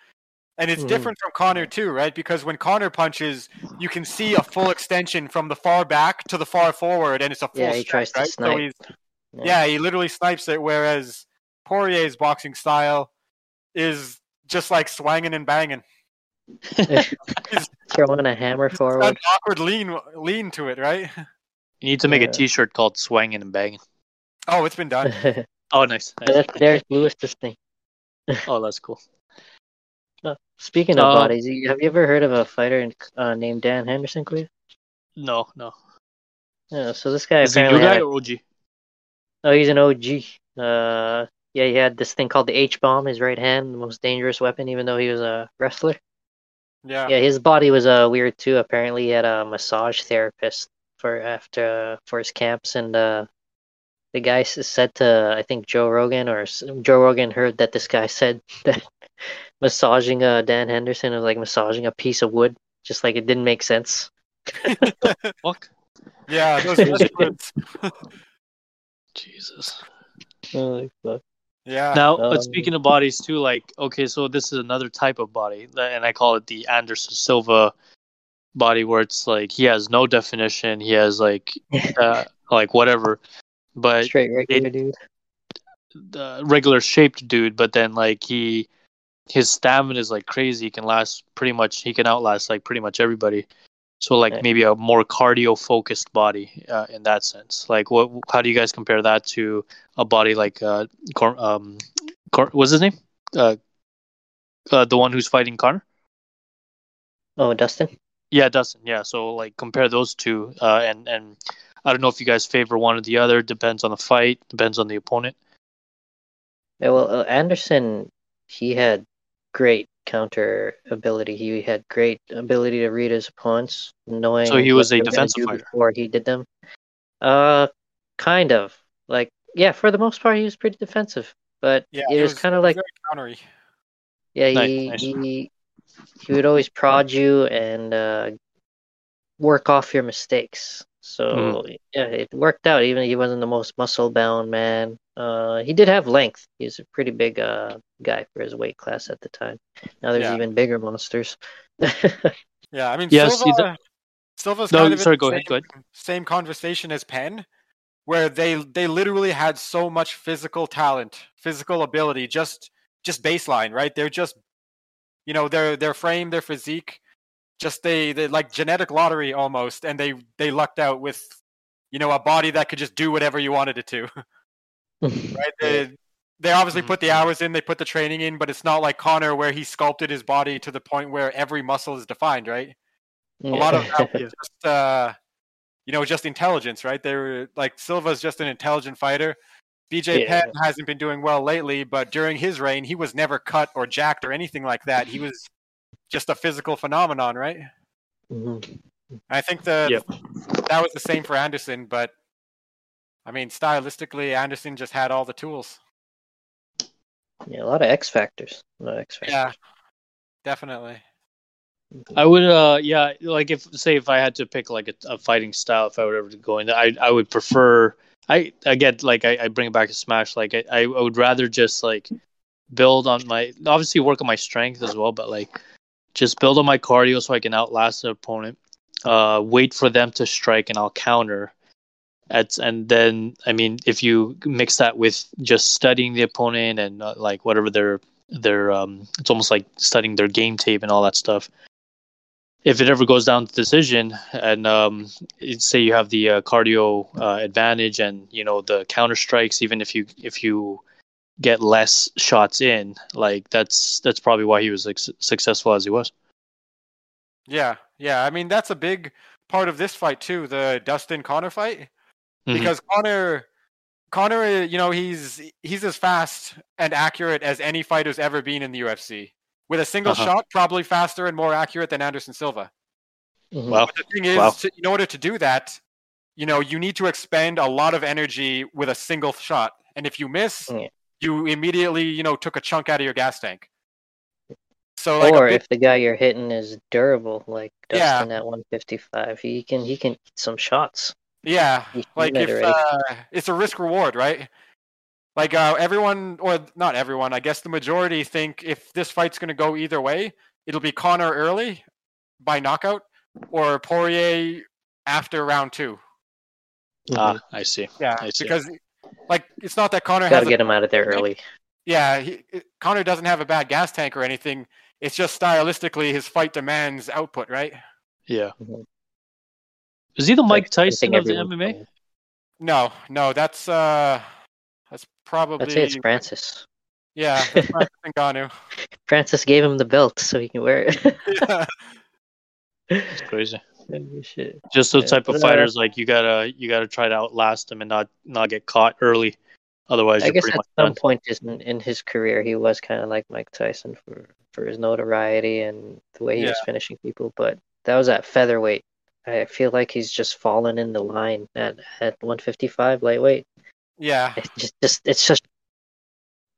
S2: And it's
S1: Mhm.
S2: different from Conor too, right? Because when Conor punches, you can see a full extension from the far back to the far forward, and it's a full
S1: Yeah, he
S2: stretch,
S1: tries to
S2: right?
S1: snipe.
S2: So he's
S1: Yeah.
S2: yeah, he literally snipes it. Whereas Poirier's boxing style is just like swanging and banging.
S1: Throwing a hammer
S2: Got
S1: forward.
S2: an awkward lean lean to it, right?
S3: You need to make
S1: Yeah.
S3: a T-shirt called "Swanging and Banging."
S2: Oh, it's been done.
S3: Oh, nice. nice.
S1: That's Derrick Lewis's thing.
S3: Oh, that's cool.
S1: Uh, Speaking of
S3: Uh,
S1: bodies, have you ever heard of a fighter uh, named Dan Henderson, Cleve?
S3: No, no.
S1: Yeah, so this guy
S3: Is he new guy
S1: had
S3: or OG?
S1: oh, he's an OG. Uh, yeah, he had this thing called the H bomb, his right hand, the most dangerous weapon, even though he was a wrestler.
S2: Yeah.
S1: Yeah, his body was uh, weird too. Apparently, he had a massage therapist for after for his camps, and uh, the guy said to I think Joe Rogan or Joe Rogan heard that this guy said that massaging uh, Dan Henderson was like massaging a piece of wood, just like it didn't make sense.
S3: Fuck.
S2: Yeah, those those.
S3: Jesus.
S1: Oh, fuck.
S2: Yeah.
S3: Now,
S1: Um,
S3: but speaking of bodies too, like okay, so this is another type of body, and I call it the Anderson Silva body, where it's like he has no definition, he has like uh, like whatever, but
S1: Straight regular dude.
S3: the regular shaped dude, but then like he his stamina is like crazy. He can last pretty much. He can outlast like pretty much everybody. So like
S1: Right.
S3: maybe a more cardio focused body uh, in that sense. Like what? How do you guys compare that to a body like uh, Cor- um, Cor- what's his name? Uh, uh, the one who's fighting Conor.
S1: Oh, Dustin.
S3: Yeah, Dustin. Yeah, so like compare those two, uh, and and I don't know if you guys favor one or the other. Depends on the fight. Depends on the opponent.
S1: Yeah, well, uh, Anderson, he had great counter ability. He had great ability to read his opponents, knowing.
S3: So he was
S1: what
S3: a
S1: they were gonna
S3: defensive fighter.
S1: before he did them. Uh, kind of like yeah. For the most part, he was pretty defensive, but
S2: Yeah.
S1: it was kind of like
S2: very countery.
S1: yeah.
S3: Nice,
S1: He
S3: nice.
S1: he he would always prod you and uh, work off your mistakes. So
S3: Mm-hmm.
S1: yeah, it worked out. Even he wasn't the most muscle bound man. Uh, he did have length. He's a pretty big uh guy for his weight class at the time. Now there's
S2: Yeah.
S1: even bigger monsters.
S2: Yeah, I mean,
S3: Yeah,
S2: Silva,
S3: see the-
S2: Silva's
S3: No,
S2: kind of
S3: sorry, go
S2: same,
S3: ahead, go ahead.
S2: same conversation as Penn, where they they literally had so much physical talent, physical ability, just just baseline, right? They're just, you know, their their frame, their physique, just they they like genetic lottery almost, and they they lucked out with, you know, a body that could just do whatever you wanted it to, right? They, they obviously
S3: Mhm.
S2: put the hours in, they put the training in, but it's not like Conor where he sculpted his body to the point where every muscle is defined, right? a lot of that was just uh you know just intelligence right they were like silva's just an intelligent fighter bj
S1: Yeah.
S2: penn hasn't been doing well lately but during his reign he was never cut or jacked or anything like that he was just a physical phenomenon right
S1: Mhm.
S2: i think the
S3: Yep.
S2: that was the same for anderson but i mean stylistically anderson just had all the tools
S1: yeah, a lot of X factors. A lot of X factors.
S2: yeah definitely
S3: I would, uh, yeah, like if say if I had to pick like a, a fighting style, if I were ever to go into, I I would prefer. I again, like I, I bring it back to Smash. Like I, I would rather just like build on my obviously work on my strength as well, but like just build on my cardio so I can outlast the opponent. Uh, wait for them to strike and I'll counter. At, and then I mean, if you mix that with just studying the opponent and uh, like whatever their their um, it's almost like studying their game tape and all that stuff if it ever goes down to decision and um, say you have the uh, cardio uh, advantage and you know the counter strikes even if you if you get less shots in like that's that's probably why he was like, successful as he was
S2: yeah yeah i mean that's a big part of this fight too the dustin conor fight
S3: Mhm.
S2: because Connor Conor, uh, you know, he's he's as fast and accurate as any fighter's ever been in the UFC. With a single
S3: Uh-huh.
S2: shot, probably faster and more accurate than Anderson Silva.
S1: Mhm.
S3: Well,
S2: But the thing is,
S3: Wow.
S2: to, in order to do that, you know, you need to expend a lot of energy with a single shot. And if you miss,
S1: Yeah.
S2: You immediately, you know, took a chunk out of your gas tank. So like
S1: or
S2: bit-
S1: if the guy you're hitting is durable, like
S2: Yeah.
S1: Dustin at 155, he can he can eat some shots.
S2: yeah,
S1: He- he
S2: like if uh, it's a risk reward, right? Like uh, everyone, or not everyone, I guess the majority think if this fight's going to go either way, it'll be Conor early by knockout or Poirier after round two.
S3: ah, I see.
S2: Yeah,
S3: I see.
S2: because like it's not that Conor
S1: Got
S2: has
S1: to
S2: a
S1: get him out of there early.
S2: yeah, he, Conor doesn't have a bad gas tank or anything. It's just stylistically his fight demands output, right?
S3: Yeah.
S1: Mhm.
S3: Is he the Mike Tyson
S1: think
S3: of the MMA?
S1: playing.
S2: No, no, that's uh, that's probably
S1: I'd say it's Francis.
S2: yeah, Francis Ngannou.
S1: Francis gave him the belt so he can wear it.
S2: Yeah.
S3: It's crazy.
S1: Holy shit.
S3: Just those
S1: Yeah,
S3: type of fighters, like you gotta you gotta try to outlast them and not not get caught early. Otherwise,
S1: I
S3: you're
S1: guess
S3: pretty
S1: at
S3: much
S1: some
S3: done.
S1: point in, in his career, he was kind of like Mike Tyson for, for his notoriety and the way he was finishing people. But that was at featherweight. I feel like he's just fallen in the line at, at 155 lightweight.
S2: yeah,
S1: It's just, just it's just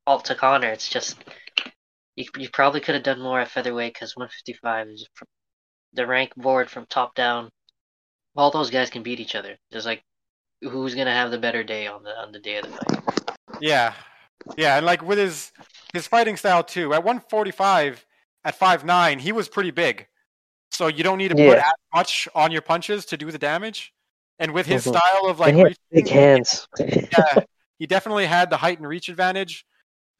S1: fault to Conor. It's just you, you probably could have done more at featherweight because 155 is fr- the rank board from top down. All those guys can beat each other. Just like who's gonna have the better day on the on the day of the fight.
S2: yeah, yeah, and like with his his fighting style too. At 145, at five nine, he was pretty big, so you don't need to put
S1: Yeah.
S2: as much on your punches to do the damage. And with his
S1: Mhm.
S2: style of like
S1: and he
S2: reaching-
S1: big hands.
S2: yeah, he definitely had the height and reach advantage,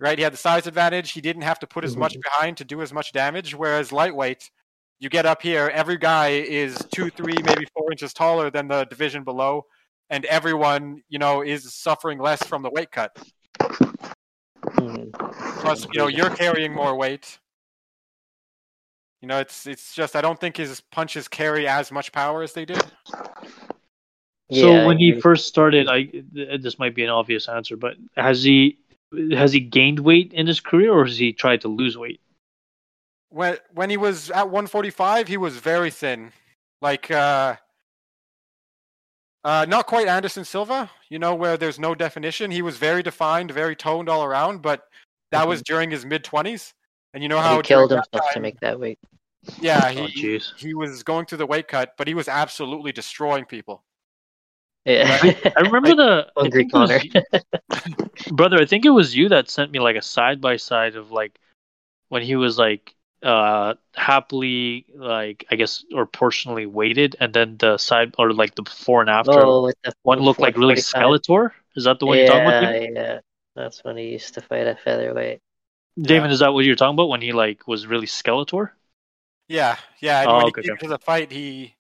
S2: right? He had the size advantage. He didn't have to put as much
S1: Mhm.
S2: behind to do as much damage. Whereas lightweight, you get up here, every guy is two, three, maybe four inches taller than the division below, and everyone, you know, is suffering less from the weight cut.
S1: Mhm.
S2: Plus, you know, you're carrying more weight. You know, it's it's just I don't think his punches carry as much power as they did.
S3: So when he first started, I th- this might be an obvious answer, but has he has he gained weight in his career, or has he tried to lose weight?
S2: When when he was at 145 he was very thin like uh uh not quite anderson silva you know where there's no definition he was very defined very toned all around but that was during his mid 20s and you know how
S1: he killed
S2: during that
S1: himself to make that weight.
S2: yeah
S3: Oh,
S2: he,
S3: jeez.
S2: he was going through the weight cut but he was absolutely destroying people
S1: Yeah.
S3: I remember the I
S1: Hungry
S3: think Conor. brother. I think it was you that sent me like a side by side of like when he was like uh happily like I guess or portionally weighted, and then the side or like the before and after
S1: oh, with the
S3: one looked like really Skeletor. Is that the one you're talking about?
S1: Yeah, yeah. That's when he used to fight at featherweight.
S3: Damon, is that what you're talking about when he like was really Skeletor?
S2: yeah yeah and
S3: Oh,
S2: when
S3: okay,
S2: he came
S3: okay.
S2: to the fight he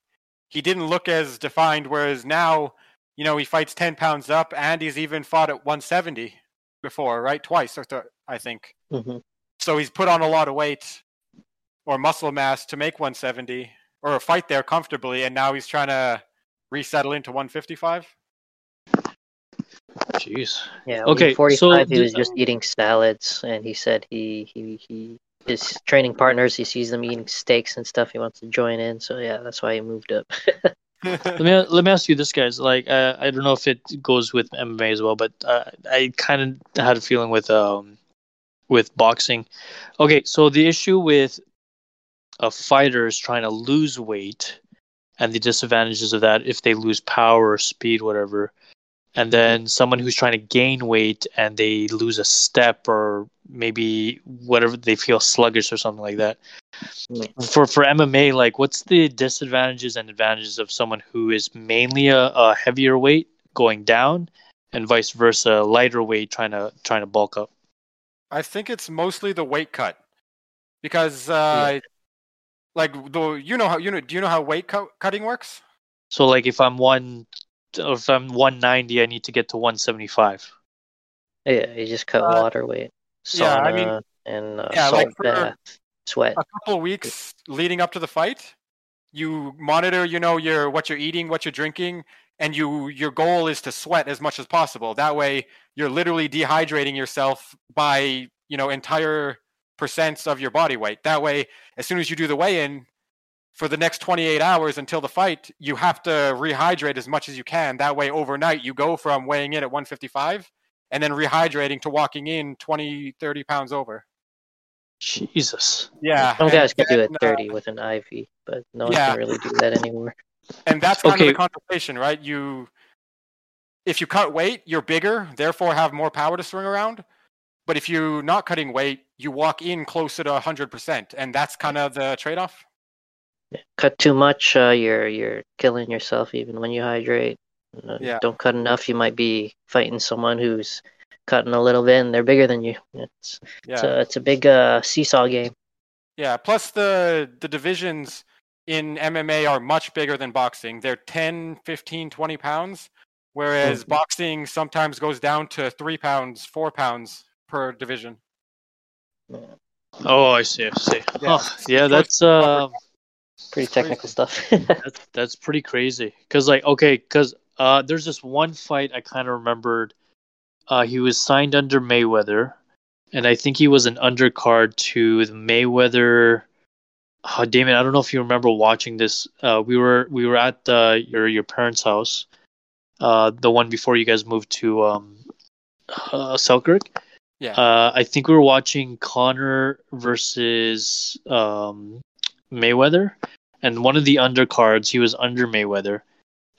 S2: he didn't look as defined whereas now you know he fights 10 pounds up and he's even fought at 170 before right twice or th- i think
S1: hmm
S2: So he's put on a lot of weight or muscle mass to make 170 or fight there comfortably, and now he's trying to resettle into 155.
S3: Jeez.
S1: Yeah.
S3: Okay,
S1: Okay. Forty-five.
S3: so
S1: he was just eating salads, and he said he he he his training partners. He sees them eating steaks and stuff. He wants to join in. So yeah, that's why he moved up.
S3: Let me let me ask you this, guys. Like, uh, I don't know if it goes with MMA as well, but uh, I kind of had a feeling with um with boxing. Okay, so the issue with a fighter is trying to lose weight, and the disadvantages of that if they lose power or speed, whatever. And then someone who's trying to gain weight and they lose a step or maybe whatever they feel sluggish or something like that. For for MMA, like what's the disadvantages and advantages of someone who is mainly a, a heavier weight going down and vice versa, lighter weight trying to trying to bulk up?
S2: I think it's mostly the weight cut because, uh, like, the you know how you know do you know how weight cu- cutting works?
S3: So like if I'm one if I'm 190, I need to get to 175.
S1: yeah, you just cut
S2: Uh,
S1: water weight. Sauna
S2: yeah, I mean-
S1: and uh,
S2: Yeah,
S1: salt
S2: like for-
S1: bath, sweat.
S2: A couple of weeks leading up to the fight, you monitor, you know, your what you're eating, what you're drinking, and you your goal is to sweat as much as possible. That way, you're literally dehydrating yourself by you know entire percents of your body weight. That way, as soon as you do the weigh in, for the next 28 hours until the fight, you have to rehydrate as much as you can. That way, overnight, you go from weighing in at 155 and then rehydrating to walking in 20, 30 pounds over.
S3: Jesus.
S2: Yeah.
S1: Some guys can do it 30 uh, with an IV, but no one
S2: yeah.
S1: can really do that anymore.
S2: And that's kind
S3: Okay.
S2: of the conversation, right? You, if you cut weight, you're bigger, therefore have more power to swing around. But if you're not cutting weight, you walk in closer to 100%. And that's kind of the trade off.
S1: Yeah. Cut too much, uh, you're you're killing yourself even when you hydrate. Uh,
S2: Yeah.
S1: Don't cut enough, you might be fighting someone who's cutting a little bit and they're bigger than you. It's
S2: Yeah.
S1: it's, a, it's a big uh, seesaw game.
S2: Yeah, plus the the divisions in MMA are much bigger than boxing. They're 10, 15, 20 pounds, whereas
S1: Mhm.
S2: boxing sometimes goes down to 3 pounds, 4 pounds per division.
S3: Oh, I see. I see.
S2: Yeah.
S3: Huh. Yeah, that's uh,
S1: Pretty technical stuff.
S3: that's that's pretty crazy. Cause like, okay, cause uh, there's this one fight I kind of remembered. Uh, he was signed under Mayweather, and I think he was an undercard to the Mayweather. Oh, Damon, I don't know if you remember watching this. Uh, we were we were at uh, your your parents' house, uh, the one before you guys moved to um, uh, Selkirk.
S2: Yeah.
S3: Uh, I think we were watching Conor versus um, Mayweather, and one of the undercards he was under Mayweather,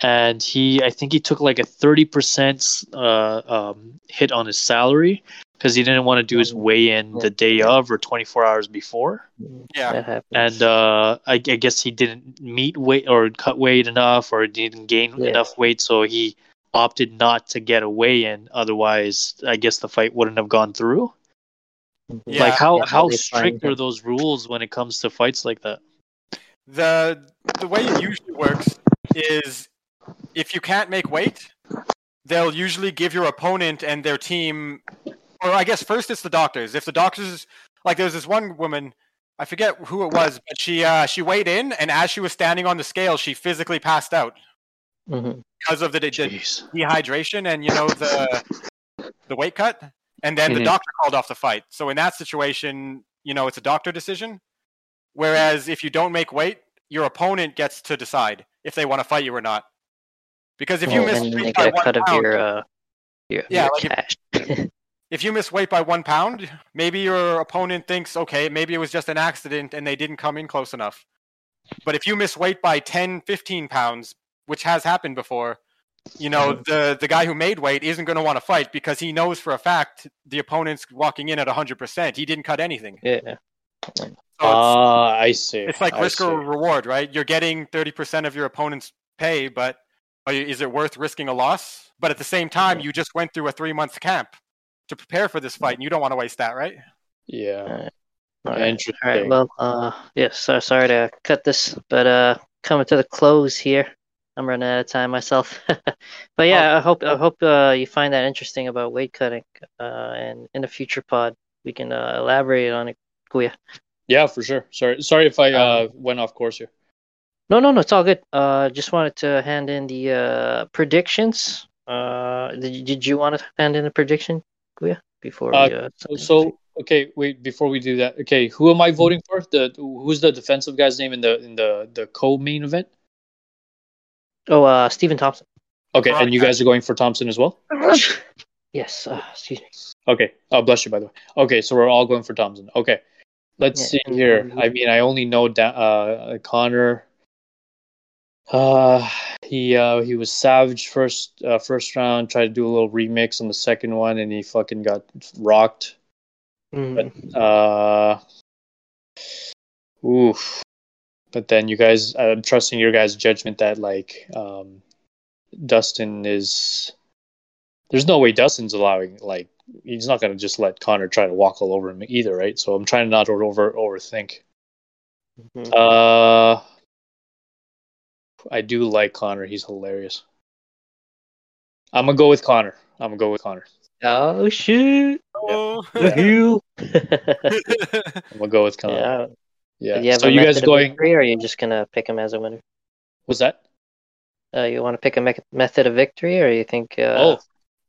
S3: and he I think he took like a thirty percent uh, um, hit on his salary because he didn't want to do his weigh in the day of or twenty four hours before,
S2: Yeah.
S3: and uh, I, I guess he didn't meet weight or cut weight enough or didn't gain
S1: Yeah.
S3: enough weight, so he opted not to get a weigh in. Otherwise, I guess the fight wouldn't have gone through.
S2: Yeah,
S3: like how
S1: yeah,
S3: how strict are those rules when it comes to fights like that?
S2: The the way it usually works is if you can't make weight, they'll usually give your opponent and their team or I guess first it's the doctors. If the doctors like there's this one woman I forget who it was, but she uh, she weighed in, and as she was standing on the scale, she physically passed out
S1: Mhm.
S2: because of the, the dehydration and you know the the weight cut. And then
S3: Mhm.
S2: the doctor called off the fight. So in that situation you know it's a doctor decision. Whereas if you don't make weight your opponent gets to decide if they want to fight you or not. Because if you miss
S1: then they
S2: weight by
S1: get a
S2: one
S1: cut of your uh, your,
S2: Yeah,
S1: your
S2: like if- if you miss weight by one pound maybe your opponent thinks okay maybe it was just an accident and they didn't come in close enough. But if you miss weight by 10 15 pounds which has happened before you know the the guy who made weight isn't going to want to fight because he knows for a fact the opponent's walking in at 100% he didn't cut anything
S1: yeah.
S2: so it's,
S3: Ah, I see.
S2: it's like
S3: I
S2: risk
S3: see.
S2: or reward right you're getting 30% of your opponent's pay but are you- is it worth risking a loss but at the same time you just went through a three month camp to prepare for this fight and you don't want to waste that right
S3: Yeah.
S1: All right.
S3: Interesting.
S1: All right. Well, uh, yes. so sorry to cut this, but uh, coming to the close here. I'm running out of time myself. but yeah, I hope I hope uh, you find that interesting about weight cutting. Uh, and in a future pod, we can uh, elaborate on it. Kuya.
S3: Yeah, for sure. Sorry, sorry if I uh, went off course here.
S1: No, no, no. It's all good. Uh, just wanted to hand in the uh predictions. Uh, did, did you want to hand in a prediction, Kuya, before we? Uh,
S3: So, so okay, wait. Before we do that, okay, who am I voting for? The who's the defensive guy's name in the in the the co-main event?
S1: Oh, uh, Stephen Thompson.
S3: Okay, and you guys are going for Thompson as well.
S1: yes. Uh, excuse me.
S3: Okay. Oh, bless you, by the way. Okay, so we're all going for Thompson. Okay. Let's
S1: Yeah,
S3: see
S1: and-
S3: here.
S1: and-
S3: I mean, I only know da- uh, Conor. Uh, he uh, he was savage first uh, first round. Tried to do a little remix on the second one, and he fucking got rocked.
S1: Mhm.
S3: Uh, oof. But then you guys, I'm trusting your guys' judgment that like um, Dustin is. There's no way Dustin's allowing like he's not gonna just let Conor try to walk all over him either, right? So I'm trying to not to over overthink.
S1: Mhm.
S3: Uh, I do like Conor. He's hilarious. I'm gonna go with Conor. I'm gonna go with Conor.
S1: Oh shoot!
S2: Oh.
S1: You.
S3: I'm gonna go with Conor.
S1: Yeah.
S3: Yeah.
S1: You
S3: So you guys going?
S1: victory, or are you just gonna pick him as a winner?
S3: Was that?
S1: Uh, you want to pick a me- method of victory, or you think uh, oh. you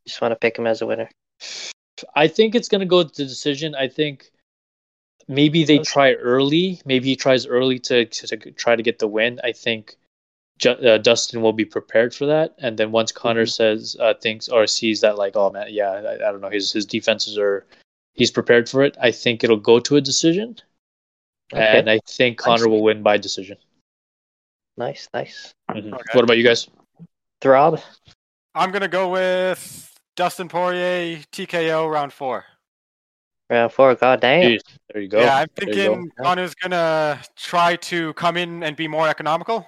S1: just want to pick him as a winner?
S3: I think it's going to go to the decision. I think maybe they try early. Maybe he tries early to, to, to try to get the win. I think uh, Dustin will be prepared for that, and then once Conor mm-hmm. says uh, thinks or sees that like, oh man, yeah, I, I, don't know, his his defenses are, he's prepared for it. I think it'll go to a decision, okay. and I think Conor nice. will win by decision.
S1: Nice, nice.
S3: Mm-hmm. Okay. What about you guys?
S1: Throb.
S2: I'm gonna go with Dustin Poirier TKO round four.
S1: Round four, god damn. Jeez,
S3: there you go.
S2: Yeah, I'm thinking Conor's gonna try to come in and be more economical.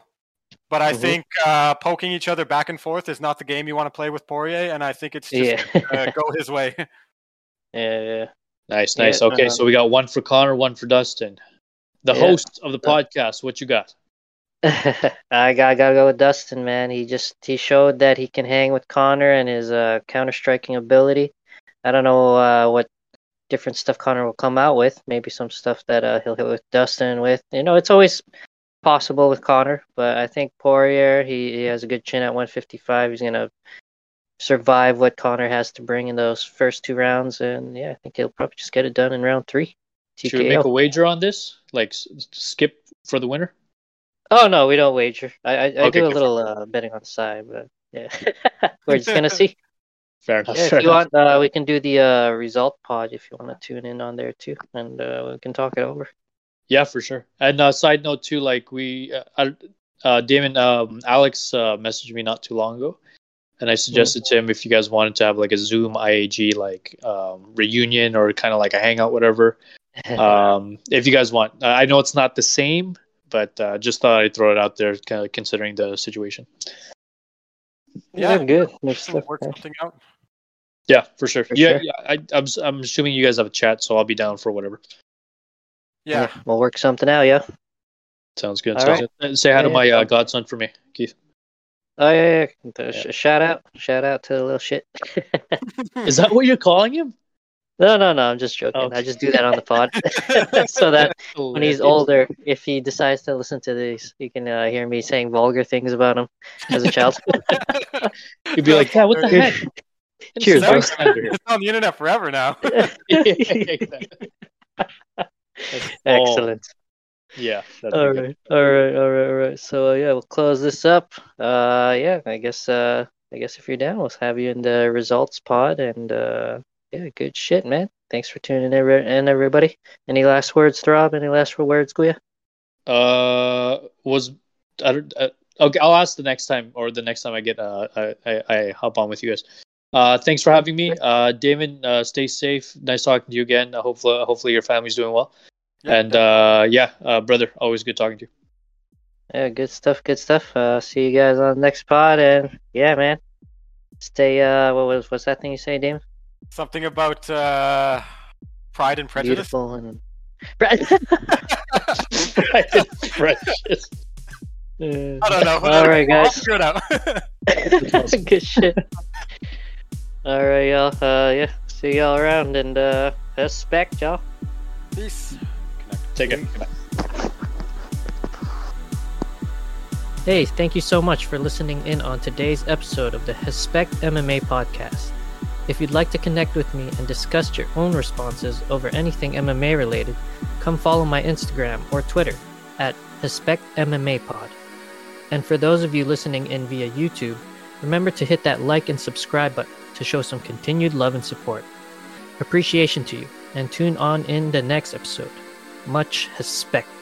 S2: But I mm-hmm. think uh, poking each other back and forth is not the game you want to play with Poirier, and I think it's just yeah. uh, go his way.
S1: Yeah, yeah.
S3: Nice, nice. Yeah, okay, so we got one for Conor, one for Dustin. The yeah. host of the podcast, what you got?
S1: I got gotta go with Dustin, man. He just he showed that he can hang with Conor and his uh, counter striking ability. I don't know uh, what different stuff Conor will come out with. Maybe some stuff that uh, he'll hit with Dustin with. You know, it's always possible with Conor, but I think Poirier, he, he has a good chin at 155. He's going to survive what Conor has to bring in those first two rounds. And yeah, I think he'll probably just get it done in round three.
S3: TKO. Should we make a wager on this? Like skip for the winner?
S1: Oh, no, we don't wager. I, I, I do a little uh, betting on the side, but yeah. We're just going to see.
S3: Fair enough.
S1: Yeah,
S3: fair
S1: if you enough. want, uh, we can do the uh, result pod if you want to tune in on there too, and uh, we can talk it over.
S3: Yeah, for sure. And uh, side note too, like we, uh, uh, Damon, um, Alex uh, messaged me not too long ago, and I suggested mm-hmm. to him if you guys wanted to have like a Zoom IAG like um, reunion or kind of like a hangout, whatever. um, if you guys want, I know it's not the same, but uh, just thought I'd throw it out there, kind of considering the situation.
S1: Yeah, yeah good.
S2: Work something out.
S3: Yeah, for sure. For yeah, sure. yeah. I, I'm I'm assuming you guys have a chat, so I'll be down for whatever.
S2: Yeah. yeah.
S1: We'll work something out, yeah.
S3: Sounds good. Sounds right. good. Say hi yeah, to my uh, godson for me, Keith.
S1: Oh yeah, yeah. Shout out, shout out to the little shit.
S3: Is that what you're calling him?
S1: No, no, no. I'm just joking. Okay. I just do that on the pod, so that when he's older, if he decides to listen to this, he can uh, hear me saying vulgar things about him as a child.
S3: He'd be like, "Yeah, what the heck?"
S1: Cheers, bro.
S2: It's on the internet forever now.
S1: Excellent.
S3: Yeah.
S1: All right. All right. All right. All right. So uh, yeah, we'll close this up. Uh, yeah. I guess. Uh, I guess if you're down, we'll have you in the results pod. And uh, yeah, good shit, man. Thanks for tuning in, everybody. Any last words, Throb? Any last words, Kuya?
S3: Uh, was I don't. Uh, okay, I'll ask the next time, or the next time I get uh, I, I, I hop on with you guys. Uh, thanks for having me, uh, Damon. Uh, stay safe. Nice talking to you again. Uh, hopefully, hopefully your family's doing well. Yeah, and uh, yeah, uh, brother, always good talking to you.
S1: Yeah, good stuff. Good stuff. Uh, see you guys on the next pod, and yeah, man, stay. Uh, what was what's that thing you say, Damon?
S2: Something about uh, Pride and Prejudice.
S1: Beautiful and.
S3: Pride and Prejudice.
S2: I don't know.
S1: All right, guys.
S2: I'll figure it
S1: out. Good shit. All right, y'all. Uh, yeah. See y'all around and uh, respect, y'all.
S2: Peace.
S3: Take it.
S1: Hey, thank you so much for listening in on today's episode of the Respect MMA podcast. If you'd like to connect with me and discuss your own responses over anything MMA related, come follow my Instagram or Twitter at Respect MMA Pod. And for those of you listening in via YouTube, remember to hit that like and subscribe button to show some continued love and support. Appreciation to you, and tune on in the next episode. Much respect.